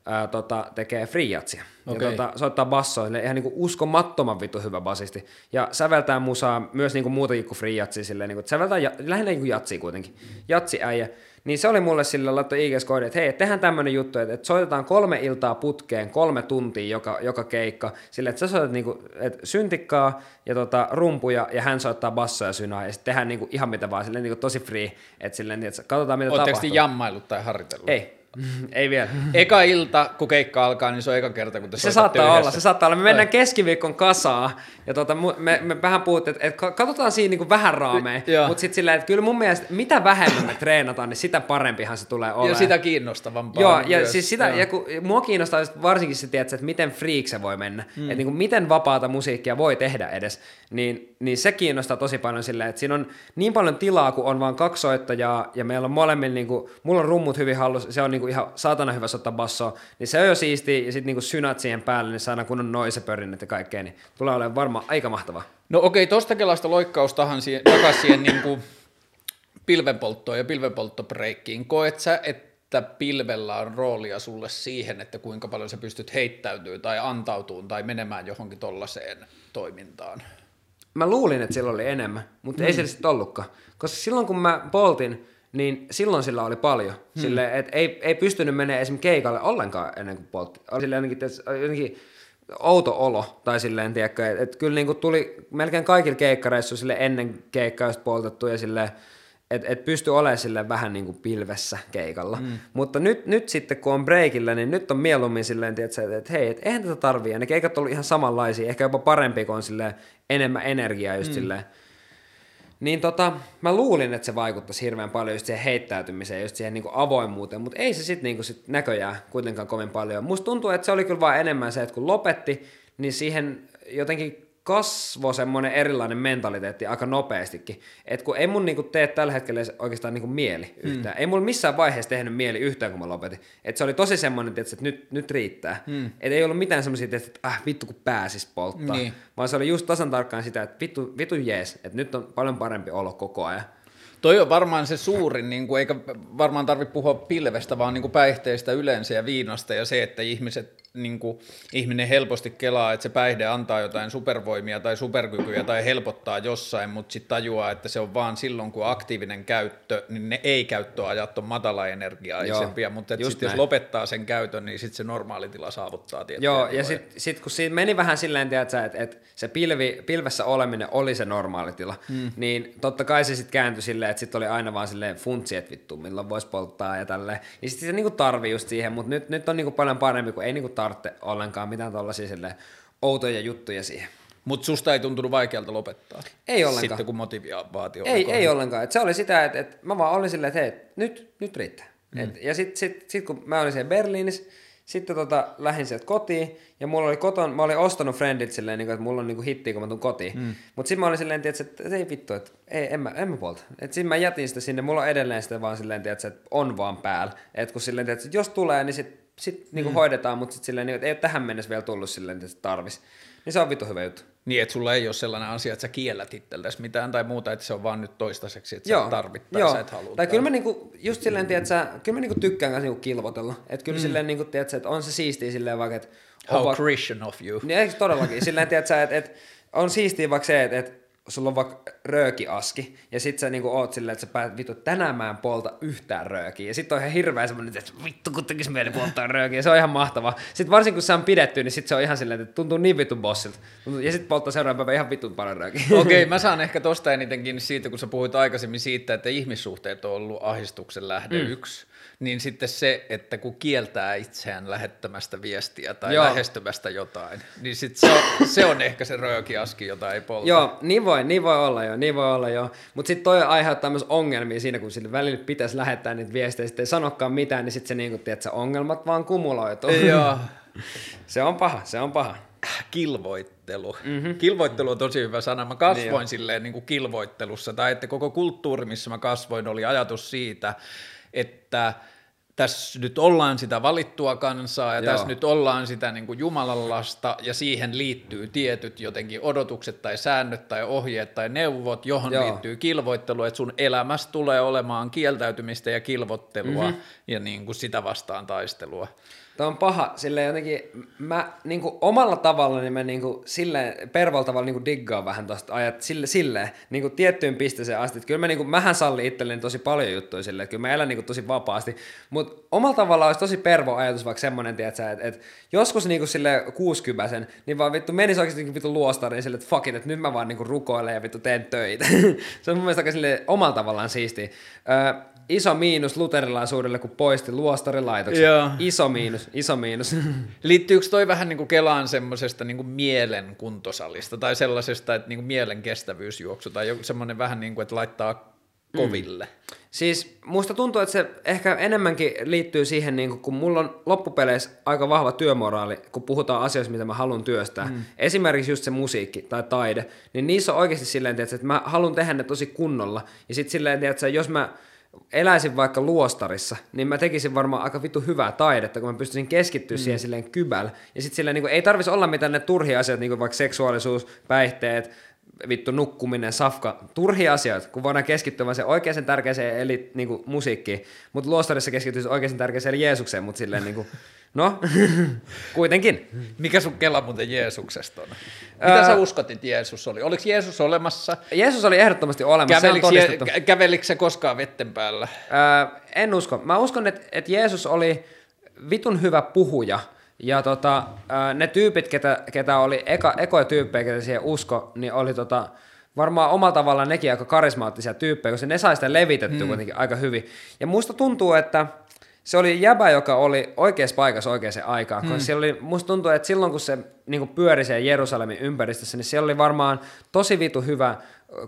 ää, tota, tekee friatsia. Okay. Ja tota, soittaa bassoille, ihan niinku uskomattoman vittu hyvä basisti. Ja säveltää musaa myös niinku muutakin kuin friatsia, silleen, niinku, säveltää ja, lähinnä niinku jatsia kuitenkin. Jatsi äijä. Niin se oli mulle sille laittoi ig että hei, tehdään tämmönen juttu, että, että, soitetaan kolme iltaa putkeen, kolme tuntia joka, joka keikka, sille että sä soitat niinku, että syntikkaa ja tota, rumpuja ja hän soittaa bassoja synaa ja sitten tehdään niinku ihan mitä vaan, silleen niinku tosi free, että silleen, että katsotaan mitä Oletteko tapahtuu. jammailut tai harjoitellut? Ei, ei vielä. Eka ilta, kun keikka alkaa, niin se on eka kerta, kun te Se saattaa yhdessä. olla, se saattaa olla. Me mennään keskiviikon kasaa, ja tota, me, me vähän puhuttiin, että, että katsotaan siinä niin kuin vähän raameja, mutta sitten silleen, että kyllä mun mielestä mitä vähemmän me treenataan, niin sitä parempihan se tulee olemaan. Ja sitä kiinnostavampaa. Joo, ja myös. siis sitä, ja kun, mua kiinnostaa varsinkin se, tiedät, että miten freak se voi mennä, mm. että niin kuin, miten vapaata musiikkia voi tehdä edes, niin, niin se kiinnostaa tosi paljon silleen, että siinä on niin paljon tilaa, kun on vain kaksi soittajaa, ja meillä on molemmilla, niin kuin, mulla on rummut hyvin hallussa, se on niin kuin ihan saatana hyvä soittaa bassoa, niin se on jo siisti, ja sitten niin synat siihen päälle, niin saadaan kunnon noisepörinnet ja kaikkea, niin tulee olemaan varmaan aika mahtava. No okei, okay, tosta kelasta loikkaustahan siihen, takaisin siihen niin kuin pilvenpolttoon ja pilvenpolttobreikkiin. Koet sä, että pilvellä on roolia sulle siihen, että kuinka paljon sä pystyt heittäytyy tai antautumaan tai menemään johonkin tollaiseen toimintaan? Mä luulin, että sillä oli enemmän, mutta mm. ei se sitten ollutkaan. Koska silloin kun mä poltin, niin silloin sillä oli paljon. Hmm. Sille, että ei, ei pystynyt menemään esimerkiksi keikalle ollenkaan ennen kuin poltti. Oli silleen jotenkin, jotenkin outo olo, tai silleen, tiedätkö, että et kyllä niin kuin tuli melkein kaikilla keikkareissa sille ennen keikkaa poltettu ja silleen, että et pysty olemaan sille vähän niin kuin pilvessä keikalla. Mm. Mutta nyt, nyt sitten kun on breakillä, niin nyt on mieluummin silleen, että et, hei, et eihän tätä tarvii. Ja ne keikat on ollut ihan samanlaisia, ehkä jopa parempi, kun on silleen enemmän energiaa just mm. silleen. Niin tota, mä luulin, että se vaikuttaisi hirveän paljon just siihen heittäytymiseen, just siihen niinku avoimuuteen, mutta ei se sitten niinku sit näköjään kuitenkaan kovin paljon. Musta tuntuu, että se oli kyllä vaan enemmän se, että kun lopetti, niin siihen jotenkin kasvoi semmoinen erilainen mentaliteetti aika nopeastikin. Et kun ei mun niinku tee tällä hetkellä oikeastaan niinku mieli yhtään. Mm. Ei mulla missään vaiheessa tehnyt mieli yhtään, kun mä lopetin. Et se oli tosi semmoinen, että nyt, nyt riittää. Mm. Et ei ollut mitään semmoisia, että äh, vittu kun pääsis polttaa. Niin. Vaan se oli just tasan tarkkaan sitä, että vittu, vittu jees, että nyt on paljon parempi olo koko ajan. Toi on varmaan se suurin, niin kuin, eikä varmaan tarvitse puhua pilvestä, vaan niin kuin päihteistä yleensä ja viinasta ja se, että ihmiset niin kuin, ihminen helposti kelaa, että se päihde antaa jotain supervoimia tai superkykyjä tai helpottaa jossain, mutta sitten tajuaa, että se on vaan silloin, kun aktiivinen käyttö, niin ne ei-käyttöajat on matalaenergiaisempia, mutta sitten jos lopettaa sen käytön, niin sitten se normaali tila saavuttaa tiettyjä Joo, tiloja. ja sitten sit, kun siinä meni vähän silleen, että että se pilvi, pilvessä oleminen oli se normaali tila, hmm. niin totta kai se sitten kääntyi silleen, että sitten oli aina vaan silleen funtsi, että vittu, milloin voisi polttaa ja tälleen. Niin sitten se niinku tarvii just siihen, mutta nyt, nyt on niinku paljon parempi, kun ei niinku tarvitse ollenkaan mitään tuollaisia outoja juttuja siihen. Mutta susta ei tuntunut vaikealta lopettaa? Ei ollenkaan. Sitten kun motivaatio Ei, ei ollenkaan. Et se oli sitä, että et mä vaan olin silleen, että hei, nyt, nyt riittää. Mm. Et, ja sitten sit, sit, kun mä olin siellä Berliinissä, sitten tota, lähdin sieltä kotiin, ja mulla oli koton, mä olin ostanut Friendit silleen, niin kuin, että mulla on niin kuin hitti, kun mä tuun kotiin. Mm. Mutta sitten mä olin silleen, tietysti, että ei vittu, että ei, en mä, en mä polta. Että sitten mä jätin sitä sinne, mulla on edelleen sitä vaan silleen, tietysti, että on vaan päällä. Että kun silleen, tietysti, että jos tulee, niin sit sitten niinku mm. hoidetaan, mutta sitten silleen, että ei ole tähän mennessä vielä tullut silleen, että tarvis. Niin se on vittu hyvä juttu. Niin, että sulla ei ole sellainen asia, että sä kiellät itseltäsi mitään tai muuta, että se on vaan nyt toistaiseksi, että joo, sä tarvit tai joo. sä et halua. Tai kyllä mä niinku, just silleen, tiedät, sä, kyllä mä niinku tykkään kanssa niinku kilvotella. Että kyllä mm. silleen, niinku, tiedät, että on se siistiä silleen vaikka, että... How opa... Christian of you. Niin, eikö todellakin? silleen, tiedät, sä, että, että on siistiä vaikka se, että, että sulla on vaikka röökiaski, ja sit sä niinku oot silleen, että sä päät, vittu, tänään mä en polta yhtään röökiä. Ja sit on ihan hirveä semmonen, että vittu, kun tekis mieli polttaa röökiä. Se on ihan mahtavaa. Sitten varsinkin kun se on pidetty, niin sit se on ihan silleen, että tuntuu niin vittu bossilta. Ja sit polttaa seuraavan päivän ihan vittu paljon röökiä. Okei, okay, mä saan ehkä tosta enitenkin siitä, kun sä puhuit aikaisemmin siitä, että ihmissuhteet on ollut ahdistuksen lähde mm. yksi niin sitten se, että kun kieltää itseään lähettämästä viestiä tai Joo. lähestymästä jotain, niin sitten se on, se on ehkä se röökiaski, jota ei polta. Joo, niin voi, niin voi olla jo, niin voi olla jo. Mutta sitten toi aiheuttaa myös ongelmia siinä, kun sille välillä pitäisi lähettää niitä viestejä, sitten ei sanokaan mitään, niin sitten se niin kuin, tiedät, ongelmat vaan kumuloituu. Joo. se on paha, se on paha kilvoittelu. Mm-hmm. Kilvoittelu on tosi hyvä sana. Mä kasvoin niin silleen niin kuin kilvoittelussa, tai että koko kulttuuri, missä mä kasvoin, oli ajatus siitä, että tässä nyt ollaan sitä valittua kansaa ja Joo. tässä nyt ollaan sitä niin kuin Jumalan lasta ja siihen liittyy tietyt jotenkin odotukset tai säännöt tai ohjeet tai neuvot, johon Joo. liittyy kilvoittelu, että sun elämässä tulee olemaan kieltäytymistä ja kilvottelua mm-hmm. ja niin kuin sitä vastaan taistelua. Tämä on paha, sille jotenkin, mä niin kuin omalla tavalla, niin mä niin kuin, silleen, pervolla tavalla niin diggaan vähän tuosta ajat, sille, silleen, niin kuin tiettyyn pisteeseen asti, että kyllä mä niin kuin, mähän salli itselleni tosi paljon juttuja silleen, että kyllä mä elän niin kuin, tosi vapaasti, mutta omalla tavalla olisi tosi pervo ajatus vaikka semmoinen, tiedätkö, että, että joskus niin kuin sille 60 niin vaan vittu menisi oikeasti niin vittu luostariin silleen, että fuck it, että nyt mä vaan niin kuin rukoilen ja vittu teen töitä. se on mun mielestä aika sille omalla tavallaan siistiä. Öö, iso miinus luterilaisuudelle, kun poisti luostarilaitoksen. Joo. Iso miinus, iso miinus. Liittyykö toi vähän niin kuin Kelaan semmoisesta niin kuin mielen kuntosalista tai sellaisesta, että niin kuin mielen kestävyysjuoksu tai joku semmoinen vähän niin kuin, että laittaa koville? Mm. Siis musta tuntuu, että se ehkä enemmänkin liittyy siihen, niin kun mulla on loppupeleissä aika vahva työmoraali, kun puhutaan asioista, mitä mä haluan työstää. Mm. Esimerkiksi just se musiikki tai taide, niin niissä on oikeasti silleen, että mä haluan tehdä ne tosi kunnolla. Ja sitten silleen, että jos mä eläisin vaikka luostarissa, niin mä tekisin varmaan aika vittu hyvää taidetta, kun mä pystyisin keskittyä mm. siihen silleen kybällä. Ja sitten silleen niin kuin, ei tarvitsisi olla mitään ne turhia asioita, niin kuin vaikka seksuaalisuus, päihteet, vittu nukkuminen, safka, turhia asioita, kun voidaan keskittyä vaan se oikeaan tärkeäseen, eli niin kuin, musiikkiin. Mutta luostarissa keskittyy oikeaan tärkeäseen, eli Jeesukseen, mutta silleen niin kuin, no, kuitenkin. Mikä sun kela muuten Jeesuksesta on? Mitä sä uskot, että Jeesus oli? Oliko Jeesus olemassa? Jeesus oli ehdottomasti olemassa, se on Kävelikö, je, kävelikö se koskaan vetten päällä? Öö, en usko. Mä uskon, että, että Jeesus oli vitun hyvä puhuja. Ja tota, ne tyypit, ketä, ketä oli eka, ekoja tyyppejä, ketä siihen usko, niin oli tota, varmaan omalla tavallaan nekin aika karismaattisia tyyppejä, koska ne sai sitä levitettyä mm. kuitenkin aika hyvin. Ja musta tuntuu, että se oli jäbä, joka oli oikeassa paikassa oikeaan aikaan. Mm. Koska siellä oli, musta tuntuu, että silloin kun se niin pyöri siellä Jerusalemin ympäristössä, niin siellä oli varmaan tosi vitu hyvä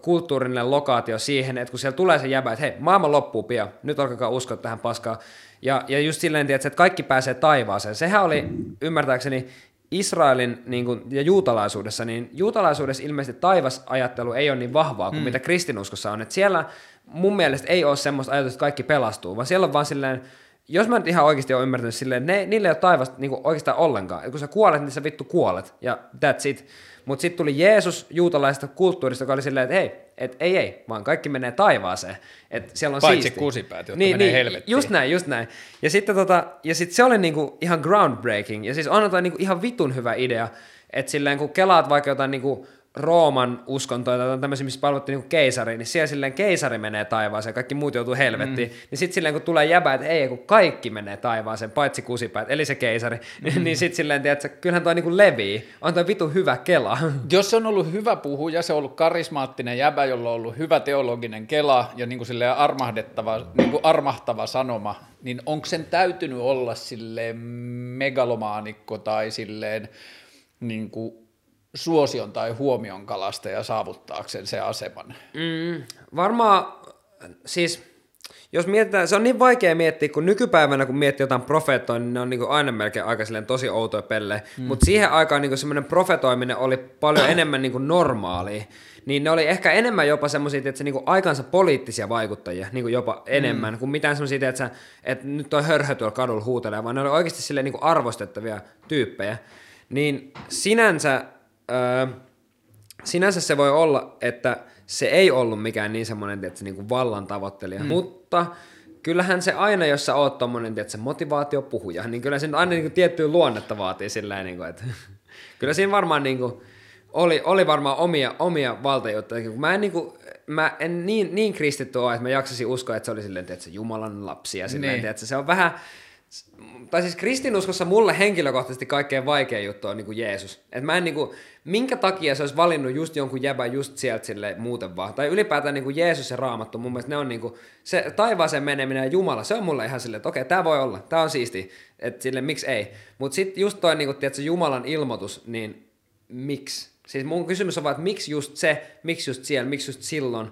kulttuurinen lokaatio siihen, että kun siellä tulee se jäbä, että hei, maailma loppuu pian, nyt alkakaa uskoa tähän paskaan. Ja, ja just silleen, tiedätkö, että kaikki pääsee taivaaseen. Sehän oli, ymmärtääkseni, Israelin niin kuin, ja juutalaisuudessa, niin juutalaisuudessa ilmeisesti taivasajattelu ei ole niin vahvaa kuin mm. mitä kristinuskossa on. Et siellä mun mielestä ei ole semmoista ajatusta, että kaikki pelastuu, vaan siellä on vaan silleen, jos mä nyt ihan oikeasti olen ymmärtänyt silleen, ne, niille ei ole taivasta niin oikeastaan ollenkaan. Et kun sä kuolet, niin sä vittu kuolet, ja that's it. Mutta sitten tuli Jeesus juutalaisesta kulttuurista, joka oli silleen, että hei, et ei ei, vaan kaikki menee taivaaseen. Et siellä on Paitsi siisti. kusipäät, jotka menee helvettiin. Niin, Just näin, just näin. Ja sitten tota, ja sit se oli niinku ihan groundbreaking. Ja siis on toi niinku ihan vitun hyvä idea, että silleen kun kelaat vaikka jotain niinku Rooman uskontoja tai tämmöisiä, missä palvottiin niinku keisari, niin siellä silleen keisari menee taivaaseen ja kaikki muut joutuu helvettiin. Mm. Niin sitten silleen kun tulee jäbä, että ei, kun kaikki menee taivaaseen, paitsi kusipäät, eli se keisari, mm. niin sitten silleen, tiedätkö, kyllähän toi niinku levii. On toi vitu hyvä kela. Jos se on ollut hyvä puhuja, se on ollut karismaattinen jäbä, jolla on ollut hyvä teologinen kela ja niin kuin silleen armahdettava, niin kuin armahtava sanoma, niin onko sen täytynyt olla silleen megalomaanikko tai silleen niin kuin suosion tai huomion kalastaja saavuttaakseen se aseman? Mm, varmaan, siis jos mietitään, se on niin vaikea miettiä, kun nykypäivänä kun miettii jotain profeettoa, niin ne on niin aina melkein aika tosi outoja pelle. Mm. Mutta siihen aikaan niin semmoinen profetoiminen oli paljon enemmän niin normaalia. Niin ne oli ehkä enemmän jopa semmoisia, että se niin aikansa poliittisia vaikuttajia, niin jopa enemmän, mm. kuin mitään semmoisia, että, että nyt toi hörhö tuolla kadulla huutelee, vaan ne oli oikeasti niin arvostettavia tyyppejä. Niin sinänsä, öö, sinänsä se voi olla, että se ei ollut mikään niin semmoinen, se niin vallan tavoittelija, mm. mutta kyllähän se aina, jos sä oot tommonen, että se motivaatiopuhuja, niin kyllä se nyt aina niin kuin tiettyä luonnetta vaatii sillä niin kuin, että kyllä siinä varmaan niin kuin, oli, oli varmaan omia, omia valtajuttuja. Mä en, niin kuin, mä en niin, niin kristitty ole, että mä jaksasin uskoa, että se oli silleen, että se Jumalan lapsi ja silleen, Niin. että se on vähän, tai siis kristinuskossa mulle henkilökohtaisesti kaikkein vaikein juttu on niinku Jeesus. Et mä en niinku, minkä takia se olisi valinnut just jonkun jäbän just sieltä sille muuten vaan. Tai ylipäätään niinku Jeesus ja Raamattu, mun mielestä ne on niinku, se taivaaseen meneminen ja Jumala, se on mulle ihan silleen, että okei, tää voi olla, tää on siisti, että sille miksi ei. Mutta sitten just toi niinku, tiedätkö, Jumalan ilmoitus, niin miksi? Siis mun kysymys on vaan, että miksi just se, miksi just siellä, miksi just silloin,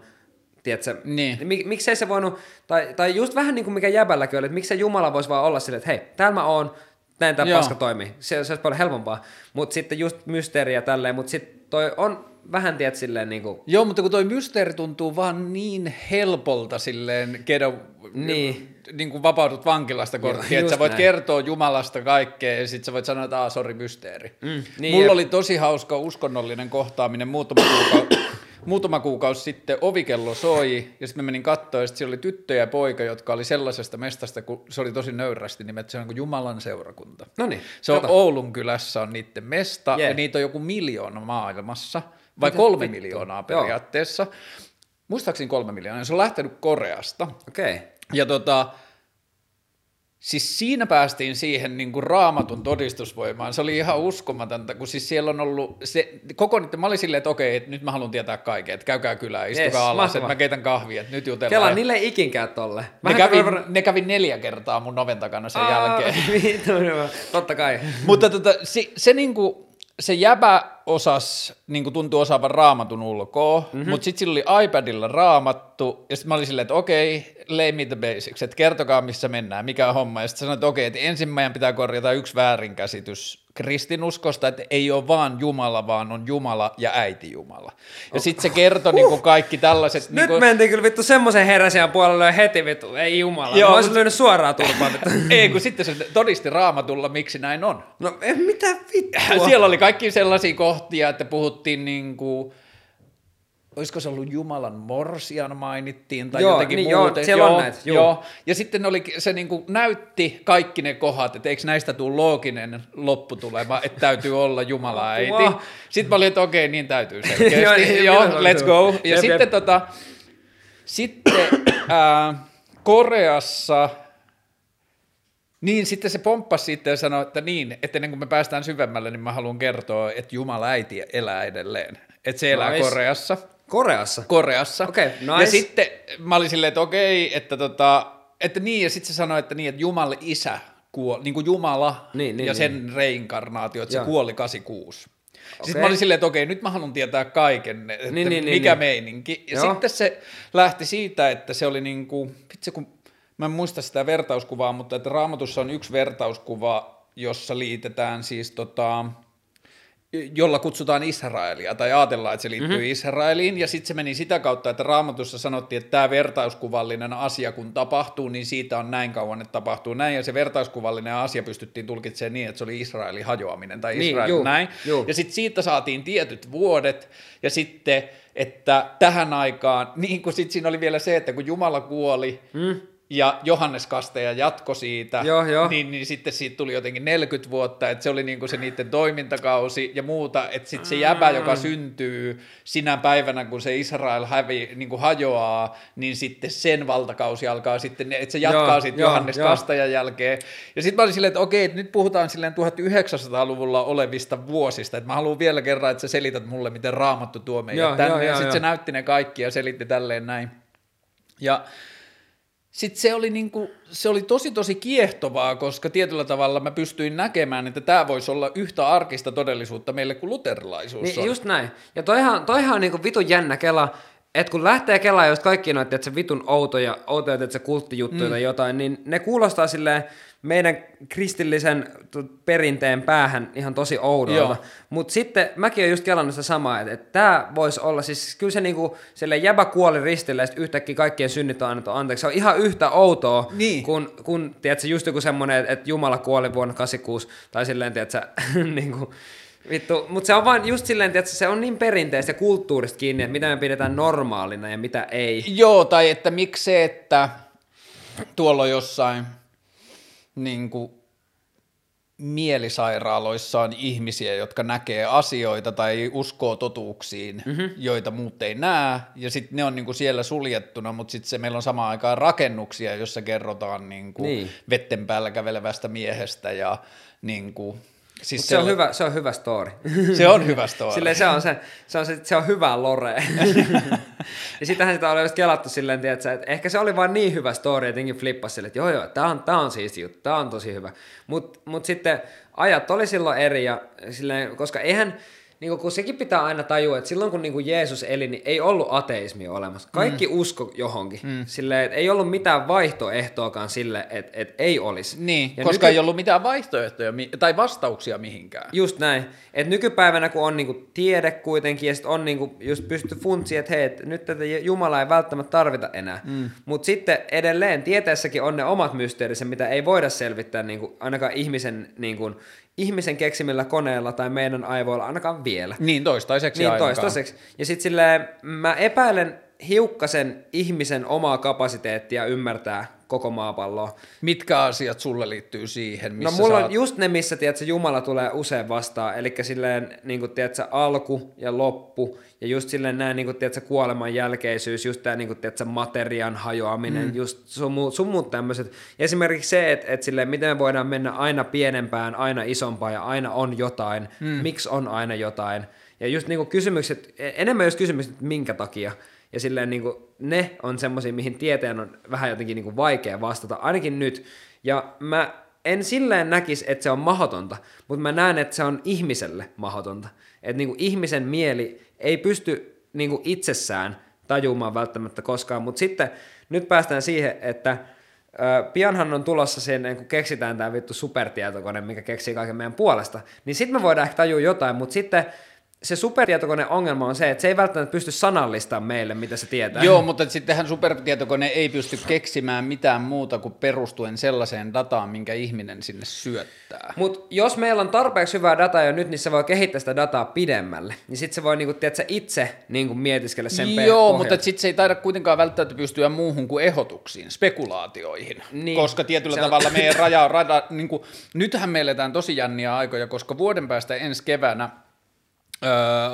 tiedätkö, Niin. Mik, miksei se voinut, tai, tai just vähän niin kuin mikä jäbälläkin oli, että miksei Jumala voisi vaan olla silleen, että hei, täällä mä oon, näin tämä paska toimii. Se, se olisi paljon helpompaa. Mutta sitten just mysteeriä tälleen, mutta sitten toi on vähän, tiedät, silleen niin kuin, Joo, mutta kun toi mysteeri tuntuu vaan niin helpolta silleen, kedo, Niin. niin kuin vapaudut vankilasta korttia, Joo, että sä voit näin. kertoa Jumalasta kaikkea ja sit sä voit sanoa, että aah, sori, mysteeri. Mm, niin, Mulla jep. oli tosi hauska uskonnollinen kohtaaminen muutama kuukausi, muutama kuukausi sitten ovikello soi ja sitten mä menin katsoa ja sit siellä oli tyttö ja poika, jotka oli sellaisesta mestasta, kun se oli tosi nöyrästi nimet, se on kuin Jumalan seurakunta. no niin, Se on. Oulun kylässä on niiden mesta, Jee. ja niitä on joku miljoona maailmassa, vai kolme vittua? miljoonaa Joo. periaatteessa. Muistaakseni kolme miljoonaa, se on lähtenyt Koreasta. Okei. Okay. Ja tota, siis siinä päästiin siihen niin kuin raamatun todistusvoimaan. Se oli ihan uskomatonta, kun siis siellä on ollut se, koko niiden, mä olin silleen, että okei, että nyt mä haluan tietää kaiken, että käykää kylään, istukaa Yes, alas, että mä keitän kahvia, että nyt jutellaan. Kela, niille ei ikin käy tolle. ne, kävi, kuin- ne kävi neljä kertaa mun oven takana sen Aa, jälkeen. Totta kai. Mutta tota, se, se, niinku, se jäbä osas, niinku tuntui osaavan raamatun ulkoa, mm-hmm. mutta sitten sillä oli iPadilla raamattu, ja sitten mä olin silleen, että okei, lay me the basics, että kertokaa missä mennään, mikä on homma, ja sitten sanoin, että okei, että ensin meidän pitää korjata yksi väärinkäsitys kristinuskosta, että ei ole vaan Jumala, vaan on Jumala ja äiti Jumala. Ja sitten se kertoi niinku kaikki tällaiset... Nyt niinku, mentiin kyllä vittu semmoisen heräsiän puolelle ja heti vittu, ei jumala. Joo, Mä olisin lyönyt suoraan turpaan ei, kun sitten se todisti raamatulla, miksi näin on. No mitä vittua? Siellä oli kaikki sellaisia kohtia, että puhuttiin niinku olisiko se ollut Jumalan morsian mainittiin tai Joo, jotenkin niin, joo, muuten. siellä on näitä, joo. joo. Ja sitten oli, se niin kuin näytti kaikki ne kohdat, että eikö näistä tule looginen lopputulema, että täytyy olla Jumala äiti. Sitten mä olin, että okei, niin täytyy selkeästi. Joo, joo, niin, joo oli let's se? go. Ja Jep, sitten jep. tota, sitten ää, Koreassa, niin sitten se pomppasi siitä ja sanoi, että niin, että ennen kuin me päästään syvemmälle, niin mä haluan kertoa, että Jumala äiti elää edelleen. Että se elää Nice. Koreassa. Koreassa. Koreassa. Okei, nice. Ja sitten mä olin silleen, että okei, että, tota, että niin, ja sitten se sanoi, että niin, että Jumala isä kuoli, niin kuin Jumala Niin, niin, ja niin. sen reinkarnaatio, että Joo. se kuoli 86. Sitten Okei. mä olin silleen, että okei, nyt mä haluan tietää kaiken, että Niin, niin, niin, mikä niin. meininki. Ja Joo. sitten se lähti siitä, että se oli niin kuin, vitsi kun, mä en muista sitä vertauskuvaa, mutta että raamatussa on yksi vertauskuva, jossa liitetään siis tota, jolla kutsutaan Israelia, tai ajatellaan, että se liittyy mm-hmm. Israeliin, ja sitten se meni sitä kautta, että raamatussa sanottiin, että tämä vertauskuvallinen asia, kun tapahtuu, niin siitä on näin kauan, että tapahtuu näin, ja se vertauskuvallinen asia pystyttiin tulkitsemaan niin, että se oli Israelin hajoaminen, tai Niin, Israel juu, näin, juu. ja sitten siitä saatiin tietyt vuodet, ja sitten, että tähän aikaan, niin kuin sitten siinä oli vielä se, että kun Jumala kuoli, mm. Ja Johannes Kasteja jatko siitä, Joo, joo. niin, niin sitten siitä tuli jotenkin 40 vuotta, että se oli niinku se niiden toimintakausi ja muuta, että sitten se jäbä, joka syntyy sinä päivänä, kun se Israel hävi, niinku hajoaa, niin sitten sen valtakausi alkaa sitten, että se jatkaa sitten joo, Johannes joo. Kastajan jälkeen. Ja sitten mä olin silleen, että okei, että nyt puhutaan silleen 1900-luvulla olevista vuosista, että mä haluan vielä kerran, että sä selität mulle, miten raamattu tuo meidät Joo, tänne, joo, ja joo, sitten se näytti ne kaikki ja selitti tälleen näin. Ja sitten se oli, niinku, se oli tosi tosi kiehtovaa, koska tietyllä tavalla mä pystyin näkemään, että tämä voisi olla yhtä arkista todellisuutta meille kuin luterilaisuus Niin, on. just näin. Ja toihan, toihan on niinku vitun jännä kela, että kun lähtee kelaa just kaikki noita, että se vitun outoja, outoja että se kulttijuttuja mm. tai jotain, niin ne kuulostaa silleen meidän kristillisen perinteen päähän ihan tosi oudolta. Mutta sitten mäkin olen just kelannut sitä samaa, että, että tämä voisi olla, siis kyllä se niinku, silleen jäbä kuoli ristille ja yhtäkkiä kaikkien synnit on annettu anteeksi. Se on ihan yhtä outoa, Niin. kun, kun tiedätkö, just joku semmoinen, että, että Jumala kuoli vuonna 86, tai silleen, tiedätkö, niinku, Vittu, mutta se on vaan just silleen, että se on niin perinteistä ja kulttuurista kiinni, että mitä me pidetään normaalina ja mitä ei. Joo, tai että miksi se, että tuolla on jossain niin kuin, mielisairaaloissa on ihmisiä, jotka näkee asioita tai uskoo totuuksiin, mm-hmm. joita muut ei näe, ja sitten ne on niin kuin siellä suljettuna, mutta sitten se meillä on samaan aikaan rakennuksia, jossa kerrotaan niin kuin Niin. vetten päällä kävelevästä miehestä ja niin kuin, siis Mut se, on hyvä, se on hyvä story. se on hyvä story. Silleen se on, se, se on, se, se on hyvä lore. ja sitähän sitä oli just kelattu silleen, tiedätkö, että ehkä se oli vaan niin hyvä story, että jotenkin flippasi silleen, että joo joo, tää on, tää on siisti juttu, tää on tosi hyvä. Mutta mut sitten ajat oli silloin eri, ja silleen, koska eihän, niin kun sekin pitää aina tajua, että silloin kun niin Jeesus eli, niin ei ollut ateismia olemassa. Kaikki mm. usko johonkin. Mm. Silleen, että ei ollut mitään vaihtoehtoakaan sille, että, että ei olisi. Niin, Ja koska nyky- ei ollut mitään vaihtoehtoja tai vastauksia mihinkään. Just näin. Et nykypäivänä, kun on niinku tiede kuitenkin, ja sit on niinku just pysty funtsiin, että hei, et nyt tätä Jumalaa ei välttämättä tarvita enää. Mm. Mutta sitten edelleen tieteessäkin on ne omat mysteerinsä, mitä ei voida selvittää niinku, ainakaan ihmisen, niinku, ihmisen keksimillä koneella tai meidän aivoilla ainakaan vielä. Niin, toistaiseksi Niin ainakaan. toistaiseksi. Ja sitten silleen, mä epäilen hiukkasen ihmisen omaa kapasiteettia ymmärtää koko maapalloa. Mitkä asiat sulle liittyy siihen, missä No mulla sä on just ne, missä tiedätkö, Jumala tulee usein vastaan, eli silleen niin kuin, tiedätkö, alku ja loppu, ja just silleen näin niin kuin, tiedätkö, kuoleman jälkeisyys, just tämä niin kuin, tiedätkö, materian hajoaminen, mm. just sun, muut- sun muut tämmöiset. Esimerkiksi se, että, että silleen, miten me voidaan mennä aina pienempään, aina isompaan, ja aina on jotain, mm. miksi on aina jotain. Ja just niin kuin kysymykset, enemmän just kysymykset, että minkä takia. Ja silleen niin kuin, ne on semmoisia, mihin tieteen on vähän jotenkin niin kuin vaikea vastata, ainakin nyt. Ja mä en silleen näkisi, että se on mahdotonta, mutta mä näen, että se on ihmiselle mahdotonta. Että niin ihmisen mieli ei pysty niin kuin itsessään tajumaan välttämättä koskaan, mutta sitten nyt päästään siihen, että pianhan on tulossa sen, kun keksitään tämä vittu supertietokone, mikä keksii kaiken meidän puolesta, niin sitten me voidaan ehkä tajua jotain, mutta sitten se supertietokoneen ongelma on se, että se ei välttämättä pysty sanallistamaan meille, mitä se tietää. Joo, mutta sittenhän supertietokone ei pysty keksimään mitään muuta kuin perustuen sellaiseen dataan, minkä ihminen sinne syöttää. Mutta jos meillä on tarpeeksi hyvää dataa jo nyt, niin se voi kehittää sitä dataa pidemmälle. Niin sitten se voi niinku, tiedätkö, itse niinku, mietiskellä sen Joo, pohjalta. mutta sitten se ei taida kuitenkaan välttämättä pystyä muuhun kuin ehdotuksiin, spekulaatioihin. Niin. Koska tietyllä on- tavalla meidän raja, rada, niin kuin, nythän me eletään tosi jänniä aikoja, koska vuoden päästä ensi keväänä öö,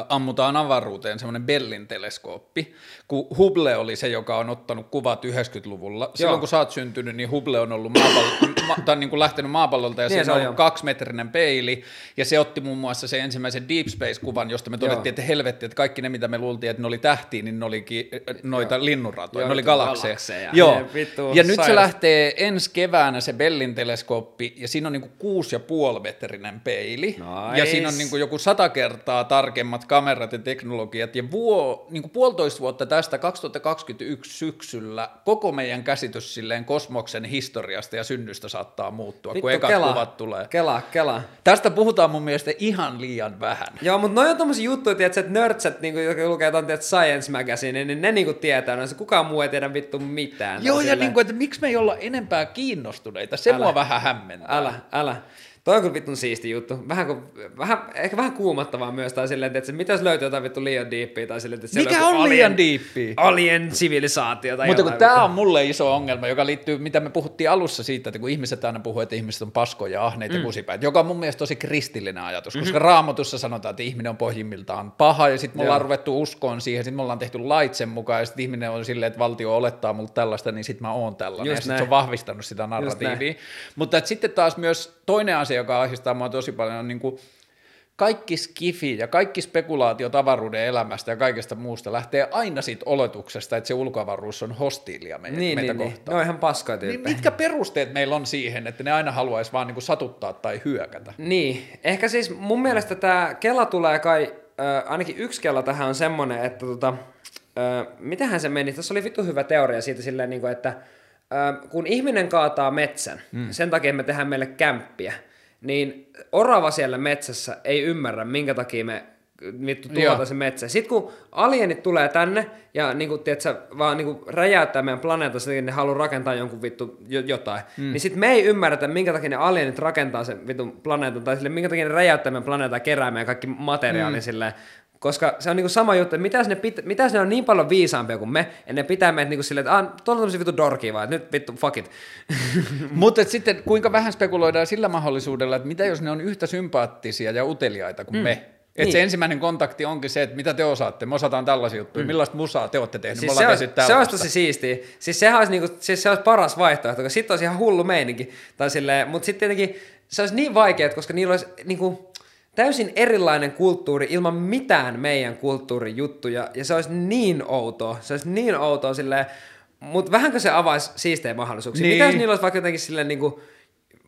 ammutaan avaruuteen semmoinen Bellin teleskooppi, kun Hubble oli se, joka on ottanut kuvat 90-luvulla. Silloin Joo. kun sä oot syntynyt, niin Hubble on ollut maapallo, ma, tai niin kuin lähtenyt maapallolta ja Niin niin se siinä on, joo. ollut kaksimetrinen peili, ja se otti muun muassa sen ensimmäisen Deep Space-kuvan, josta me todettiin, Joo. että helvetti, että kaikki ne, mitä me luultiin, että ne oli tähtiä, niin ne olikin äh, noita linnunratoja, Joo, ne oli galakseja. galakseja. Joo. Ne vittu Ja nyt se sairas. lähtee ensi keväänä se Bellin teleskooppi, ja siinä on kuusi ja puoli metrinen peili, Nice. ja siinä on niinku joku sata kertaa tarkemmat kamerat ja teknologiat, ja vuo, niinku puolitoista vuotta tästä 2021 syksyllä koko meidän käsitys silleen kosmoksen historiasta ja synnystä saattaa muuttua, kun ekat kuvat tulee. Kela, kela. Tästä puhutaan mun mielestä ihan liian vähän. Joo, mutta noi on tommosia juttuja, tiedätkö, että nerdset, niinku, jotka lukee ton, tiedätkö, Science Magazine, niin ne niinku tietää noissa. Kukaan muu ei tiedä vittu mitään. Joo, ja silleen- niin kuin, että miksi me ei olla enempää kiinnostuneita, se Älä. mua vähän hämmentää. Älä, älä. Toi on kyllä vittun siisti juttu. Vähän, kuin, vähän, ehkä vähän kuumattavaa myös, tai silleen, että mitä jos löytyy jotain vittu liian diippiä, tai silleen, että Mikä on liian alien- diippiä? Alien sivilisaatio tai Mutta kun tämä on mulle iso ongelma, joka liittyy, mitä me puhuttiin alussa siitä, että kun ihmiset aina puhuu, että ihmiset on paskoja, ahneita mm. ja kusipäitä, joka on mun mielestä tosi kristillinen ajatus, koska mm-hmm. raamatussa sanotaan, että ihminen on pohjimmiltaan paha, ja sitten me ollaan Joo. ruvettu uskoon siihen, sitten me ollaan tehty lait sen mukaan, ja sitten ihminen on silleen, että valtio olettaa multa tällaista, niin sitten mä oon tällainen, Just ja sitten se on vahvistanut sitä narratiivia. Mutta sitten taas myös toinen asia, joka ahdistaa mua tosi paljon, on niin kuin kaikki skifi ja kaikki spekulaatiot avaruuden elämästä ja kaikesta muusta lähtee aina siitä oletuksesta, että se ulkoavaruus on hostiilia meitä, Niin, meitä niin, niin. kohtaan. Ne on ihan paskoja Niin mitkä perusteet meillä on siihen, että ne aina haluaisi vaan niinku satuttaa tai hyökätä? Niin, ehkä siis mun mielestä tämä Kela tulee kai, äh, ainakin yksi Kela tähän on semmonen, että tota, äh, mitähän se meni, tässä oli vittu hyvä teoria siitä silleen, niin kuin, että äh, kun ihminen kaataa metsän, mm. sen takia me tehdään meille kämppiä, niin orava siellä metsässä ei ymmärrä, minkä takia me vittu tuhotaan se metsä. Sitten kun alienit tulee tänne ja niin kuin, tiedätkö, vaan niin kuin räjäyttää meidän planeetan, sen takia ne haluaa rakentaa jonkun vittu jo- jotain, mm. niin sitten me ei ymmärretä, minkä takia ne alienit rakentaa sen vitun planeetan, tai sille, minkä takia ne räjäyttää meidän planeetan ja kerää meidän kaikki materiaalin mm. silleen, koska se on niinku sama juttu, että mitäs ne, pit, mitäs ne on niin paljon viisaampia kuin me, ja ne pitää meitä niinku silleen, että ah, tuolla on tämmöisiä vittu dorkia vaan, nyt vittu fuck it. Mutta sitten kuinka vähän spekuloidaan sillä mahdollisuudella, että mitä jos ne on yhtä sympaattisia ja uteliaita kuin mm. me? Että Niin. se ensimmäinen kontakti onkin se, että mitä te osaatte. Me osataan tällaisia juttuja. Mm. Millaista musaa te olette tehneet? Siis Me se, ollaan olisi, tehty se olisi tosi siistiä. Siis sehän olisi, niinku, siis se olisi paras vaihtoehto, koska sitten olisi ihan hullu meininki. Tai silleen, mutta sitten tietenkin se olisi niin vaikeaa, koska niillä olisi niinku, täysin erilainen kulttuuri ilman mitään meidän kulttuurin juttuja. Ja se olisi niin outoa. Se olisi niin outoa silleen, mutta vähänkö se avaisi siistejä mahdollisuuksia? Niin. Mitä jos niillä olisi vaikka jotenkin silleen niinku,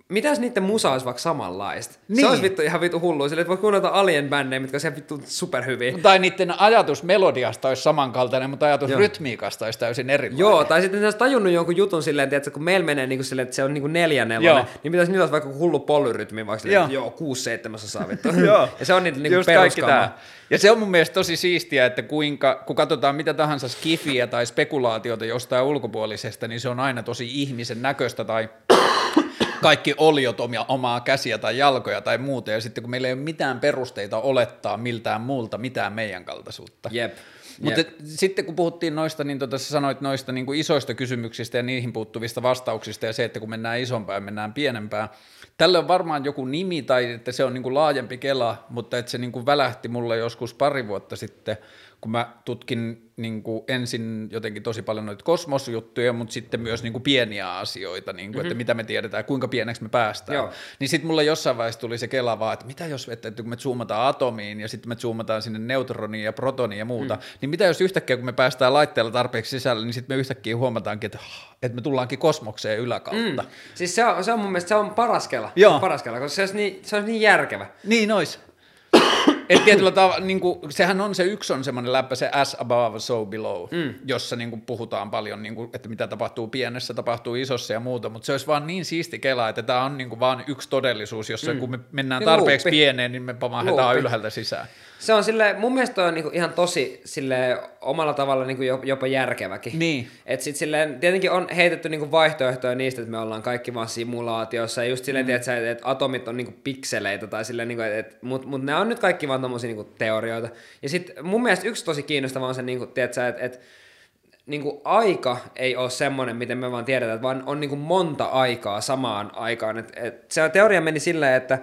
mitä jos niiden musa olisi vaikka samanlaista? Niin. Se olisi vittu ihan vittu hullua. Silleen, että voi kuunnella alien-bändejä, mitkä olisi ihan vittu superhyviä. Tai niiden ajatus melodiasta olisi samankaltainen, mutta ajatus Joo. rytmiikasta olisi täysin erilainen. Joo, tai sitten ne olisi tajunnut jonkun jutun silleen, tiedätkö, kun meillä menee niin kuin silleen, että se on niin kuin neljänelonen, Joo. niin pitäisi niillä olisi vaikka hullu polyrytmi, vaikka silleen, Joo. että joo, kuusi seitsemäsosaa vittu. Joo. ja se on niitä niin peruskama. Ja se on mun mielestä tosi siistiä, että kuinka, kun katsotaan mitä tahansa skifiä tai spekulaatiota jostain ulkopuolisesta, niin se on aina tosi ihmisen näköistä tai kaikki oliot omia, omaa käsiä tai jalkoja tai muuta, ja sitten kun meillä ei ole mitään perusteita olettaa miltään muulta mitään meidän kaltaisuutta. Jep. Mutta sitten kun puhuttiin noista, niin tota, sä sanoit noista niin kuin isoista kysymyksistä ja niihin puuttuvista vastauksista ja se, että kun mennään isompaan ja mennään pienempään. Tälle on varmaan joku nimi tai että se on niin kuin laajempi kela, mutta että se niin kuin välähti mulle joskus pari vuotta sitten, kun mä tutkin niin kuin ensin jotenkin tosi paljon noita kosmosjuttuja, mutta sitten myös niin kuin pieniä asioita, niin kuin, mm-hmm. että mitä me tiedetään kuinka pieneksi me päästään. Joo. Niin sitten mulle jossain vaiheessa tuli se kela vaan, että mitä jos, että, kun me zoomataan atomiin ja sitten me zoomataan sinne neutroniin ja protoniin ja muuta, mm. niin mitä jos yhtäkkiä kun me päästään laitteella tarpeeksi sisälle, niin sitten me yhtäkkiä huomataankin, että, että me tullaankin kosmokseen yläkautta. Mm. Siis se on, se on mun mielestä se on paras kela. Joo. Se on paras kela, koska se olisi niin, se olisi niin järkevä. Niin ois. Et tietyllä tavalla, niin kuin, sehän on se yksi on semmoinen läppä, se as above, so below, mm. jossa niin kuin, puhutaan paljon, niin kuin, että mitä tapahtuu pienessä, tapahtuu isossa ja muuta, mutta se olisi vaan niin siisti kela, että tämä on niin kuin, vaan yksi todellisuus, jossa mm. kun me mennään Niin tarpeeksi luuppi. pieneen, niin me pamahdetaan Luuppi. ylhäältä sisään. Se on sille, mun mielestä on niinku ihan tosi sille omalla tavalla niinku jo- jopa järkeväkin. Niin. Et sit silleen, tietenkin on heitetty niinku vaihtoehtoja niistä, että me ollaan kaikki vaan simulaatiossa, ja just silleen, mm. että et atomit on niinku pikseleitä, tai silleen, niinku, et, mut, mut ne on nyt kaikki vaan tommosia niinku teorioita. Ja sit mun mielestä yksi tosi kiinnostava on se, niinku, että et, et, niinku aika ei ole semmoinen, miten me vaan tiedetään, vaan on niinku monta aikaa samaan aikaan. Et, et, se teoria meni silleen, että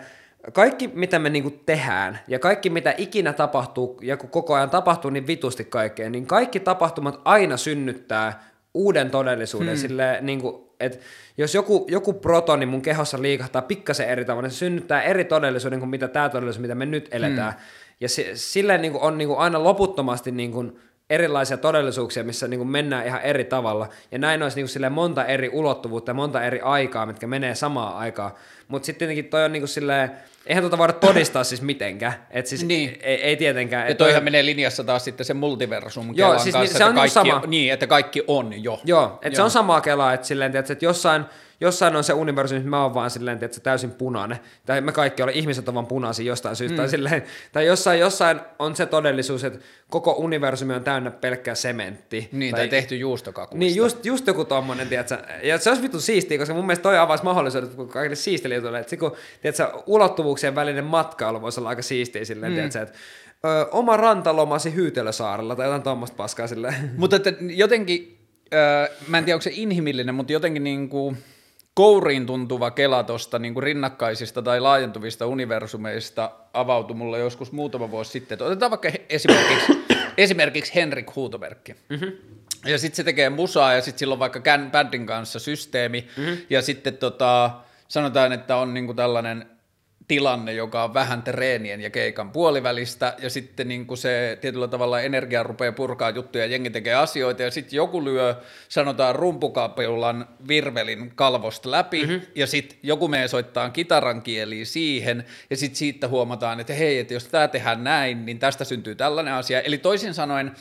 kaikki mitä me niinku tehdään ja kaikki mitä ikinä tapahtuu ja kun koko ajan tapahtuu niin vitusti kaikkea, niin kaikki tapahtumat aina synnyttää uuden todellisuuden. Hmm. Sille, niinku, et jos joku, joku protoni mun kehossa liikahtaa pikkasen eri tavalla, niin se synnyttää eri todellisuuden kuin mitä tämä todellisuus, mitä me nyt eletään. Hmm. Ja se, silleen niinku on niinku aina loputtomasti niinku erilaisia todellisuuksia, missä niin kuin mennään ihan eri tavalla. Ja näin olisi niin kuin monta eri ulottuvuutta ja monta eri aikaa, mitkä menee samaan aikaan. Mutta sitten tietenkin toi on niin kuin silleen, eihän tuota voida todistaa siis mitenkään. Et siis Niin. ei, ei, tietenkään. Ja Et toi- toihan menee linjassa taas sitten se multiversum Joo, siis kanssa, se on että just kaikki, sama. Niin, että kaikki on jo. Joo, että se on samaa kelaa, että silleen, tiedätkö, että jossain, jossain on se universumi, missä mä oon vaan silleen, tiedätkö, täysin punainen, tai me kaikki olemme, ihmiset ovat vaan punaisia jostain syystä, mm. tai, silleen, tai jossain, jossain on se todellisuus, että koko universumi on täynnä pelkkää sementti. Niin, tai tehty juustokakuista. Niin, just, just joku tommonen, tiedätkö, ja se olisi vittu siistiä, koska mun mielestä toi avaisi mahdollisuudet kaikille siistille jutuille, että se kun, tiedätkö, ulottuvuuksien välinen matkailu voisi olla aika siistiä silleen, mm. tiedätkö, että ö, oma rantalomasi Hyytelösaarella tai jotain tuommoista paskaa silleen. Mutta että jotenkin, äh, mä en tiedä onko se inhimillinen, mutta jotenkin niin kuin kouriin tuntuva kela tuosta niin rinnakkaisista tai laajentuvista universumeista avautui mulle joskus muutama vuosi sitten. Otetaan vaikka esimerkiksi, esimerkiksi Henrik Huutomerkki. Mm-hmm. Ja sitten se tekee musaa ja sitten sillä on vaikka bändin kanssa systeemi mm-hmm. ja sitten tota, sanotaan, että on niinku tällainen tilanne, joka on vähän treenien ja keikan puolivälistä, ja sitten niin kuin se tietyllä tavalla energia rupeaa purkaa juttuja, jengi tekee asioita, ja sitten joku lyö, sanotaan rumpukapeullan virvelin kalvosta läpi, mm-hmm. ja sitten joku menee soittaa kitaran kieliä siihen, ja sitten siitä huomataan, että hei, että jos tämä tehdään näin, niin tästä syntyy tällainen asia. Eli toisin sanoen,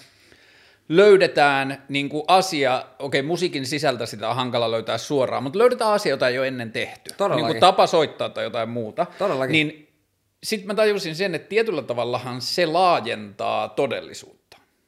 löydetään niin kuin asia, okei musiikin sisältä sitä on hankala löytää suoraan, mutta löydetään asia, jota ei ole ennen tehty. Todellakin. Niin kuin tapa soittaa tai jotain muuta. Todellakin. Niin sitten mä tajusin sen, että tietyllä tavallahan se laajentaa todellisuutta.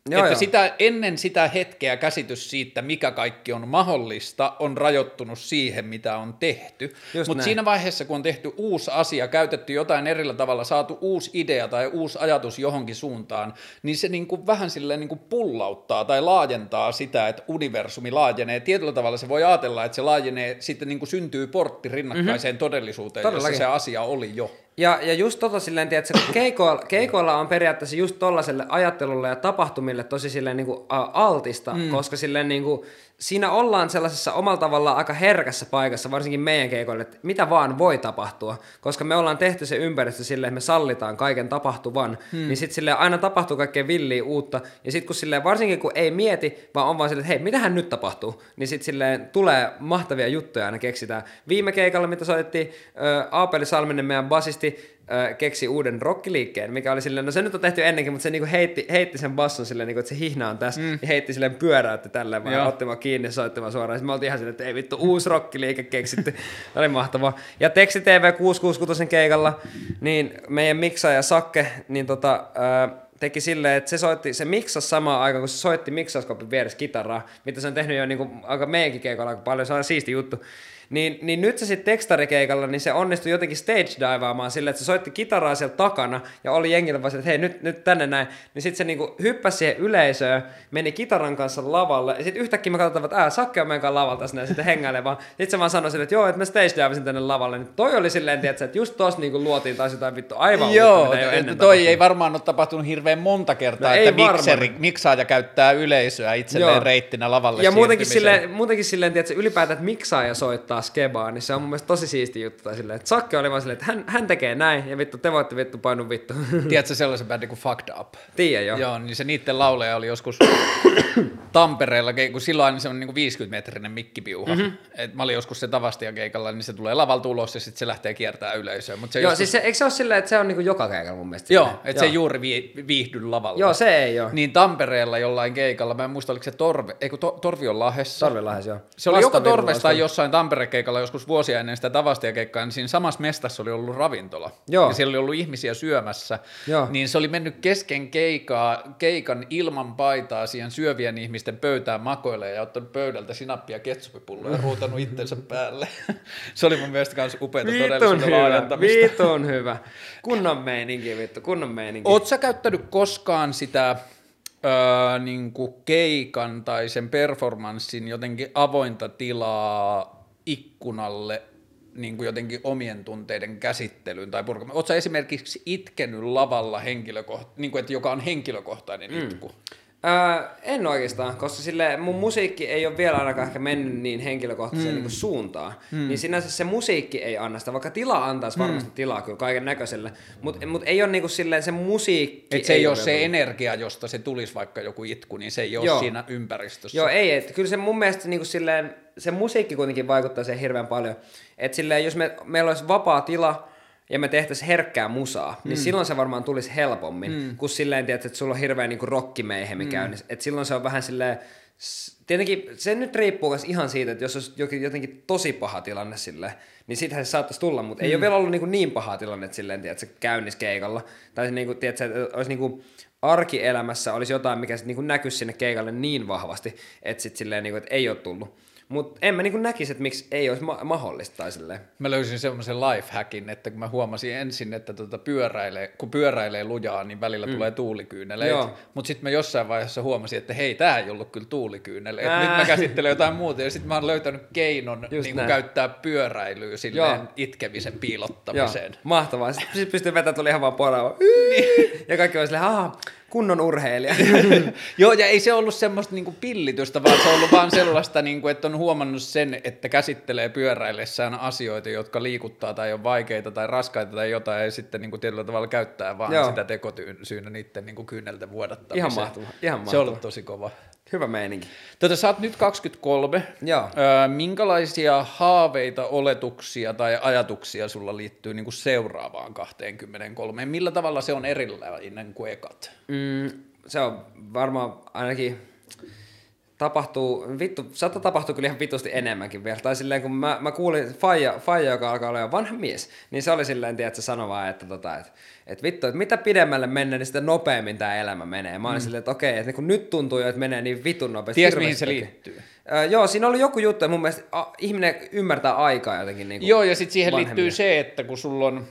Joo, että joo. Sitä, ennen sitä hetkeä käsitys siitä, mikä kaikki on mahdollista, on rajoittunut siihen, mitä on tehty. Mutta siinä vaiheessa, kun on tehty uusi asia, käytetty jotain erillä tavalla, saatu uusi idea tai uusi ajatus johonkin suuntaan, niin se niin kuin vähän silleen niin kuin pullauttaa tai laajentaa sitä, että universumi laajenee. Tietyllä tavalla se voi ajatella, että se laajenee, sitten niin kuin syntyy portti rinnakkaiseen mm-hmm. todellisuuteen, jossa Todellakin. se asia oli jo. Ja, ja just tota silleen, tiedätkö, kun keikoilla, keikoilla on periaatteessa just tollaselle ajattelulle ja tapahtumille tosi silleen niin kuin, altista, mm. koska silleen niin kuin, siinä ollaan sellaisessa omalla tavallaan aika herkässä paikassa, varsinkin meidän keikoille, että mitä vaan voi tapahtua, koska me ollaan tehty se ympäristö silleen, että me sallitaan kaiken tapahtuvan, hmm. niin sitten silleen aina tapahtuu kaikkea villiä uutta, ja sitten kun silleen, varsinkin kun ei mieti, vaan on vaan silleen, että hei, mitähän nyt tapahtuu, niin sitten silleen tulee mahtavia juttuja aina keksitään. Viime keikalla, mitä soitettiin, Aapeli Salminen, meidän basisti, ö, keksi uuden rockiliikkeen, mikä oli silleen, no se nyt on tehty ennenkin, mutta se niinku heitti, heitti sen basson silleen, niinku, että se hihna on tässä, mm. ja heitti silleen pyöräytti tälleen, vaan vaan kiinni ja soitti vaan suoraan. Sitten me oltiin ihan silleen, että ei vittu, uusi rockiliike keksitty. Oli mahtavaa. Ja Teksti TV 666 keikalla, niin meidän miksaaja Sakke, niin tota, ö, teki silleen, että se soitti, se miksasi samaan aikaan, kun se soitti miksauskopin vieressä kitaraa, mitä se on tehnyt jo niinku, aika meidänkin keikalla aika paljon, se on siisti juttu. Niin, niin nyt se sitten tekstarikeikalla, niin se onnistui jotenkin stage divaamaan silleen, että se soitti kitaraa siellä takana ja oli jengillä vaan että hei nyt, nyt tänne näin. Niin sitten se niinku hyppäsi siihen yleisöön, meni kitaran kanssa lavalle ja sitten yhtäkkiä me katsotaan, että ää, Sakke on meidän tässä näin, ja sitten hengäilee vaan. Sitten se vaan sanoi silleen, että joo, että mä stage divasin tänne lavalle. Niin toi oli silleen, tiedätkö, että just tossa niinku luotiin taas jotain vittu aivan Joo, uutta, mitä ei ennen toi tapahtunut. ei varmaan ole tapahtunut hirveän monta kertaa, No että mikseri, miksaaja käyttää yleisöä itselleen Joo. reittinä lavalle Ja muutenkin silleen, muutenkin silleen, tiedätkö, ylipäätään, että miksaaja soittaa skebaa, niin se on mun mielestä tosi siisti juttu. Tai silleen, että Sakke oli vaan silleen, että hän, hän tekee näin, ja vittu, te voitte vittu painu vittu. Tiedätkö sellaisen bändin kuin Fucked Up? Tiedän jo. Joo, niin se niiden lauleja oli joskus Tampereella, kun silloin se on niin 50-metrinen mikkipiuha. Mm-hmm. Et mä olin joskus se tavastia keikalla, niin se tulee lavalta ulos ja sitten se lähtee kiertämään yleisöä. Mut se Joo, joskus... siis se, eikö se ole silleen, että se on niinku joka keikalla mun mielestä? Joo, että se ei juuri vi- viihdy lavalla. Joo, se ei ole. Niin Tampereella jollain keikalla, mä en muista oliko se Torve, eikö to, Torvi on Lahdessa. Torvilahes, joo. Se oli joko Torvessa tai jossain Tampere-keikalla joskus vuosia ennen sitä Tavastia-keikkaa, niin siinä samassa mestassa oli ollut ravintola. Joo. Ja siellä oli ollut ihmisiä syömässä. Joo. Niin se oli mennyt kesken keikaa, keikan ilman paitaa siihen syövien ihmisten pöytään makoille ja ottanut pöydältä sinappia ketsupipulloa ja ruutanut itsensä päälle. se oli mun mielestä myös upeata todellisuuden hyvä, laajentamista. vitun hyvä. Kunnon meininki, vittu, kunnon meininki. Oot sä käyttänyt koskaan sitä öö, niin kuin keikan tai sen performanssin jotenkin avointa tilaa ikkunalle niin kuin jotenkin omien tunteiden käsittelyyn tai purkamaan? Oletko esimerkiksi itkenyt lavalla henkilökoht- niin kuin, että joka on henkilökohtainen mm. itku? Öö, en oikeastaan, koska sille mun musiikki ei ole vielä ainakaan ehkä mennyt niin henkilökohtaiseen mm. niin suuntaan. Mm. Niin sinänsä se musiikki ei anna sitä, vaikka tila antaisi mm. varmasti tilaa kyllä kaiken näköiselle. Mutta mut ei ole niinku silleen se musiikki. Et se ei, ole vielä se tullut. energia, josta se tulisi vaikka joku itku, niin se ei ole Joo. siinä ympäristössä. Joo, ei, että kyllä se mun mielestä niinku silleen, se musiikki kuitenkin vaikuttaa siihen hirveän paljon. Että silleen, jos me, meillä olisi vapaa tila ja me tehtäisiin herkkää musaa, mm. niin silloin se varmaan tulisi helpommin, mm. kuin silleen, tiedät, että sulla on hirveä niinku mm. käynnissä. Että silloin se on vähän silleen, tietenkin se nyt riippuu myös ihan siitä, että jos olisi jokin, jotenkin tosi paha tilanne sille, niin siitähän se saattaisi tulla, mutta mm. ei ole vielä ollut niin, niin paha tilanne, että silleen, tiedät, se käynnissä keikalla. Tai niin kuin, tiedät, että olisi niin kuin arkielämässä olisi jotain, mikä sitten niin näkyisi sinne keikalle niin vahvasti, että sitten silleen, niin kuin, että ei ole tullut. Mutta en mä niin näkisi, että miksi ei olisi ma- mahdollista tai silleen. Mä löysin semmoisen lifehackin, että kun mä huomasin ensin, että tota pyöräilee, kun pyöräilee lujaa, niin välillä mm. tulee tuulikyyneleitä. Joo. Mutta sitten mä jossain vaiheessa huomasin, että hei, tää ei ollut kyllä tuulikyyneleitä. Nyt mä käsittelen jotain muuta. Ja sitten mä oon löytänyt keinon niin kuin käyttää pyöräilyä silleen Joo. itkemisen Joo, piilottamiseen. mahtavaa. Sitten sit pystyy vetämään tuli ihan vaan poraamaan. Niin. ja kaikki oli silleen, kunnon urheilija. Joo, ja ei se ollut semmoista niinku pillitystä, vaan se on ollut vaan sellaista, niinku, että on huomannut sen, että käsittelee pyöräillessään asioita, jotka liikuttaa tai on vaikeita tai raskaita tai jotain, ja sitten niinku tietyllä tavalla käyttää vaan Joo. sitä tekosyynä niiden niinku kyynelten vuodattamiseen. Ihan mahtavaa, ihan Se on ollut tosi kova. Hyvä meininki. Tota, sä oot nyt 23. Joo. Öö, minkälaisia haaveita, oletuksia tai ajatuksia sulla liittyy niinku seuraavaan 23? Millä tavalla se on erilainen kuin ekat? Mm, se on varmaan ainakin tapahtuu, vittu, saattaa tapahtua kyllä ihan vitusti enemmänkin vielä. Tai silleen, kun mä, mä kuulin Faija, Faija, joka alkaa olla jo vanha mies, niin se oli silleen, tiedätkö, sano vaan, että, tota, että, että vittu, että mitä pidemmälle mennään, niin sitä nopeammin tämä elämä menee. Mä olin mm. silleen, että okei, että kun nyt tuntuu jo, että menee niin vitun nopeasti. Ties mihin se liittyy? Öö, joo, siinä oli joku juttu, ja mun mielestä a, ihminen ymmärtää aikaa jotenkin. Niin kuin Joo, ja sitten siihen vanhemmille. liittyy se, että kun sulla on,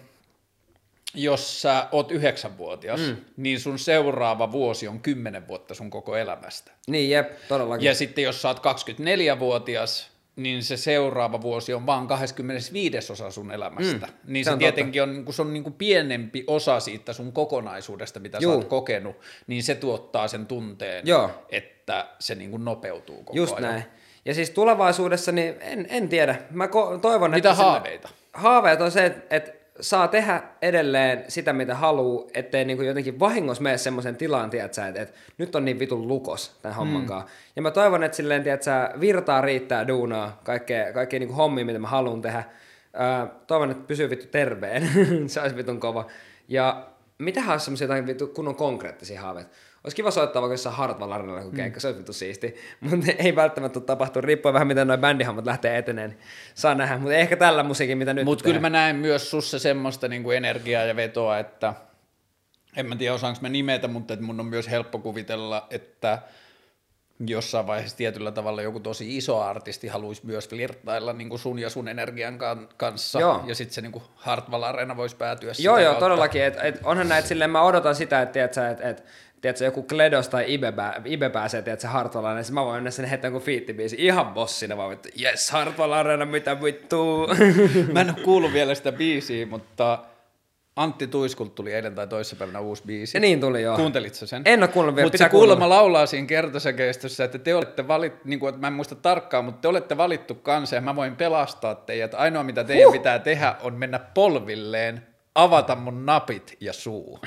jos sä oot yhdeksänvuotias, mm. niin sun seuraava vuosi on kymmenen vuotta sun koko elämästä. Niin, jep, todellakin. Ja sitten jos sä oot 24-vuotias, niin se seuraava vuosi on vaan 25 osa sun elämästä. Mm, niin se se, on tietenkin on, kun se on niin kuin pienempi osa siitä sun kokonaisuudesta, mitä Juu. sä oot kokenut, niin se tuottaa sen tunteen, Joo. että se niin kuin nopeutuu koko Just ajan. näin. Ja siis tulevaisuudessa, niin en, en tiedä. Mä ko- toivon, Mitä että... haaveita? Haaveet on se, että, että saa tehdä edelleen sitä, mitä haluaa, ettei niin jotenkin vahingossa mene semmoisen tilaan, tiedätkö, että, että nyt on niin vitun lukos tämän hommankaan. Ja mä toivon, että silleen, tiedätkö, virtaa riittää duunaa, kaikkea, kaikkea niin hommia, mitä mä haluan tehdä. Ää, toivon, että pysyy vittu terveen. se olisi vitun kova. Ja mitähän olisi semmoisia jotain vittu kunnon konkreettisia haaveita? Olisi kiva soittaa vaikka jossain Hartwall Arenalla kun keikka, se olisi vittu siisti. Mutta ei välttämättä tule tapahtua, riippuen vähän miten noin bändihommat lähtee eteneen. Niin saa nähdä, mutta ehkä tällä musiikin, mitä nyt Mutta kyllä mä näen myös sussa semmoista niinku energiaa ja vetoa, että en mä tiedä osaanko mä nimetä, mutta että mun on myös helppo kuvitella, että jossain vaiheessa tietyllä tavalla joku tosi iso artisti haluaisi myös flirttailla niin kuin sun ja sun energian kan- kanssa, Joo. ja sitten se niin kuin Hartwall Arena voisi päätyä Joo, joo, kautta. todellakin. Et, et onhan näitä silleen, mä odotan sitä, että et, et, tiedätkö, joku Kledos tai Ibe, pää, Ibe pääsee, tiedätkö, Hartwallaan, niin mä voin mennä sinne heittää joku fiittibiisi ihan bossina, vaan vittu, yes, Hartwall Arena, mitä vittu. Mä en ole kuullut vielä sitä biisiä, mutta Antti Tuiskult tuli eilen tai toissapäivänä uusi biisi. Ja niin tuli joo. Kuuntelit sä sen? En ole kuunnellut vielä, Mutta se kuulemma laulaa siinä kertosäkeistössä, että te olette valittu, niin kuin, että mä en muista tarkkaan, mutta te olette valittu kanssa ja mä voin pelastaa teidät. Ainoa mitä teidän huh. pitää tehdä on mennä polvilleen, avata mun napit ja suu.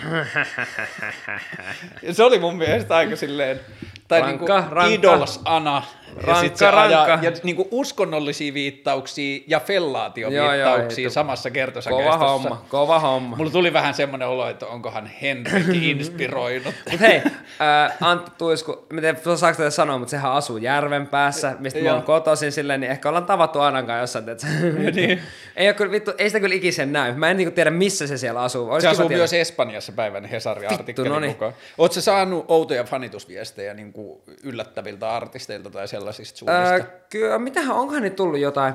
ja se oli mun mielestä aika silleen, tai Rankka, niinku rankka. Idols-ana. ja Rankka, sit se ajaa, ja niinku uskonnollisia viittauksia ja fellaatioviittauksia Joo, joo, samassa kertosäkeistössä. Kova homma, kova homma. Mulla tuli vähän semmoinen olo, että onkohan Henrik inspiroinut. Mut hei, ää, Antti Tuisku, miten saako tätä sanoa, mutta sehän asuu järven päässä, mistä mä oon kotoisin silleen, niin ehkä ollaan tavattu Anankaan jossain, että niin. ei, ole kyllä, vittu, ei sitä kyllä ikisen näy. Mä en niinku tiedä, missä se siellä asuu. Olisi Se asuu tietää. myös Espanjassa päivän Hesarin artikkelin noniin. mukaan. Oletko saanut outoja fanitusviestejä niin kuin yllättäviltä artisteilta tai sellaisista suunnista? Öö, kyllä, mitähän, onkohan niitä tullut jotain?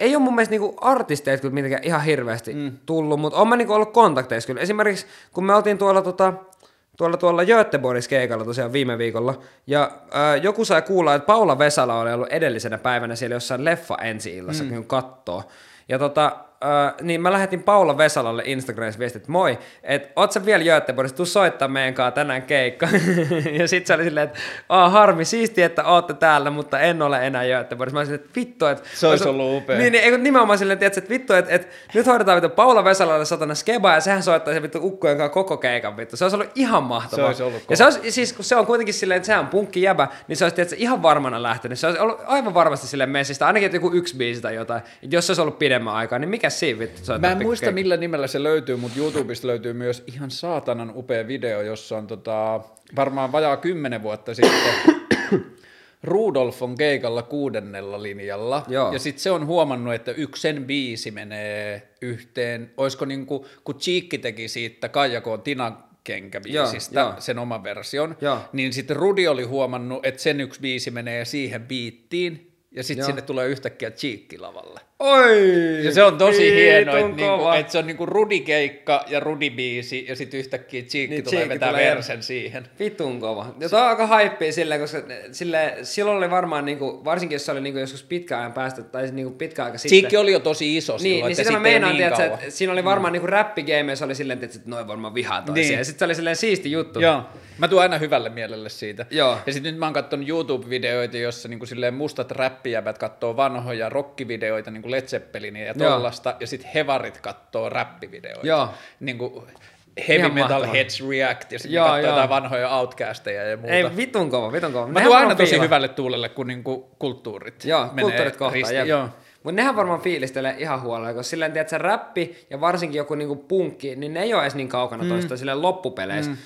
Ei ole mun mielestä niinku artisteita kyllä mitenkään ihan hirveästi mm. tullut, mutta on mä niinku ollut kontakteissa kyllä. Esimerkiksi kun me oltiin tuolla tota, tuolla, tuolla Göteborgissa keikalla tosiaan viime viikolla, ja ää, joku sai kuulla, että Paula Vesala oli ollut edellisenä päivänä siellä jossain leffa ensi illassa, mm. kun kattoo. Ja tota, niin mä lähetin Paula Vesalalle Instagramissa viestit, että moi, että oot sä vielä Göteborgissa, tuu soittaa meidän kanssa tänään keikka. ja sit se oli silleen, että Aa, harmi, siisti, että ootte täällä, mutta en ole enää Göteborgissa. Mä olisin, että vittu, että... Se olisi ollut upea. Niin, niin nimenomaan silleen, että vittu, että, että nyt hoidetaan vittu Paula Vesalalle satana skeba, ja sehän soittaisi vittu ukkojen kanssa koko keikan vittu. Se olisi ollut ihan mahtavaa. Se olisi ollut ja se olisi, siis kun se on kuitenkin silleen, että sehän on punkki jäbä, niin se olisi tiedätkö, ihan varmana lähtenyt. Se olisi ollut aivan varmasti silleen messistä, ainakin joku yksi biisi tai jotain. Et jos se olisi ollut pidemmän aikaa, niin mikä siinä vittu soittaa Mä en muista keikka? millä nimellä se löytyy, mutta YouTubesta löytyy myös ihan saatanan upea video, jossa on tota, varmaan vajaa kymmenen vuotta sitten Rudolf on keikalla kuudennella linjalla, Joo. ja sitten se on huomannut, että yksi sen biisi menee yhteen, olisiko niin kuin, kun Cheekki teki siitä Kaijakoon Tinan kenkäbiisistä sen oman version, Joo. niin sitten Rudi oli huomannut, että sen yksi biisi menee siihen biittiin, ja sitten sinne tulee yhtäkkiä Cheekki lavalle. Oi! Ja se on tosi hieno, että, niinku, että se on niinku Rudi-keikka ja Rudi-biisi, ja sitten yhtäkkiä Cheekki Niin, tulee vetää versen siihen. Vitun kova. Ja toi on aika haippia silleen, koska sille, silloin oli varmaan, niinku, varsinkin jos se oli niinku joskus pitkä ajan päästä, tai niinku pitkä aika sitten. Cheekki oli jo tosi iso Niin, silloin, niin että sitä mä sitten ei meinaan, niin että siinä oli varmaan mm. niinku räppigameissa oli silleen, että noin varmaan vihaa toisia. Niin. Ja sitten se oli silleen siisti juttu. Joo, mä tuon aina hyvälle mielelle siitä. Joo. Ja sitten nyt mä oon katsonut YouTube-videoita, jossa niinku silleen mustat räppijävät katsoo vanhoja rockivideoita, niinku Led Zeppelinia ja Joo. tollasta, ja sitten hevarit katsoo räppivideoita. Joo. Niinku Heavy Ihan Metal mahtavaa. Heads React, ja sitten Joo, katsoo joo. jotain vanhoja outcasteja ja muuta. Ei vitun kova, vitun kova. Mä tuon aina tosi fiilaa. hyvälle tuulelle, kun niinku kulttuurit Joo, menee kulttuurit kohtaan. risti-. Joo. Mutta nehän varmaan fiilistelee ihan huolella, koska silleen, tiedät, sä räppi ja varsinkin joku niinku punkki, niin ne ei ole edes niin kaukana mm. toista silleen loppupeleissä. Mm.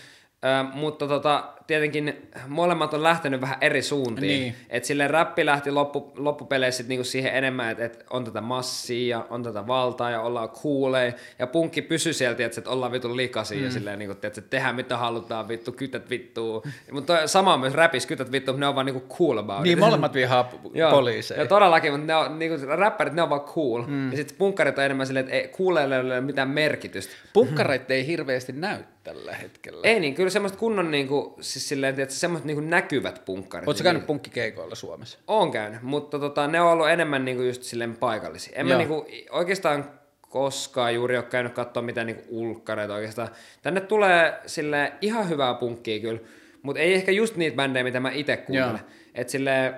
Ö, mutta tota, tietenkin molemmat on lähtenyt vähän eri suuntiin. Niin. Et silleen räppi lähti loppu, loppupeleissä sit niinku siihen enemmän, että et on tätä massia ja on tätä valtaa ja ollaan cooleja. Ja punkki pysyi sieltä, että ollaan vitun likaisia mm. ja silleen, niinku, että tehdään mitä halutaan, vittu, kytät vittuu. Mutta sama on myös räpissä, kytät vittu, ne on vaan niinku cool about Niin, it. molemmat vihaa Joo, poliiseja. Ja todellakin, mutta ne on, niinku, räppärit, ne on vaan cool. Mm. Ja sitten punkkarit on enemmän silleen, että ei, coolille ei ole mitään merkitystä. Punkkareita ei hirveästi näy tällä hetkellä. Ei niin, kyllä semmoista kunnon niinku, siis silleen, että semmoista niinku näkyvät punkkarit. Oletko niin käynyt punkkikeikoilla Suomessa? Oon käynyt, mutta tota, ne on ollut enemmän niinku just silleen paikallisia. En mä Joo. niinku, oikeastaan koskaan juuri ole käynyt katsoa mitään niinku ulkkareita oikeastaan. Tänne tulee sille ihan hyvää punkkia kyllä, mutta ei ehkä just niitä bändejä, mitä mä itse kuuntelen. Joo. Et silleen,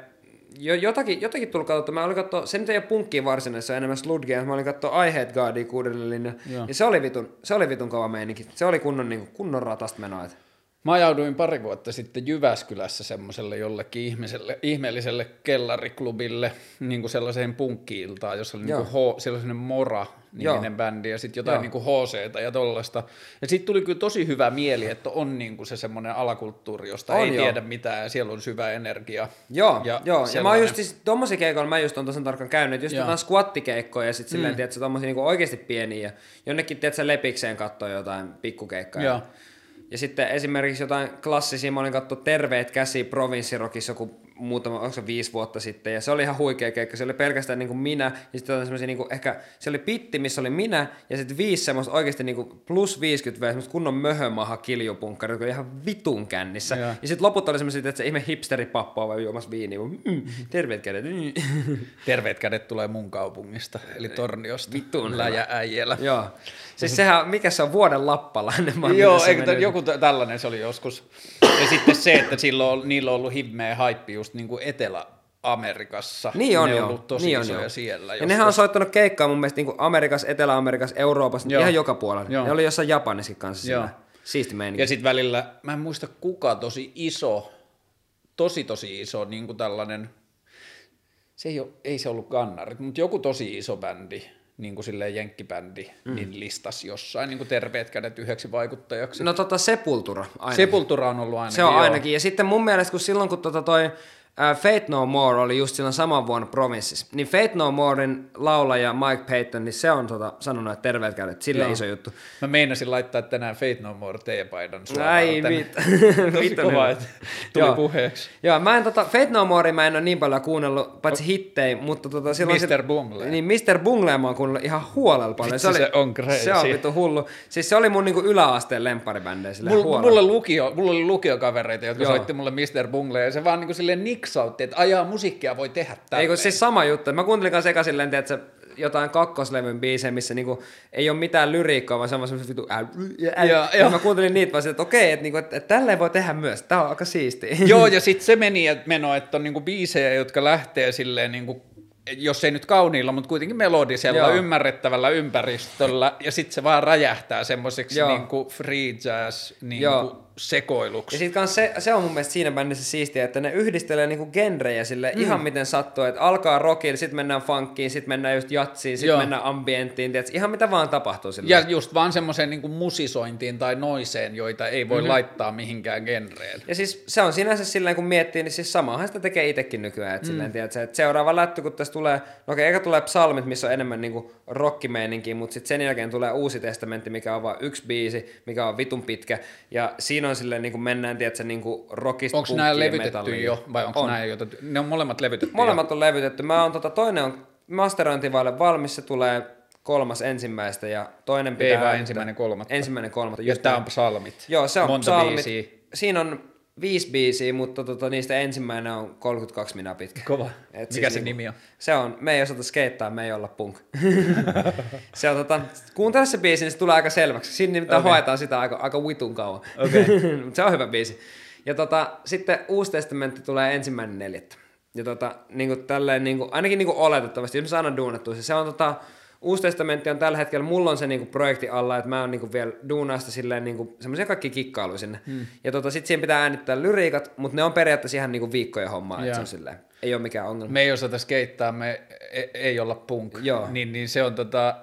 jo, jotakin, jotakin tullut katsottua. Mä olin katsoa, se nyt ei ole punkkiin varsinaisesti, se on enemmän Sludgea. Mä olin katsoa Hate Godia kuudelle. Joo. Ja se oli vitun, se oli vitun kova meininki. Se oli kunnon, niinku, kunnon ratasta menoa. et. Mä ajauduin pari vuotta sitten Jyväskylässä semmoiselle jollekin ihmiselle, ihmeelliselle kellariklubille, niin kuin sellaiseen punkki-iltaan, jossa oli niin kuin H, siellä oli Mora-niminen Joo. bändi ja sitten jotain Joo. niin kuin HCtä ja tollasta. Ja sitten tuli kyllä tosi hyvä mieli, että on niin kuin se semmoinen alakulttuuri, josta On ei joo. tiedä mitään ja siellä on syvä energia. Joo, Ja joo. ja mä oon just siis, tommosia keikoilla mä just on tosi tarkkaan käynyt, että just jotain squattikeikkoja ja sit silleen, mm. tiedätkö, tommosia niinku oikeesti pieniä ja jonnekin, tiedätkö, lepikseen kattoo jotain pikkukeikkaa. Joo. Ja sitten esimerkiksi jotain klassisia, mä olin katsoa Terveet käsi Provinssirokissa joku muutama, onko se viisi vuotta sitten, ja se oli ihan huikea keikka, se oli pelkästään niin kuin minä, ja sitten semmoisia niin kuin, ehkä, se oli pitti, missä oli minä, ja sitten viisi semmoista oikeasti niin kuin plus 50 V, semmoista kunnon möhömaha kiljupunkkari, joka oli ihan vitun kännissä, Joo. ja sitten loput oli semmoisia, että se ihme hipsteripappoa vai juomassa viiniä, mm, terveet kädet, mm. Terveet kädet tulee mun kaupungista, eli Torniosta. Vitun Läjä äijällä. Joo. Siis sehän, mikä se on, vuoden lappalainen? Joo, eikö t- menee? joku t- tällainen se oli joskus. Ja sitten se, että silloin on, niillä on ollut himmeä haippi just niin kuin Etelä-Amerikassa. Niin on ne on ollut tosi niin on, isoja joo. siellä. Ja nehän on soittanut keikkaa mun mielestä niin kuin Amerikassa, Etelä-Amerikassa, Euroopassa, Joo. ihan joka puolella. Joo. Ne oli jossain Japanissakin kanssa Joo. siellä. Siisti meininki. Ja sitten välillä, mä en muista kuka tosi iso, tosi tosi iso niin kuin tällainen, se ei, ole, ei se ollut kannarit, mutta joku tosi iso bändi, niin kuin silleen jenkkibändi, mm. niin listasi jossain niin kuin terveet kädet yhdeksi vaikuttajaksi. No tota Sepultura ainakin. Sepultura on ollut ainakin. Se on joo. ainakin. Ja sitten mun mielestä, kun silloin kun tota toi äh, Fate No More oli just silloin saman vuonna Provinssissa, niin Fate No Morein laulaja Mike Payton, niin se on tota, sanonut, että terveet kädet, sille Joo. iso juttu. Mä meinasin laittaa tänään Fate No More teepaidan Ai varten. mit. Tosi kova, että tuli Joo. puheeksi. Joo, mä en tota, Fate No More mä en ole niin paljon kuunnellut, paitsi hittejä, mutta tota silloin... Mr. Bungle. Niin, Mr. Bungle mä oon kuunnellut ihan huolella paljon. Vitsi, se on crazy. Se on vittu hullu. Siis se oli mun niinku yläasteen lempparibändejä sillä Mulla, mulla, lukio, mulla oli lukiokavereita, jotka Joo. Soitti mulle Mr. Bungle, ja se vaan niinku silleen niksautti, että ajaa musiikkia voi tehdä tälleen. Ei kun siis sama juttu. Mä kuuntelin kanssa eka silleen, että jotain kakkoslevyn biisejä, missä niinku ei ole mitään lyriikkaa, vaan se on semmoista vitu... Ää, ja joo. mä kuuntelin niitä vaan että okei, että, niinku, että, että tälleen voi tehdä myös. Tää on aika siistiä. Joo, ja sitten se meni et meno, että on niinku biisejä, jotka lähtee silleen niinku, jos ei nyt kauniilla, mutta kuitenkin melodisella, Joo. ymmärrettävällä ympäristöllä, ja sitten se vaan räjähtää semmoiseksi Joo. niinku free jazz Joo. niinku sekoiluksi. Ja sit kans se, se on mun mielestä siinä bändissä siistiä, että ne yhdistelee niinku genrejä sille mm. ihan miten sattuu, että alkaa rockille, sit mennään funkiin, sit mennään just jatsiin, sit Joo. mennään ambienttiin, tiedätkö, ihan mitä vaan tapahtuu sille. Ja just vaan semmoiseen niinku musisointiin tai noiseen, joita ei voi mm-hmm. laittaa mihinkään genreen. Ja siis se on sinänsä silleen, kun miettii, niin siis samahan sitä tekee itsekin nykyään. Että mm. silleen, tiedätkö, että seuraava lätty, kun tässä tulee, no okei, eka tulee psalmit, missä on enemmän niinku rockimeininkiä, mutta sitten sen jälkeen tulee uusi testamentti, mikä on vain yksi biisi, mikä on vitun pitkä. Ja siinä on silleen, niin kuin mennään, tiedätkö, niin kuin rockista Onko nämä levytetty metalliin. jo, vai onko On. nämä jo, ne on molemmat levytetty Molemmat on levytetty. Mä oon, tota, toinen on masterointivaille valmis, se tulee kolmas ensimmäistä ja toinen Ei pitää... vaan äänittää- ensimmäinen kolmatta. Ensimmäinen kolmatta. Ja tämä on psalmit. Joo, se on Monta psalmit. biisiä. Siinä on viisi biisiä, mutta tota, niistä ensimmäinen on 32 minä pitkä. Kova. Et Mikä siis se nimi on? Se on, me ei osata skeittaa, me ei olla punk. se on tota, kuuntele se biisi, niin se tulee aika selväksi. Siinä nimittäin Okei. okay. hoetaan sitä aika, aika vitun kauan. Okei. Mutta se on hyvä biisi. Ja tota, sitten Uusi testamentti tulee ensimmäinen neljättä. Ja tota, niin kuin tälleen, niin kuin, ainakin niin kuin oletettavasti, jos me saadaan duunattua se, se on tota, Uusi testamentti on tällä hetkellä, mulla on se niinku projekti alla, että mä oon niinku vielä duunaasta silleen niinku semmoisia kaikki kikkailuja sinne. Hmm. Ja tota, sit siihen pitää äänittää lyriikat, mutta ne on periaatteessa ihan niinku viikkojen hommaa, että se on silleen, ei ole mikään ongelma. Me ei osata skeittaa, me ei, ei olla punk. Joo. Niin, niin se on tota,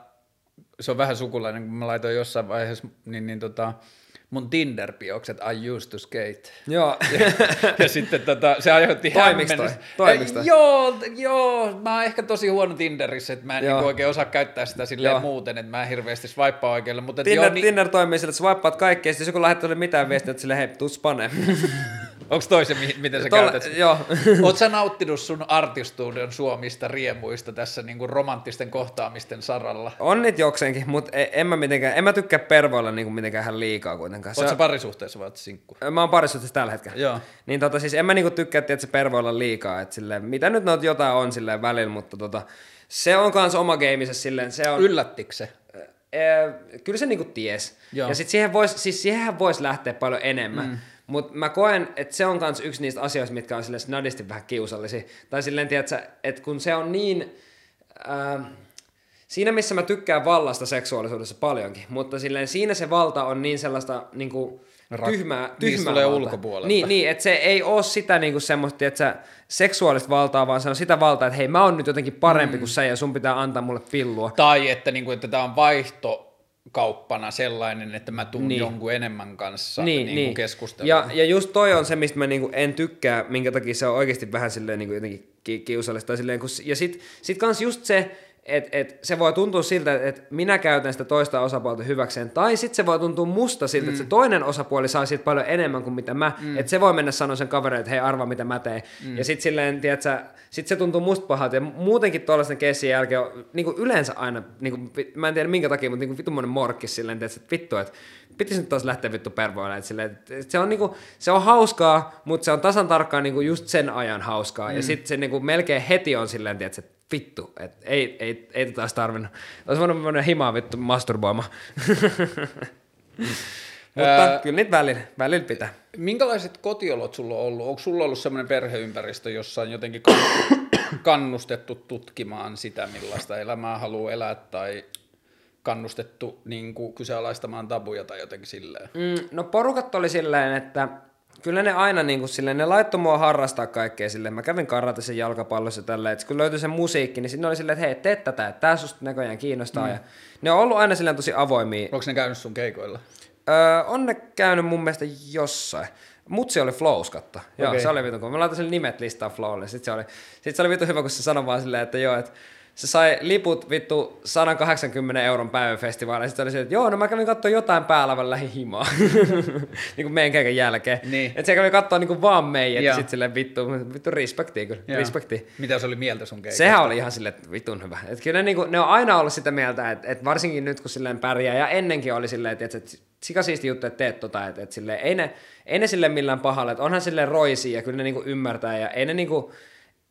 se on vähän sukulainen, kun mä laitoin jossain vaiheessa, niin, niin tota, mun Tinder-biokset, I used to skate. Joo. ja sitten tota, se aiheutti hämmennystä. Toimiks toi? Eh, Joo, joo, mä oon ehkä tosi huono Tinderissä, että mä en Joo. niinku oikein osaa käyttää sitä silleen Joo. muuten, että mä en hirveästi swipea oikealle, mutta Tinder, joo, niin, Tinder toimii sillä, että swipeaat kaikkea, ja sitten jos joku lähettää mitään viestiä, että sille hei, tuu spane. onko toi se, mi- miten sä Tolle- käytät? joo. Oot sä nauttinut sun artistuuden suomista riemuista tässä niinku romanttisten kohtaamisten saralla? On niitä jokseenkin, mutta en mä, mitenkään, en mä tykkää pervoilla niinku mitenkään liikaa kuitenkaan. Oot sä parisuhteessa vai oot sinkku? mä oon parisuhteessa tällä hetkellä. Joo. Niin tota, siis en mä niinku tykkää, että se pervoilla liikaa. Et silleen, mitä nyt noita jotain on silleen välillä, mutta tota, se on kans oma gameissa silleen, se on... Yllättikö se? Ee, kyllä se niinku ties. Joo. Ja sit siihen vois, siis siihenhän voisi lähteä paljon enemmän. Mm. Mutta mä koen, että se on kans yksi niistä asioista, mitkä on silleen snadisti vähän kiusallisia. Tai silleen, tiedätkö, että kun se on niin... Ää, siinä missä mä tykkään vallasta seksuaalisuudessa paljonkin, mutta silleen siinä se valta on niin sellaista niinku, Ra- tyhmää, Niistä tyhmää valtaa. ulkopuolelta. Niin, niin että se ei ole sitä niinku semmoista, että sä seksuaalista valtaa, vaan se on sitä valtaa, että hei mä oon nyt jotenkin parempi mm. kuin sä ja sun pitää antaa mulle pillua. Tai että, niinku, että tämä on vaihtokauppana sellainen, että mä tuun Niin. niin. jonkun enemmän kanssa niin, niinku niin. keskustelemaan. Ja, ja just toi on se, mistä mä niinku en tykkää, minkä takia se on oikeasti vähän silleen niinku jotenkin ki- kiusallista. Tai silleen, kun, ja sit, sit kans just se, et, et se voi tuntua siltä, että et minä käytän sitä toista osapuolta hyväkseen, tai sitten se voi tuntua musta siltä, mm. että se toinen osapuoli saa siitä paljon enemmän kuin mitä mä, mm. että se voi mennä sanoa sen kaverille, että hei arva mitä mä teen, mm. ja sitten silleen, tiedätkö, sit se tuntuu musta pahalta, ja muutenkin tuollaisen keissien jälkeen on niin kuin yleensä aina, niin kuin, mä en tiedä minkä takia, mutta niin vittumoinen morkkis silleen, tiedätkö, että vittu, että pitäisi nyt taas lähteä vittu pervoille, että, silleen, että se, on niinku, se on hauskaa, mutta se on tasan tarkkaan niinku just sen ajan hauskaa, mm. ja sitten se niinku melkein heti on silleen, tiedätkö, että vittu, että ei, ei, ei tätä olisi tarvinnut. Olisi voinut mennä himaa vittu masturboimaan. Mutta Ää, kyllä niitä välillä, välillä pitää. Minkälaiset kotiolot sulla on ollut? Onko sulla ollut sellainen perheympäristö, jossa on jotenkin kannustettu tutkimaan sitä, millaista elämää haluaa elää, tai kannustettu niin kuin, kyseenalaistamaan tabuja tai jotenkin silleen? Mm, no porukat oli silleen, että kyllä ne aina niin kuin silleen, ne laittoi mua harrastaa kaikkea silleen. Mä kävin karatessa jalkapallossa tällä, että kun löytyi se musiikki, niin sitten oli silleen, että hei, tee tätä, että tää susta näköjään kiinnostaa. Mm. Ja ne on ollut aina silleen tosi avoimia. Onko ne käynyt sun keikoilla? Öö, on ne käynyt mun mielestä jossain. Mutsi oli Flowskatta. Joo, okay. se oli vitun, kun mä laitan sen nimet listaa Flowlle. Sitten se oli, sit se oli vitun hyvä, kun se sanoi vaan silleen, että joo, että se sai liput vittu 180 euron päiväfestivaaleille. Sitten oli se, että joo, no mä kävin katsoa jotain päällä vaan lähi himaa. niin kuin meidän keikan jälkeen. Niin. Että se kävi katsoa niin kuin vaan meidän, että sitten silleen vittu, vittu respektiin kyllä, Joo. respektiin. Mitä se oli mieltä sun keikasta? Sehän oli ihan silleen, että vitun hyvä. Et kyllä ne, niin kuin, ne on aina ollut sitä mieltä, että, että varsinkin nyt kun silleen pärjää, ja ennenkin oli silleen, että, että sikasiisti juttu, että teet tota, että, että silleen, ei ne, ei ne silleen millään pahalla, että onhan silleen roisia ja kyllä ne niinku ymmärtää ja ei ne niinku,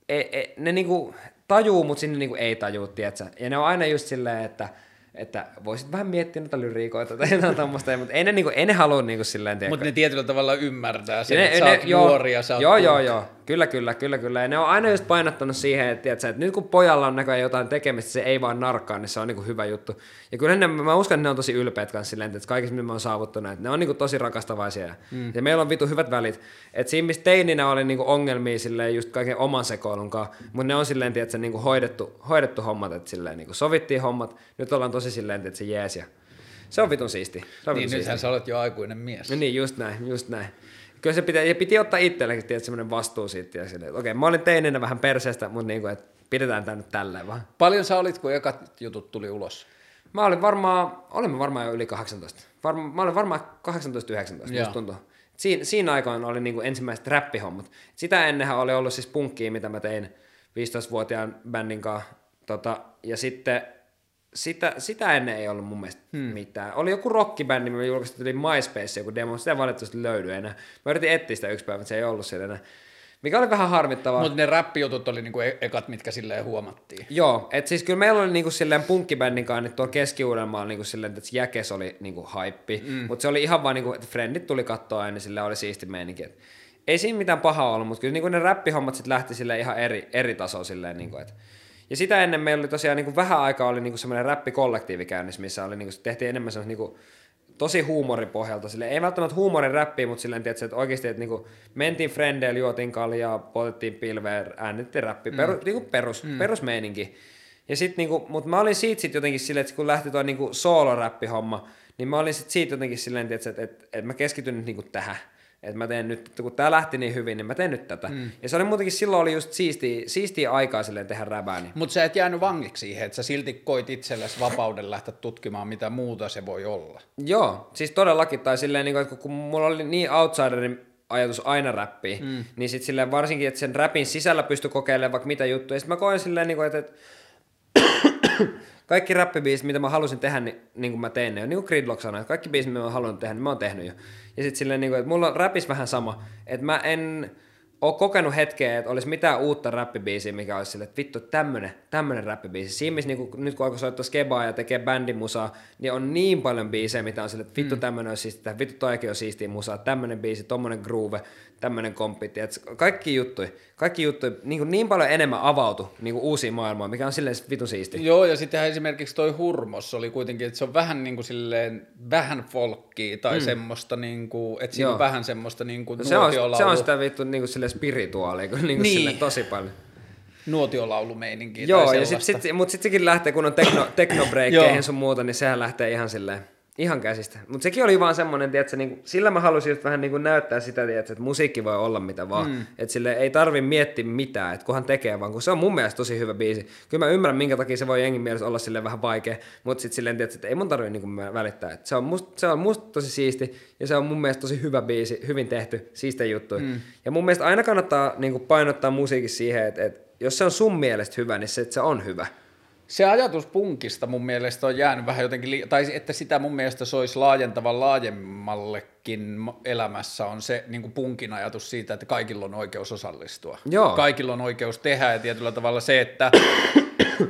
ei, ei, ne niinku tajuu, mutta sinne niinku ei tajuu, tietsä. Ja ne on aina just silleen, että että voisit vähän miettiä noita lyriikoita tai jotain tuommoista, mutta ei ne, niinku, ei ne halua niinku silleen, Mutta ne tietyllä tavalla ymmärtää sen, ne, että ne, sä oot joo, nuori ja sä oot Joo, joo, joo, kyllä, kyllä, kyllä, kyllä. Ja ne on aina just painottanut siihen, että, tiedätkö, että nyt kun pojalla on näköjään jotain tekemistä, se ei vaan narkkaa, niin se on niinku hyvä juttu. Ja kyllä ne, mä uskon, että ne on tosi ylpeät kanssa silleen, että kaikissa mitä mä oon saavuttanut, että ne on niinku tosi rakastavaisia. Mm. Ja meillä on vitu hyvät välit. Että siinä, missä teininä oli niinku ongelmia silleen just kaiken oman sekoilun kanssa, mutta ne on silleen, että niinku hoidettu, hoidettu hommat, että silleen niinku sovittiin hommat. Nyt ollaan tosi silleen, että se jees ja se on vitun siisti. Se on niin, vitun nythän siisti. sä olet jo aikuinen mies. No niin, just näin, just näin. Kyllä se piti, ja piti ottaa itsellekin tietysti semmoinen vastuu siitä. Ja sille, okei, mä olin teinenä vähän perseestä, mutta niin kuin, että pidetään tämä nyt tälleen vaan. Paljon sä olit, kun ekat jutut tuli ulos? Mä olin varmaan, olimme varmaan jo yli 18. Varma, mä olin varmaan 18-19, musta tuntuu. Siin, siinä aikaan oli niin kuin ensimmäiset räppihommat. Sitä ennenhän oli ollut siis punkkia, mitä mä tein 15-vuotiaan bändin kanssa. Tota, ja sitten sitä, sitä ennen ei ollut mun mielestä hmm. mitään. Oli joku rockibändi, me julkaistiin MySpace joku demo, sitä valitettavasti löydy enää. Mä yritin etsiä sitä yksi päivä, mutta se ei ollut siellä enää. Mikä oli vähän harmittavaa. Mutta ne räppijutut oli niinku e- ekat, mitkä silleen huomattiin. Joo, että siis kyllä meillä oli niinku silleen punkkibändin kanssa, että tuolla keski niinku silleen, että Jäkes oli niinku haippi, mm. mutta se oli ihan vaan niinku, että frendit tuli katsoa aina, sille oli siisti meininki. Ei siinä mitään pahaa ollut, mutta kyllä niinku ne räppihommat sitten lähti sille ihan eri, eri tasoa silleen, niinku, että ja sitä ennen meillä oli tosiaan niin kuin vähän aikaa oli niin kuin semmoinen räppikollektiivi käynnissä, missä oli, niin kuin, tehtiin enemmän semmoista niin kuin, tosi huumoripohjalta. Sille, ei välttämättä huumorin räppiä, mutta silleen, tietysti, että oikeasti että niinku, mentiin frendeillä, juotiin kaljaa, poltettiin pilveä, äänettiin räppi, mm. peru, niinku perus, mm. perusmeininki. Ja sit, niinku, mutta mä olin siitä sit jotenkin silleen, että kun lähti tuo niinku soolo-räppihomma, niin mä olin sit siitä jotenkin silleen, että, että, että, että mä keskityn nyt niinku tähän että mä teen nyt, kun tää lähti niin hyvin, niin mä teen nyt tätä. Mm. Ja se oli muutenkin silloin oli just siistiä, siistiä aikaa silleen tehdä räbää. Niin. Mutta sä et jäänyt vangiksi siihen, että sä silti koit itsellesi vapauden lähteä tutkimaan, mitä muuta se voi olla. Joo, siis todellakin, tai silleen, niin että kun mulla oli niin outsiderin ajatus aina räppiin, mm. niin sitten silleen varsinkin, että sen räpin sisällä pystyi kokeilemaan vaikka mitä juttuja. Sitten mä koen silleen, niin kuin, että, että kaikki räppibiisit, mitä mä halusin tehdä, niin, niin kuin mä tein ne. Niin kuin Gridlock sanoi, että kaikki biisit, mitä mä haluan tehdä, niin mä oon tehnyt jo. Ja sitten silleen, niin kuin, että mulla on räpis vähän sama, että mä en ole kokenut hetkeä, että olisi mitään uutta räppibiisiä, mikä olisi silleen, että vittu, tämmönen, tämmönen räppibiisi. Siinä missä niin kuin, nyt kun alkoi soittaa skebaa ja tekee bändimusaa, niin on niin paljon biisejä, mitä on silleen, että vittu, mm. tämmönen on siistiä, vittu toikin on siistiä musaa, tämmönen biisi, tommonen groove, tämmöinen komppi, että kaikki juttuja, kaikki juttuja niin, niin paljon enemmän avautu niin kuin uusiin maailmaan, mikä on silleen vitun siisti. Joo, ja sitten esimerkiksi toi Hurmos oli kuitenkin, että se on vähän niin kuin silleen, vähän folkkia tai mm. semmoista, niin kuin, että siinä Joo. on vähän semmoista niin kuin no se, on, se on sitä vittu niin kuin silleen spirituaalia, niin kuin niin. Silleen, tosi paljon nuotiolaulumeininkiä Joo, ja sit, sit, mutta sitten sekin lähtee, kun on tekno, teknobreikkeihin sun muuta, niin sehän lähtee ihan silleen Ihan käsistä. Mutta sekin oli vaan semmoinen, tiedätkö, niin sillä mä halusin just vähän niin näyttää sitä, tiedätkö, että musiikki voi olla mitä vaan. Mm. Että sille ei tarvi miettiä mitään, että kunhan tekee vaan, kun se on mun mielestä tosi hyvä biisi. Kyllä mä ymmärrän, minkä takia se voi jengin mielestä olla sille vähän vaikea, mutta sitten silleen, tiedätkö, että ei mun tarvi niin välittää. Että se, on must, se on musta tosi siisti ja se on mun mielestä tosi hyvä biisi, hyvin tehty, siistejä juttu. Mm. Ja mun mielestä aina kannattaa niin painottaa musiikissa siihen, että, että jos se on sun mielestä hyvä, niin se, että se on hyvä. Se ajatus punkista mun mielestä on jäänyt vähän jotenkin, li- tai että sitä mun mielestä se olisi laajentava laajemmallekin elämässä on se niin kuin punkin ajatus siitä, että kaikilla on oikeus osallistua. Joo. Kaikilla on oikeus tehdä ja tietyllä tavalla se, että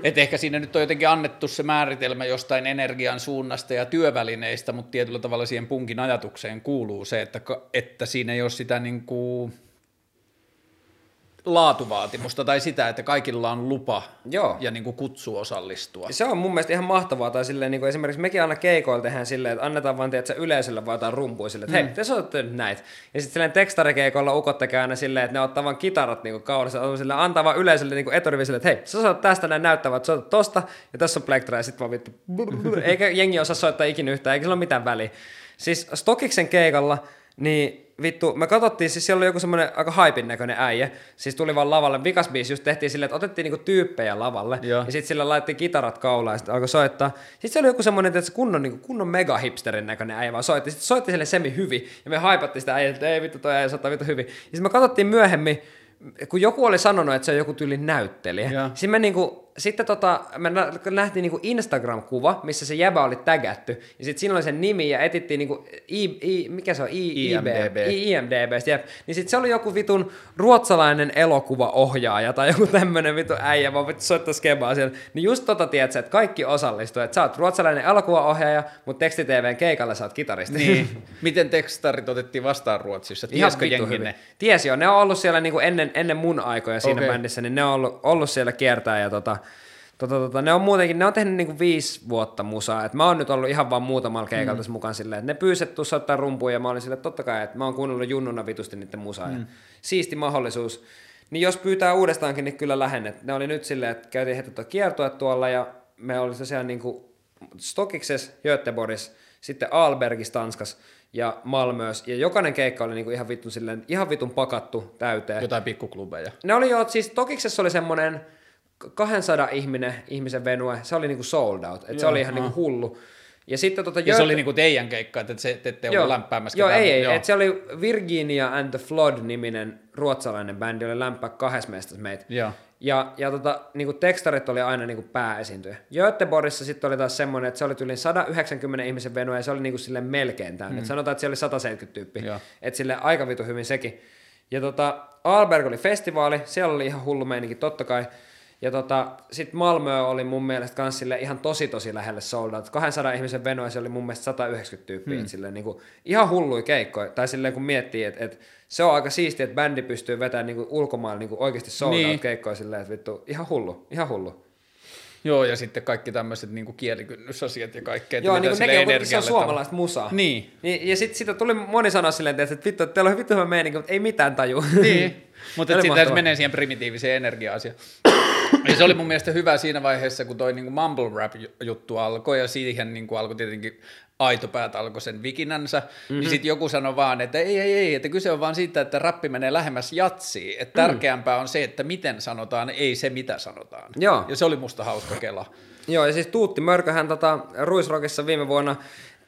et ehkä siinä nyt on jotenkin annettu se määritelmä jostain energian suunnasta ja työvälineistä, mutta tietyllä tavalla siihen punkin ajatukseen kuuluu se, että, että siinä ei ole sitä niin kuin laatuvaatimusta tai sitä, että kaikilla on lupa Joo. ja niin kuin kutsu osallistua. Se on mun mielestä ihan mahtavaa, tai silleen, niin kuin esimerkiksi mekin aina keikoilla tehdään silleen, että annetaan vaan tiedätkö, yleisölle vaan jotain rumpuja silleen, että mm. hei, te soitatte nyt näitä. Ja sitten silleen tekstarikeikoilla ukot tekee aina silleen, että ne ottaa vaan kitarat niin kaudessa, silleen, antaa vaan yleisölle niin eturivisille, että hei, sä soitat tästä näin näyttävät, soitat tosta, ja tässä on plektra, ja sitten vaan vittu, eikä jengi osaa soittaa ikinä yhtään, eikä sillä ole mitään väliä. Siis Stokiksen keikalla, niin vittu, me katsottiin, siis siellä oli joku semmoinen aika haipin näköinen äijä, siis tuli vaan lavalle, vikas biisi just tehtiin silleen, että otettiin niinku tyyppejä lavalle, Joo. ja sitten sillä laitettiin kitarat kaulaan, ja sitten alkoi soittaa. Sitten se oli joku semmoinen, että kunnon, niinku, kunnon mega hipsterin näköinen äijä vaan soitti, sitten soitti sille semi hyvin, ja me haipattiin sitä äijää, että ei vittu, toi äijä soittaa vittu hyvin. Ja sitten me katsottiin myöhemmin, kun joku oli sanonut, että se on joku tyylin näyttelijä, sitten me niinku, sitten tota, me nähtiin niinku Instagram-kuva, missä se jäbä oli tägätty, ja sitten siinä oli sen nimi, ja etittiin niinku, I, I, mikä se on, I, IMDB, I, IMDB jep. niin sitten se oli joku vitun ruotsalainen elokuvaohjaaja, tai joku tämmönen vitun äijä, vaan vittu soittaa skebaa siellä, niin just tota tiedät että kaikki osallistuu, että sä oot ruotsalainen elokuvaohjaaja, mutta tekstitvn keikalla sä oot kitaristi. Niin. Miten tekstarit otettiin vastaan Ruotsissa? Tiesikö jengi ne? Tiesi jo, ne on ollut siellä niinku ennen, ennen mun aikoja siinä okay. bändissä, niin ne on ollut, ollut siellä kiertää ja tota, Tota, tota, ne on muutenkin, ne on tehnyt niinku viisi vuotta musaa, että mä oon nyt ollut ihan vaan muutamalla keikalla mm. tässä mukaan silleen, että ne pyyset tuossa ottaa rumpuja ja mä olin silleen, että totta kai, että mä oon kuunnellut junnuna vitusti niiden musaa mm. ja siisti mahdollisuus. Niin jos pyytää uudestaankin, niin kyllä lähennet. Ne oli nyt silleen, että käytiin heti tuota kiertoa tuolla ja me oli tosiaan niinku Stokikses, Göteborgis, sitten Albergis Tanskas ja Malmös, ja jokainen keikka oli niinku ihan, vitun silleen, ihan vitun pakattu täyteen. Jotain pikkuklubeja. Ne oli jo, siis Tokiksessa oli semmoinen 200 ihminen, ihmisen venue, se oli niinku sold out, että se oli ihan niinku hullu. Ja, sitten tota, ja se oli niinku teidän keikka, että se, te ette ollut lämpäämässä Joo, ei, ei, että se oli Virginia and the Flood-niminen ruotsalainen bändi, oli lämpää kahdessa meistä meitä. Joo. Ja, ja tota, niinku tekstarit oli aina niinku pääesiintyjä. Göteborgissa sitten oli taas semmoinen, että se oli yli 190 ihmisen venue ja se oli niinku sille melkein täynnä. Mm. sanotaan, että se oli 170 tyyppiä. Että sille aika vitu hyvin sekin. Ja tota, Alberg oli festivaali, siellä oli ihan hullu meininki totta kai. Ja tota, sitten Malmö oli mun mielestä kans sille ihan tosi tosi lähelle sold out. 200 ihmisen venoa se oli mun mielestä 190 tyyppiä. Hmm. Silleen, niin kuin, ihan hullui keikkoja. Tai silleen kun miettii, että et, se on aika siistiä, että bändi pystyy vetämään niin ulkomailla niin oikeasti sold niin. out keikkoja silleen, että vittu, ihan hullu, ihan hullu. Joo, ja sitten kaikki tämmöiset niin kielikynnysasiat ja kaikkea. Joo, niin kuin nekin on, se on suomalaista musaa. Niin. niin ja sitten siitä tuli moni sanoa silleen, että vittu, että teillä on vittu hyvä meininki, mutta ei mitään taju. Niin, mutta sitten menee siihen primitiiviseen energia-asiaan. Ja se oli mun mielestä hyvä siinä vaiheessa, kun toi niin mumble rap juttu alkoi ja siihen niin kuin alkoi tietenkin aitopäät alkoi sen vikinänsä, mm-hmm. niin sitten joku sanoi vaan, että ei, ei, ei, että kyse on vaan siitä, että rappi menee lähemmäs jatsiin, että mm. tärkeämpää on se, että miten sanotaan, ei se mitä sanotaan. Joo. Ja se oli musta hauska kela. Joo, ja siis Tuutti Mörköhän tota, Ruisrockissa viime vuonna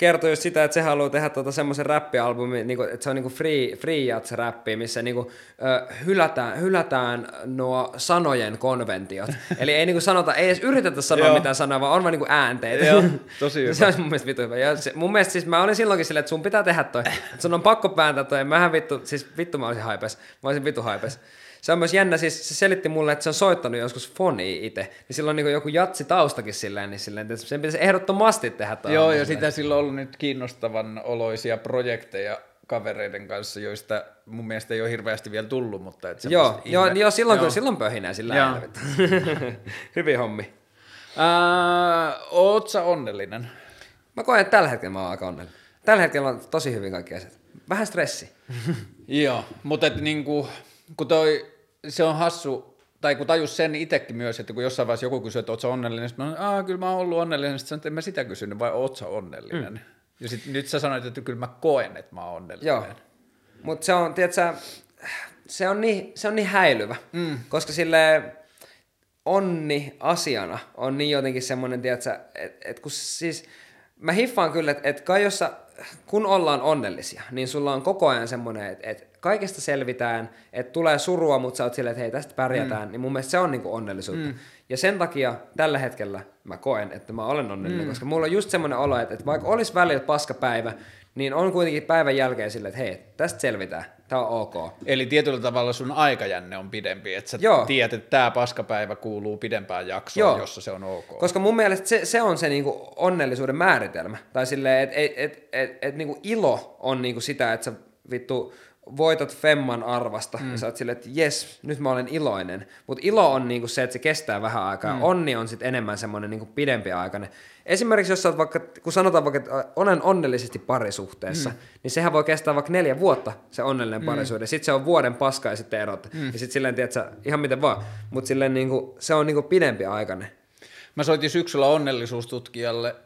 kertoi just sitä, että se haluaa tehdä tota semmoisen räppialbumin, niinku, että se on niinku free, free jats räppi, missä niinku, ö, hylätään, hylätään nuo sanojen konventiot. Eli ei niinku sanota, ei edes yritetä sanoa mitään sanoa, vaan on vaan niinku äänteitä. Joo, tosi hyvä. se olisi mun mielestä vitu hyvä. Ja se, mun mielestä siis mä olin silloinkin silleen, että sun pitää tehdä toi. sun on pakko pääntää toi. Mähän vittu, siis vittu mä olisin haipes. Mä olisin vittu haipes se on myös jännä, siis se selitti mulle, että se on soittanut joskus foni itse, niin silloin niin joku jatsi taustakin silleen, niin silleen, että sen pitäisi ehdottomasti tehdä. Joo, ja sitä silloin on ollut nyt kiinnostavan oloisia projekteja kavereiden kanssa, joista mun mielestä ei ole hirveästi vielä tullut, mutta... Että joo, joo, joo, silloin, joo. silloin pöhinää sillä Hyvin hommi. Äh, oot sä onnellinen? Mä koen, että tällä hetkellä mä oon aika onnellinen. Tällä hetkellä on tosi hyvin kaikki asiat. Vähän stressi. joo, mutta että niinku, kun toi se on hassu, tai kun tajus sen itsekin myös, että kun jossain vaiheessa joku kysyy, että ootko onnellinen, sitten mä olen, kyllä mä oon ollut onnellinen, sitten sanoin, että en mä sitä kysynyt, vai ootko onnellinen. Mm. Ja sit nyt sä sanoit, että kyllä mä koen, että mä oon onnellinen. Joo. Mutta se on, tiedätkö, se on niin, se on niin häilyvä, mm. koska sille onni asiana on niin jotenkin semmoinen, tiedätkö, että et kun siis, mä hiffaan kyllä, että et kai jossa, kun ollaan onnellisia, niin sulla on koko ajan semmoinen, että et kaikesta selvitään, että tulee surua, mutta sä oot silleen, että hei, tästä pärjätään, mm. niin mun mielestä se on niinku onnellisuutta. Mm. Ja sen takia tällä hetkellä mä koen, että mä olen onnellinen, mm. koska mulla on just semmoinen olo, että, että vaikka olisi välillä paskapäivä, niin on kuitenkin päivän jälkeen silleen, että hei, tästä selvitään, tämä on ok. Eli tietyllä tavalla sun aikajänne on pidempi, että sä Joo. tiedät, että tämä paskapäivä kuuluu pidempään jaksoon, Joo. jossa se on ok. Koska mun mielestä se, se on se niinku onnellisuuden määritelmä. Tai silleen, että et, et, et, et, niinku ilo on niinku sitä, että sä vittu voitat femman arvasta mm. ja sä oot silleen, että jes, nyt mä olen iloinen. Mutta ilo on niinku se, että se kestää vähän aikaa. Mm. Onni on sitten enemmän semmoinen niinku pidempi aikainen. Esimerkiksi jos sä oot vaikka, kun sanotaan vaikka, että olen onnellisesti parisuhteessa, mm. niin sehän voi kestää vaikka neljä vuotta se onnellinen mm. parisuhde. Sitten se on vuoden paska ja sitten erot. Mm. Ja sitten silleen, tiedät ihan miten vaan. Mutta silleen niinku, se on niinku pidempi aikainen. Mä soitin syksyllä onnellisuustutkijalle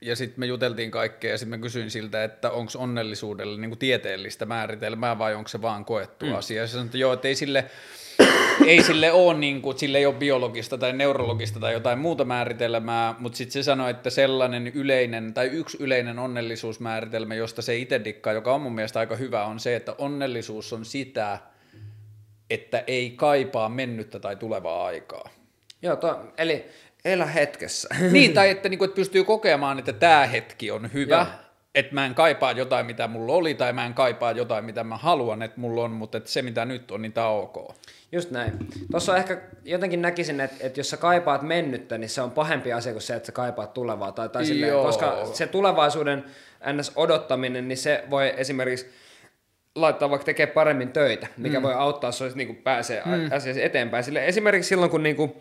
ja sitten me juteltiin kaikkea ja sitten mä kysyin siltä, että onko onnellisuudelle niin tieteellistä määritelmää vai onko se vaan koettu mm. asia. Ja se sanoi, että joo, että ei sille, ei sille ole, niin kuin, sille ei ole biologista tai neurologista tai jotain muuta määritelmää, mutta sitten se sanoi, että sellainen yleinen tai yksi yleinen onnellisuusmääritelmä, josta se itse dikkaa, joka on mun mielestä aika hyvä, on se, että onnellisuus on sitä, että ei kaipaa mennyttä tai tulevaa aikaa. Joo, to, eli elä hetkessä. niin, tai että, niin kuin, että pystyy kokemaan, että tämä hetki on hyvä, Joo. että mä en kaipaa jotain, mitä mulla oli, tai mä en kaipaa jotain, mitä mä haluan, että mulla on, mutta että se, mitä nyt on, niin tämä on ok. Just näin. Tuossa ehkä jotenkin näkisin, että, että jos sä kaipaat mennyttä, niin se on pahempi asia kuin se, että sä kaipaat tulevaa. Tai, tai silleen, koska se tulevaisuuden ns. odottaminen, niin se voi esimerkiksi laittaa vaikka tekee paremmin töitä, mikä mm. voi auttaa jos niin pääsee mm. asiassa eteenpäin. Sille esimerkiksi silloin, kun niin kuin,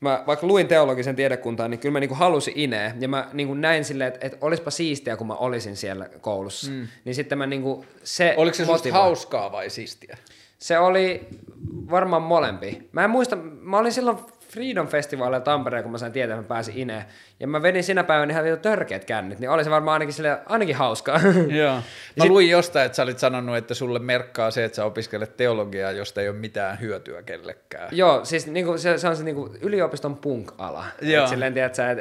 mä vaikka luin teologisen tiedekuntaa, niin kyllä mä niinku halusin Ineä, ja mä niinku näin silleen, että, että olispa siistiä, kun mä olisin siellä koulussa. Mm. Niin sitten mä niinku, se Oliko se motivoi. hauskaa vai siistiä? Se oli varmaan molempi. Mä en muista, mä olin silloin Freedom Festivalilla Tampereen, kun mä sain tietää, että mä pääsin Ineen. Ja mä vedin sinä päivänä ihan vielä törkeät kännit, niin oli se varmaan ainakin, sille, ainakin hauskaa. Joo. Mä sit... luin jostain, että sä olit sanonut, että sulle merkkaa se, että sä opiskelet teologiaa, josta ei ole mitään hyötyä kellekään. Joo, siis niinku, se, se on se niinku, yliopiston punk-ala. Joo. Et silleen, tiedät, sä, et,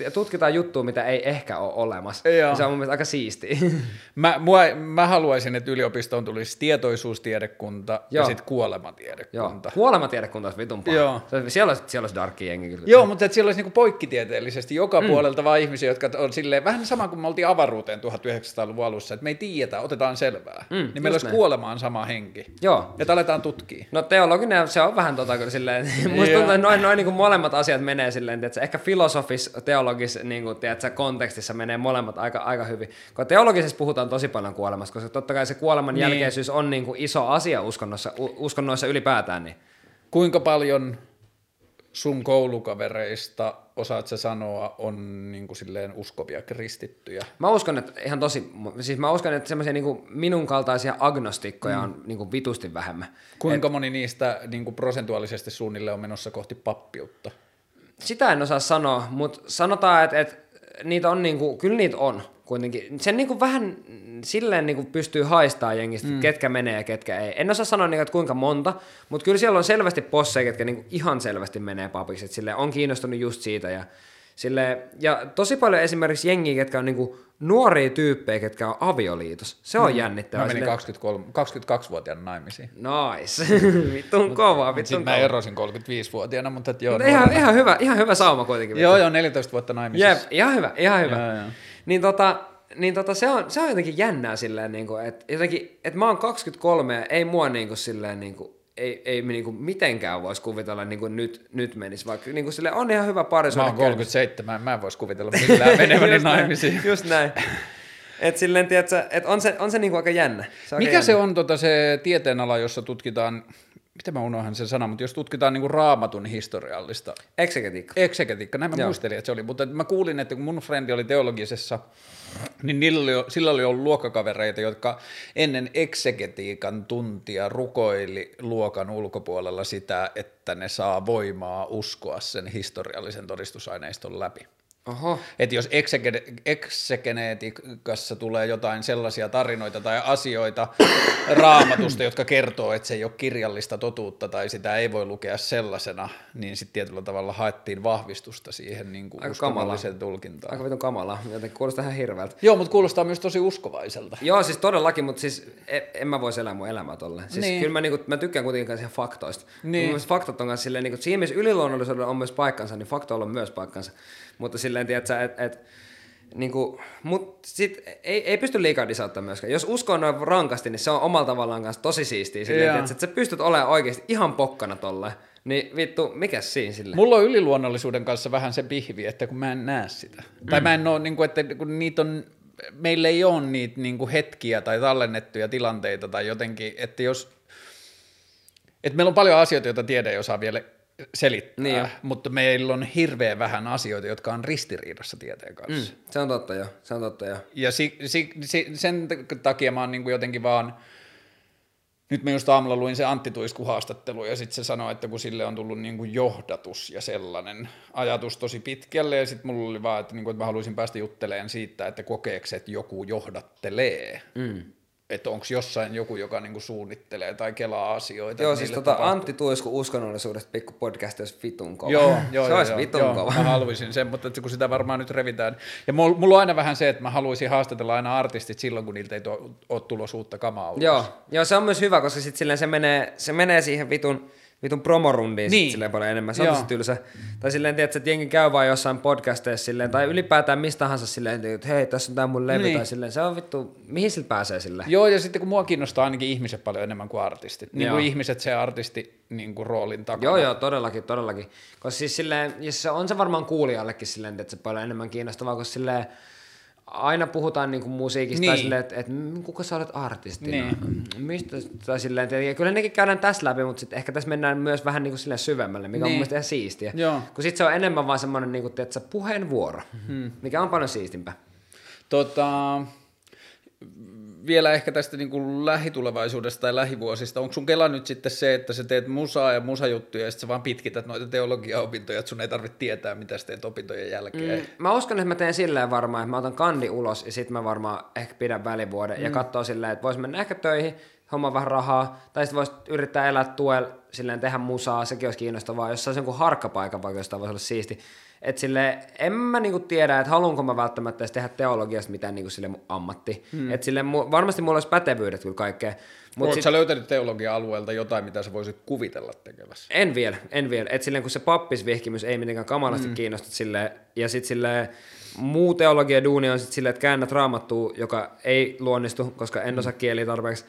et, tutkitaan juttua, mitä ei ehkä ole olemassa. Joo. Se on mun mielestä aika siistiä. Mä, mua, mä haluaisin, että yliopistoon tulisi tietoisuustiedekunta Joo. ja sitten kuolematiedekunta. Joo. Kuolematiedekunta olisi vitun paha. Joo. Siellä olisi, siellä olisi darkki jengi kyllä. Joo, mutta että siellä olisi niinku poikkitieteellisesti joka mm. puolelta vaan ihmisiä, jotka on silleen, vähän sama kuin me oltiin avaruuteen 1900-luvun alussa, että me ei tiedetä, otetaan selvää. Mm, niin meillä olisi näin. kuolemaan sama henki. Joo. Ja aletaan tutkia. No teologinen, se on vähän tota kyllä silleen, musta tuntuu, että noin, noin niin kuin molemmat asiat menee silleen, että ehkä filosofis, teologis niin kuin, tiedätkö, kontekstissa menee molemmat aika, aika hyvin. Kun teologisessa puhutaan tosi paljon kuolemasta, koska totta kai se kuoleman niin. jälkeisyys on niin kuin iso asia uskonnossa, uskonnoissa ylipäätään. Niin. Kuinka paljon sun koulukavereista, osaat sä sanoa, on niin kuin silleen uskovia kristittyjä? Mä uskon, että ihan tosi, siis mä uskon, että semmoisia niin minun kaltaisia agnostikkoja mm. on niin kuin vitusti vähemmän. Kuinka Et, moni niistä niin kuin prosentuaalisesti suunnilleen on menossa kohti pappiutta? Sitä en osaa sanoa, mutta sanotaan, että, että niitä on, niin kuin, kyllä niitä on kuitenkin. Sen niin kuin vähän silleen niin kuin pystyy haistamaan jengistä, mm. ketkä menee ja ketkä ei. En osaa sanoa, niin, että kuinka monta, mutta kyllä siellä on selvästi posseja, ketkä niin kuin ihan selvästi menee papiksi. Että sille on kiinnostunut just siitä. Ja, sille, ja tosi paljon esimerkiksi jengiä, ketkä on niin kuin nuoria tyyppejä, ketkä on avioliitos. Se on mm. jännittävää. Mä menin 23, 22-vuotiaana naimisiin. Nice. vittun kovaa, vittun Sitten mä erosin 35-vuotiaana, mutta joo. Mutta ihan, ihan, hyvä, ihan hyvä sauma kuitenkin. Joo, joo, 14 vuotta naimisissa. Jep, ihan hyvä, ihan hyvä. Joo, joo. Niin tota, niin tota, se, on, se on jotenkin jännää silleen, niin kuin, että, jotenkin, että mä oon 23 ja ei mua niin kuin, silleen, niin kuin, ei, ei niin kuin mitenkään voisi kuvitella niin kuin nyt, nyt menisi, vaikka niin kuin sille on ihan hyvä parisuhde. Mä oon 37, mä en voisi kuvitella millään meneväni naimisiin. Just näin. Et silleen, tiedätkö, et on se, on se niinku aika jännä. Se Mikä jännä. se on tota, se tieteenala, jossa tutkitaan miten mä unohan sen sanan, mutta jos tutkitaan niin kuin raamatun historiallista. Eksegetiikka. Eksegetiikka, näin mä Joo. muistelin, että se oli, mutta mä kuulin, että kun mun frendi oli teologisessa, niin niillä oli, sillä oli ollut luokkakavereita, jotka ennen eksegetiikan tuntia rukoili luokan ulkopuolella sitä, että ne saa voimaa uskoa sen historiallisen todistusaineiston läpi. Oho. Että jos eksege- eksegeneetiikassa tulee jotain sellaisia tarinoita tai asioita raamatusta, jotka kertoo, että se ei ole kirjallista totuutta tai sitä ei voi lukea sellaisena, niin sitten tietyllä tavalla haettiin vahvistusta siihen niin kuin Aika uskonnolliseen tulkintaan. Aika vitun kamala, joten kuulostaa ihan hirveältä. Joo, mutta kuulostaa myös tosi uskovaiselta. Joo, siis todellakin, mutta siis en, en mä voisi elää mun elämää tolleen. Siis Niin. niin. kyllä mä, niinku, mä tykkään kuitenkin kanssa ihan faktoista. Niin. Mun faktat on kanssa silleen, niinku, siinä missä yliluonnollisuudella on myös paikkansa, niin faktoilla on myös paikkansa. Mutta silleen, tiedätkö, että et, niinku, mut sit ei, ei pysty liikaa disauttaa myöskään. Jos uskoo noin rankasti, niin se on omalla tavallaan kanssa tosi siistiä. Silleen, tiedätkö, että sä pystyt olemaan oikeasti ihan pokkana tolleen. Niin vittu, mikäs siinä sille? Mulla on yliluonnollisuuden kanssa vähän se pihvi, että kun mä en näe sitä. Mm. Tai mä en oo, niin kuin, että kun niitä on, meillä ei ole niitä niin kuin hetkiä tai tallennettuja tilanteita tai jotenkin, että jos, että meillä on paljon asioita, joita tiede ei osaa vielä selittää, Niin jo. mutta meillä on hirveän vähän asioita, jotka on ristiriidassa tieteen kanssa. Mm, se on totta jo, se on totta jo. Ja si, si, si, sen takia mä oon niin kuin jotenkin vaan, nyt mä just aamulla luin se Antti Tuisku haastattelu ja sitten se sanoi, että kun sille on tullut niin kuin johdatus ja sellainen ajatus tosi pitkälle ja sitten mulla oli vaan, että, niin kuin, että mä haluaisin päästä jutteleen siitä, että kokeeko se, että joku johdattelee. Mm. Että onko jossain joku, joka niin kuin suunnittelee tai kelaa asioita. Joo, siis tota tapahtuu. Antti Tuisku uskonnollisuudesta pikku podcast olisi vitun kova. Joo, joo, se joo, olisi joo, vitun joo, kova. Mä haluaisin sen, mutta että kun sitä varmaan nyt revitään. Ja mulla, mulla on aina vähän se, että mä haluaisin haastatella aina artistit silloin, kun niiltä ei to, ole tulossa uutta kamaa ulos. Joo, joo, se on myös hyvä, koska sit silleen se menee, se menee siihen vitun, vitun promorundiin Niin. silleen paljon enemmän. Se on tosi tylsä. Tai silleen, tiedät, että jengi käy vaan jossain podcasteissa silleen, tai ylipäätään mistä tahansa silleen, että hei, tässä on tää mun levy, Niin. tai silleen, se on vittu, mihin sillä pääsee silleen? Joo, ja sitten kun mua kiinnostaa ainakin ihmiset paljon enemmän kuin artistit. Niin kuin ihmiset se artisti niin kuin roolin takana. Joo, joo, todellakin, todellakin. Koska siis silleen, ja se on se varmaan kuulijallekin silleen, että se paljon enemmän kiinnostavaa, koska silleen, aina puhutaan niinku musiikista niin. tai Niin. silleen, että, mm, kuka sä olet artistina, Niin. mistä, tai silleen, että- ja kyllä nekin käydään tässä läpi, mutta sitten ehkä tässä mennään myös vähän niinku silleen syvemmälle, mikä niin. on Niin. mun mielestä ihan siistiä. Joo. Kun sitten se on enemmän vaan semmoinen niinku, puheenvuoro, hmm. mikä on paljon siistimpää. Tota, vielä ehkä tästä niin kuin lähitulevaisuudesta tai lähivuosista. Onko sun kela nyt sitten se, että sä teet musaa ja musajuttuja ja sitten sä vaan pitkität noita teologiaopintoja, että sun ei tarvitse tietää, mitä sä teet opintojen jälkeen? Mm, mä uskon, että mä teen silleen varmaan, että mä otan kandi ulos ja sitten mä varmaan ehkä pidän välivuoden mm. ja katsoo silleen, että vois mennä ehkä töihin, homma vähän rahaa, tai sitten vois yrittää elää tuella, silleen tehdä musaa, sekin olisi kiinnostavaa, jos saisi jonkun harkkapaikan vaikka jostain voisi olla siisti. Et sille en mä niinku tiedä, että haluanko mä välttämättä edes tehdä teologiasta mitään niinku sille mun ammatti. Mm. Et sille, mu- varmasti mulla olisi pätevyydet kyllä kaikkea. Mut Oletko sit, sä löytänyt teologia-alueelta jotain, mitä sä voisit kuvitella tekevässä? en vielä, en vielä. Et silleen kun se pappisvihkimys ei mitenkään kamalasti mm. kiinnosta silleen, ja sitten sille muu teologia duuni on sitten silleen, että käännät raamattua, joka ei luonnistu, koska en osaa kieliä tarpeeksi.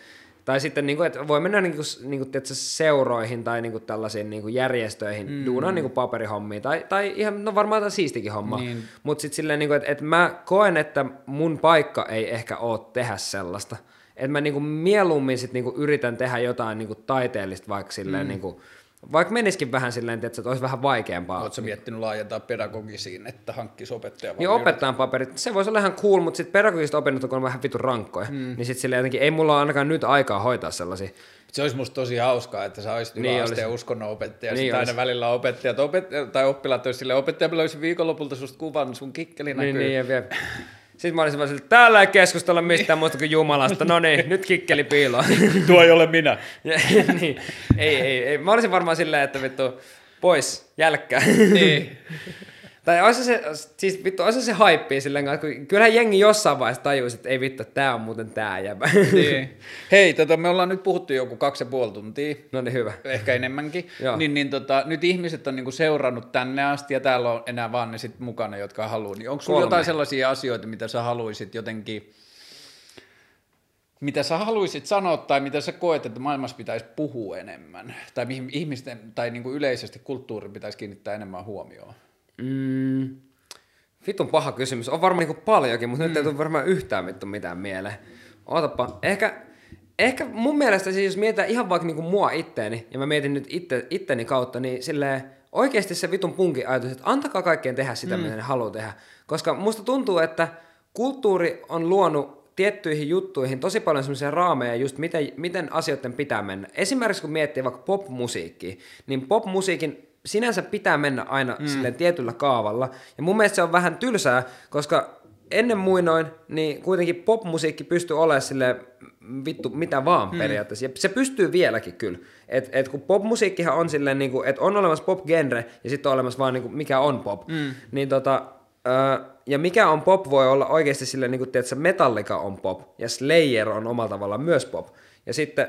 Tai sitten, niin kuin, että voi mennä niin kuin, niin kuin, tiedätkö, seuroihin tai niin kuin, tällaisiin niin kuin järjestöihin, mm. duunaan niin kuin paperihommia, tai, tai ihan, no varmaan jotain siistikin homma. Niin. Mutta sitten silleen, niin kuin, että, että mä koen, että mun paikka ei ehkä ole tehdä sellaista. Että mä niin kuin, mieluummin sit, niin kuin, yritän tehdä jotain niin kuin, taiteellista, vaikka silleen, mm. niin kuin, vaikka menisikin vähän silleen, että että olisi vähän vaikeampaa. Oletko miettinyt laajentaa pedagogisiin, että hankkisi opettaja? Niin opettajan paperit, se voisi olla ihan cool, mutta sitten pedagogiset opinnot on vähän vitun rankkoja, mm. niin sitten silleen jotenkin ei mulla ole ainakaan nyt aikaa hoitaa sellaisia. Se olisi musta tosi hauskaa, että sä olisit Niin yläasteen olisi. uskonnonopettaja, Niin niin sitten aina välillä opettajat opet- tai oppilaat olisi silleen, opettaja mä löysin viikonlopulta susta kuvan, sun kikkeli näkyy. Niin, niin, ja vielä. Sitten mä olisin vaan silleen, täällä ei keskustella mistään muusta kuin Jumalasta. No niin, nyt kikkeli piiloon. Tuo ei ole minä. Ja, niin, ei, ei, ei. Mä olisin varmaan silleen, että vittu, pois, jälkkää. Niin. tai olisi se, siis vittu, olisi se haippia silleen, kanssa, kun kyllähän jengi jossain vaiheessa tajuisi, että ei vittu, tää on muuten tää jäbä. niin. Hei, tota, me ollaan nyt puhuttu joku kaksi ja puoli tuntia, no niin, hyvä. ehkä enemmänkin, Joo. niin, niin tota, nyt ihmiset on niinku seurannut tänne asti ja täällä on enää vaan ne sit mukana, jotka haluaa. Niin onko sulla jotain sellaisia asioita, mitä sä haluaisit jotenkin, mitä sä haluaisit sanoa tai mitä sä koet, että maailmassa pitäisi puhua enemmän tai mihin ihmisten tai niinku yleisesti kulttuurin pitäisi kiinnittää enemmän huomioon? Mm, vitun paha kysymys. On varmaan niinku paljonkin, mutta mm. nyt ei tule varmaan yhtään vittu mitään mieleen. Ootapa, ehkä, ehkä mun mielestä siis jos mietitään ihan vaikka niinku mua itteeni, ja mä mietin nyt itte, itteni kautta, niin silleen oikeasti se vitun punkin ajatus, että antakaa kaikkien tehdä sitä, mm. mitä ne haluaa tehdä. Koska musta tuntuu, että kulttuuri on luonut tiettyihin juttuihin tosi paljon semmoisia raameja just miten, miten asioiden pitää mennä. Esimerkiksi kun miettii vaikka popmusiikkia, niin popmusiikin sinänsä pitää mennä aina mm. silleen tietyllä kaavalla. Ja mun mielestä se on vähän tylsää, koska ennen muinoin, niin kuitenkin popmusiikki pystyy olemaan sille vittu mitä vaan mm. periaatteessa. Ja se pystyy vieläkin kyllä. Et, et kun popmusiikkihan on silleen, niin kuin, että on olemassa pop-genre ja sitten on olemassa vaan niin kuin, mikä on pop. Mm. Niin tota, ö, ja mikä on pop voi olla oikeasti silleen, niin kuin, tiedätkö, Metallica on pop ja Slayer on omalla tavallaan myös pop. Ja sitten,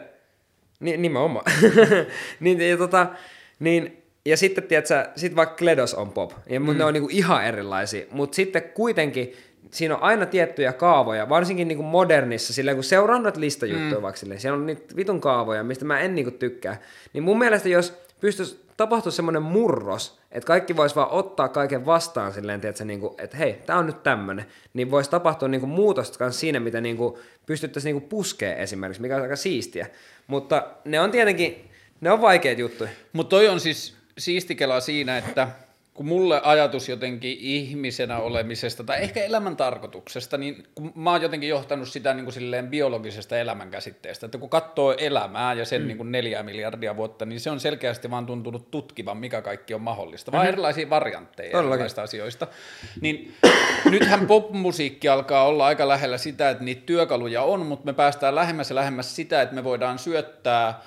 niin, nimenomaan. niin, ja tota, niin, ja sitten, tiedätkö, sit vaikka Kledos on pop, ja mm. ne on niinku ihan erilaisia, mutta sitten kuitenkin siinä on aina tiettyjä kaavoja, varsinkin niin kuin modernissa, sillä kun seuraa noita listajuttuja mm. vaikka silleen, siellä on niitä vitun kaavoja, mistä mä en niin kuin tykkää, niin mun mielestä jos pystyisi tapahtua semmoinen murros, että kaikki vois vaan ottaa kaiken vastaan silleen, tiedätkö, niin kuin, että hei, tää on nyt tämmönen, niin voisi tapahtua niin kuin muutosta kanssa siinä, mitä niin kuin pystyttäisiin niin puskee esimerkiksi, mikä on aika siistiä. Mutta ne on tietenkin, ne on vaikeat juttuja. Mutta toi on siis siistikela siinä, että kun mulle ajatus jotenkin ihmisenä olemisesta tai ehkä elämän tarkoituksesta, niin kun mä oon jotenkin johtanut sitä niin kuin silleen biologisesta elämän käsitteestä, että kun katsoo elämää ja sen mm. niin kuin neljä miljardia vuotta, niin se on selkeästi vaan tuntunut tutkivan, mikä kaikki on mahdollista, vaan mm-hmm. erilaisia variantteja Todellakin. erilaisista asioista. Niin nythän popmusiikki alkaa olla aika lähellä sitä, että niitä työkaluja on, mutta me päästään lähemmäs ja lähemmäs sitä, että me voidaan syöttää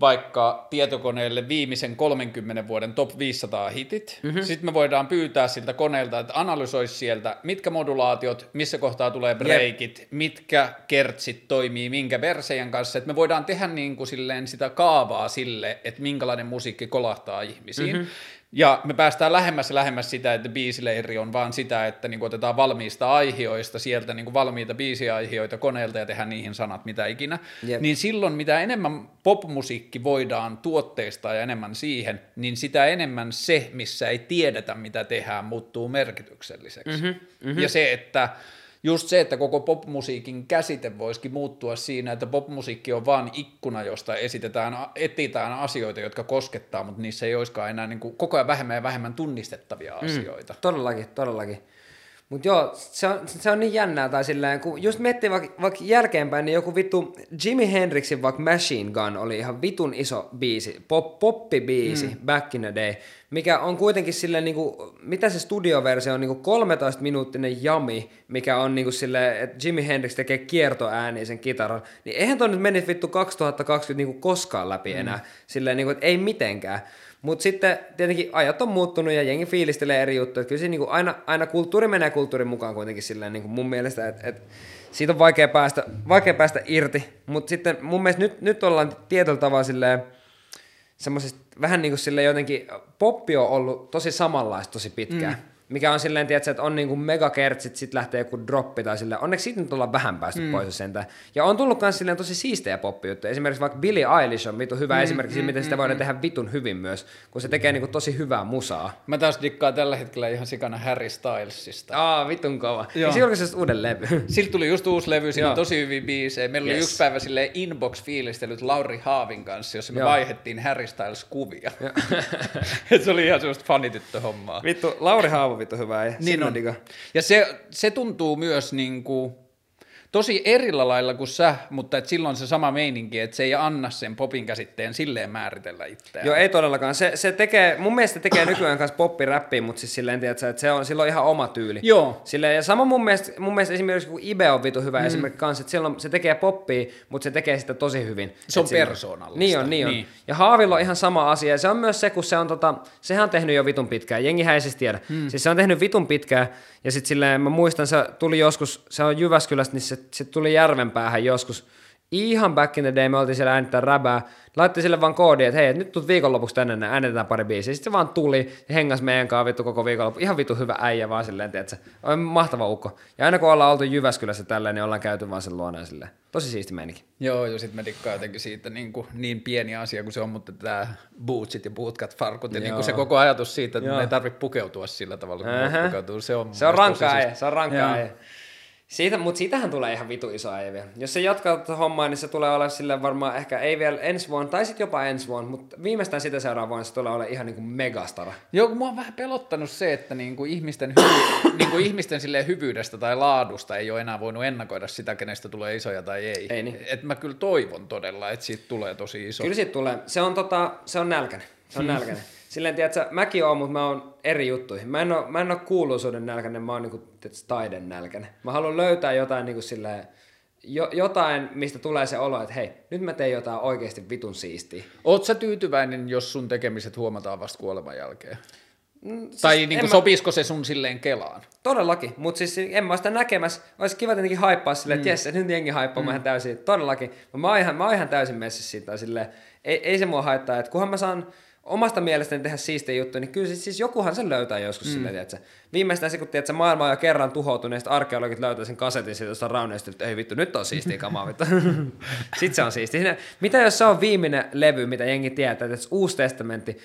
vaikka tietokoneelle viimeisen 30 vuoden top 500 hitit. Mm-hmm. Sitten me voidaan pyytää siltä koneelta, että analysoisi sieltä, mitkä modulaatiot, missä kohtaa tulee breikit, yep. mitkä kertsit toimii minkä versejen kanssa. Että me voidaan tehdä niin kuin silleen sitä kaavaa sille, että minkälainen musiikki kolahtaa ihmisiin. Mm-hmm. Ja me päästään lähemmäs ja lähemmäs sitä, että biisileiri on vaan sitä, että niin otetaan valmiista aihioista, sieltä niin valmiita biisiaihioita koneelta ja tehdään niihin sanat mitä ikinä. Yep. Niin silloin mitä enemmän popmusiikki voidaan tuotteistaa ja enemmän siihen, niin sitä enemmän se, missä ei tiedetä mitä tehdään, muuttuu merkitykselliseksi. Mm-hmm, mm-hmm. Ja se, että just se, että koko popmusiikin käsite voisikin muuttua siinä, että popmusiikki on vain ikkuna, josta esitetään, etitään asioita, jotka koskettaa, mutta niissä ei olisikaan enää niin kuin koko ajan vähemmän ja vähemmän tunnistettavia mm, asioita. Todellakin, todellakin. Mutta joo, se on, se on niin jännää, tai silleen, kun just miettii vaikka vaik jälkeenpäin, niin joku vittu Jimi Hendrixin vaikka Machine Gun oli ihan vitun iso biisi, pop, poppibiisi mm. back in the day, mikä on kuitenkin silleen, niin kuin, mitä se studioversio on, niin 13-minuuttinen jami, mikä on niin kuin silleen, että Jimi Hendrix tekee kiertoääniä sen kitaran, niin eihän toi nyt menisi vittu 2020 niin kuin koskaan läpi mm. enää, silleen, niin kuin, että ei mitenkään. Mutta sitten tietenkin ajat on muuttunut ja jengi fiilistelee eri juttuja. Kyllä se niinku aina, aina kulttuuri menee kulttuurin mukaan kuitenkin silleen niinku mun mielestä, että et siitä on vaikea päästä, vaikea päästä irti. Mutta sitten mun mielestä nyt, nyt ollaan tietyllä tavalla silleen, semmoisesta vähän niin kuin sille jotenkin, poppi on ollut tosi samanlaista tosi pitkään. Mm mikä on silleen, tiedätkö, että on niinku megakertsit, sit lähtee joku droppi tai silleen. Onneksi siitä nyt ollaan vähän päästy mm. pois sentään. Ja on tullut myös silleen tosi siistejä poppijuttuja. Esimerkiksi vaikka Billie Eilish on vitu hyvä mm, esimerkki mm, miten mm, sitä voidaan mm. tehdä vitun hyvin myös, kun se tekee niinku tosi hyvää musaa. Mä taas dikkaan tällä hetkellä ihan sikana Harry Stylesista. Aa, vitun kova. Joo. Ja se uuden levy. Siltä tuli just uusi levy, siinä on tosi hyviä biisejä. Meillä yes. oli yksi päivä silleen inbox-fiilistelyt Lauri Haavin kanssa, jossa me Joo. vaihettiin Harry Styles-kuvia. se oli ihan semmoista fanityttö hommaa. Vittu, Lauri Haavo vittu hyvä. Niin niin on. Ja se, se tuntuu myös niin kuin, tosi erillä lailla kuin sä, mutta et silloin se sama meininki, että se ei anna sen popin käsitteen silleen määritellä itseään. Joo, ei todellakaan. Se, se tekee, mun mielestä tekee nykyään kanssa poppiräppiä, mutta siis silleen, tiedätkö, että se on, sillä on ihan oma tyyli. Joo. Silleen, ja sama mun mielestä, mun mielestä esimerkiksi kun Ibe on vitu hyvä mm. esimerkiksi kanssa, että silloin se tekee poppia, mutta se tekee sitä tosi hyvin. Se on persoonallista. Niin on, niin on. Niin. Ja Haavilla on ihan sama asia, ja se on myös se, kun se on tota, sehän on tehnyt jo vitun pitkään, jengi ei siis tiedä. Mm. Siis se on tehnyt vitun pitkään, ja sitten silleen, mä muistan, se tuli joskus, se on Jyväskylästä, niin se, se tuli Järvenpäähän joskus, ihan back in the day me oltiin siellä äänittää räbää, laitti sille vaan koodi, että hei, et nyt tulet viikonlopuksi tänne, äänitetään pari biisiä. Sitten se vaan tuli ja hengas meidän kanssa vittu koko viikonloppu. Ihan vittu hyvä äijä vaan silleen, tiedätkö? On mahtava ukko. Ja aina kun ollaan oltu Jyväskylässä tälleen, niin ollaan käyty vaan sen luona silleen. Tosi siisti meininki. Joo, ja sitten me dikkaa jotenkin siitä niin, kuin, niin pieni asia kuin se on, mutta tämä bootsit ja bootcut farkut ja niin kuin se koko ajatus siitä, että Joo. me ei tarvitse pukeutua sillä tavalla, kun pukeutuu. Se on, se on rankkaa, se on rankkaa. Siitä, mutta siitähän tulee ihan vitu iso äijä vielä. Jos se jatkaa tätä hommaa, niin se tulee olemaan sille varmaan ehkä ei vielä ensi vuonna, tai sitten jopa ensi vuonna, mutta viimeistään sitä seuraavana vuonna se tulee olemaan ihan niinku megastara. Joo, kun mua on vähän pelottanut se, että niinku ihmisten, hyvy, niinku ihmisten hyvyydestä tai laadusta ei ole enää voinut ennakoida sitä, kenestä tulee isoja tai ei. ei niin. Et mä kyllä toivon todella, että siitä tulee tosi iso. Kyllä siitä tulee. Se on, tota, se on nälkäinen. Se on hmm. nälkäinen. silleen, tiedätkö, mäkin oon, mutta mä oon eri juttuihin. Mä en oo, mä en oo kuuluisuuden nälkäinen, mä oon niinku, taiden nälkäinen. Mä haluan löytää jotain niinku silleen, jo, jotain, mistä tulee se olo, että hei, nyt mä teen jotain oikeasti vitun siistiä. Oot sä tyytyväinen, jos sun tekemiset huomataan vasta kuoleman jälkeen? Mm, siis tai niin kuin, mä- sopisiko se sun silleen kelaan? Todellakin, mutta siis en mä sitä näkemässä. Olisi kiva tietenkin haippaa silleen, että jes, nyt jengi haippaa mm. ihan täysin. Todellakin. Mä oon ihan, mä oon ihan täysin messissä siitä. Silleen, ei, ei se mua haittaa, että kunhan mä saan omasta mielestäni tehdä siistejä juttuja, niin kyllä siis, siis jokuhan sen löytää joskus mm. silleen, tiedätkö? Viimeistään se, kun tiedätkö, maailma on jo kerran tuhoutunut, niin sitten arkeologit löytää sen kasetin siitä jostain rauneista, että ei vittu, nyt on siistiä kamaa vittu. sitten se on siistiä. Siinä, mitä jos se on viimeinen levy, mitä jengi tietää, että uusi testamentti,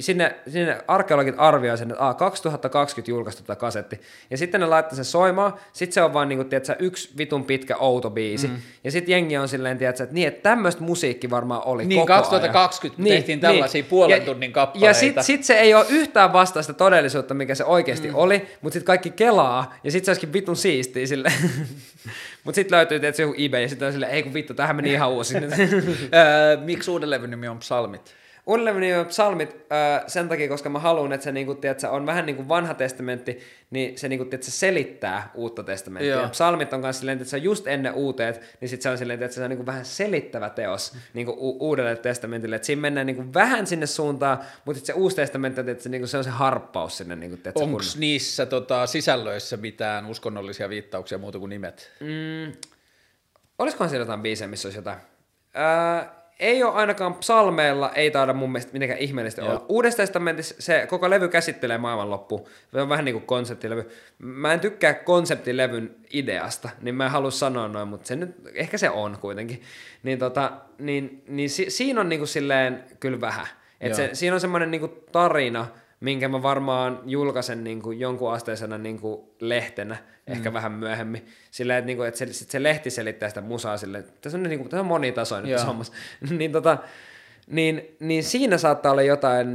sinne, sinne arkeologit arvioi sen, että a, 2020 julkaistu tämä kasetti, ja sitten ne laittaa sen soimaan, sitten se on vaan niin kuin, tiedätkö, yksi vitun pitkä outo biisi, mm. ja sitten jengi on silleen, tiedätkö, että niin, että tämmöistä musiikki varmaan oli Niin, koko 2020 ajan. tehtiin tällaisia puolen Ja- tunnin Ja kappaleita. sitten sit se ei ole yhtään vastaista todellisuutta, mikä se oikeasti mm. oli, mutta sitten kaikki kelaa, ja sitten se olisikin vitun siistiä sille. mutta sitten löytyy tietysti joku eBay, ja sitten on silleen, ei kun vittu, tähän meni ihan uusi. miksi uuden levyn nimi on Psalmit? Uudelleen on psalmit äh, sen takia, koska mä haluan, että se niinku, tiedätkö, on vähän niin kuin vanha testamentti, niin se niinku, tiedätkö, selittää uutta testamenttia. Joo. Psalmit on kanssa silleen, että se on just ennen uuteet, niin sitten se on silleen, että se on niinku vähän selittävä teos niinku u- uudelle testamentille. Että siinä mennään niinku vähän sinne suuntaan, mutta se uusi testamentti, että se, niinku, se on se harppaus sinne. Niinku, tiedätkö, Onko kun- niissä tota, sisällöissä mitään uskonnollisia viittauksia muuta kuin nimet? Mm, olisikohan siellä jotain biisejä, missä olisi jotain? Ää, ei ole ainakaan psalmeilla, ei taida mun mielestä mitenkään ihmeellistä Joo. olla. Uudessa testamentissa se koko levy käsittelee maailmanloppu. Se on vähän niin kuin konseptilevy. Mä en tykkää konseptilevyn ideasta, niin mä en halua sanoa noin, mutta se nyt, ehkä se on kuitenkin. Niin, tota, niin, niin si, siinä on niin kuin silleen kyllä vähän. Et Joo. se, siinä on semmoinen niin kuin tarina, minkä mä varmaan julkaisen niin kuin jonkun asteisena niin kuin lehtenä, mm. ehkä vähän myöhemmin. Sillä että, niin kuin, että se, sit se lehti selittää sitä musaa silleen, että tässä on, niin kuin, tässä on monitasoinen tässä hommassa. niin, tota, niin, niin siinä saattaa olla jotain,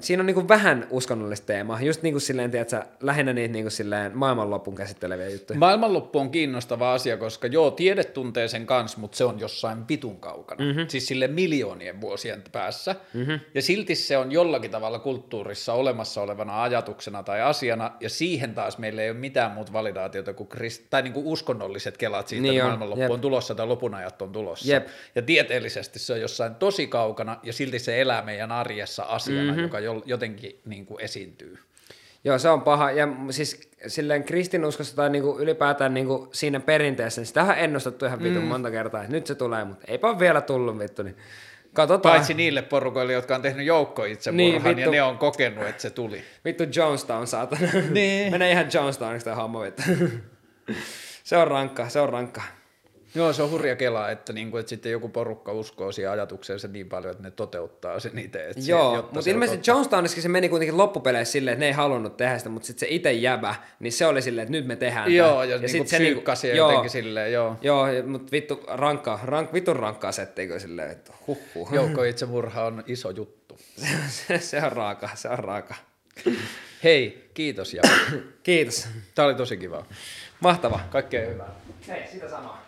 siinä on niin vähän uskonnollista teemaa, just niin kuin silleen, tiedätkö, lähinnä niitä niin kuin silleen maailmanlopun käsitteleviä juttuja. Maailmanloppu on kiinnostava asia, koska joo, tiede tuntee sen kanssa, mutta se on jossain vitun kaukana. Mhm. Mm-hmm. Siis sille miljoonien vuosien päässä. Mm-hmm. Ja silti se on jollakin tavalla kulttuurissa olemassa olevana ajatuksena tai asiana, ja siihen taas meillä ei ole mitään muuta validaatiota kuin, krist- tai niin kuin uskonnolliset kelat siitä, Niin että on, maailmanloppu jep. on tulossa tai lopunajat on tulossa. Jep. Ja tieteellisesti se on jossain tosi kaukana, ja silti se elää meidän arjessa asiana, Mhm. mm-hmm. joka jo- jotenkin niin kuin esiintyy. Joo, se on paha. Ja siis silleen kristinuskossa tai niinku ylipäätään niinku siinä perinteessä, niin sitähän on ennustettu ihan vitun mm. monta kertaa, että nyt se tulee, mutta eipä ole vielä tullut vittu, niin katsotaan. Paitsi niille porukoille, jotka on tehnyt joukkoitsemurhan, Niin, niin, ja ne on kokenut, että se tuli. Vittu Jonestown, saatana. Niin. Menee ihan Jonestowniksi tämä homma, vittu. se on rankka, se on rankka. Joo, se on hurja kela, että, niinku, että sitten joku porukka uskoo siihen ajatukseensa niin paljon, että ne toteuttaa sen itse. Joo, mutta ilmeisesti totta. Se meni kuitenkin loppupeleissä silleen, että ne ei halunnut tehdä sitä, mutta sitten se itse jäbä, niin se oli silleen, että nyt me tehdään Joo, tää. ja, ja niinku sit se niinku- joo, jotenkin silleen, joo. Joo, mutta vittu rankka, rank, vitun rankkaa settiä silleen, että huhhuh. Joukkoitsemurha on iso juttu. se, se on raaka, se on raaka. Hei, kiitos ja Kiitos. Tämä oli tosi kiva. Mahtava. Kaikkea hyvää. Hei, sitä samaa.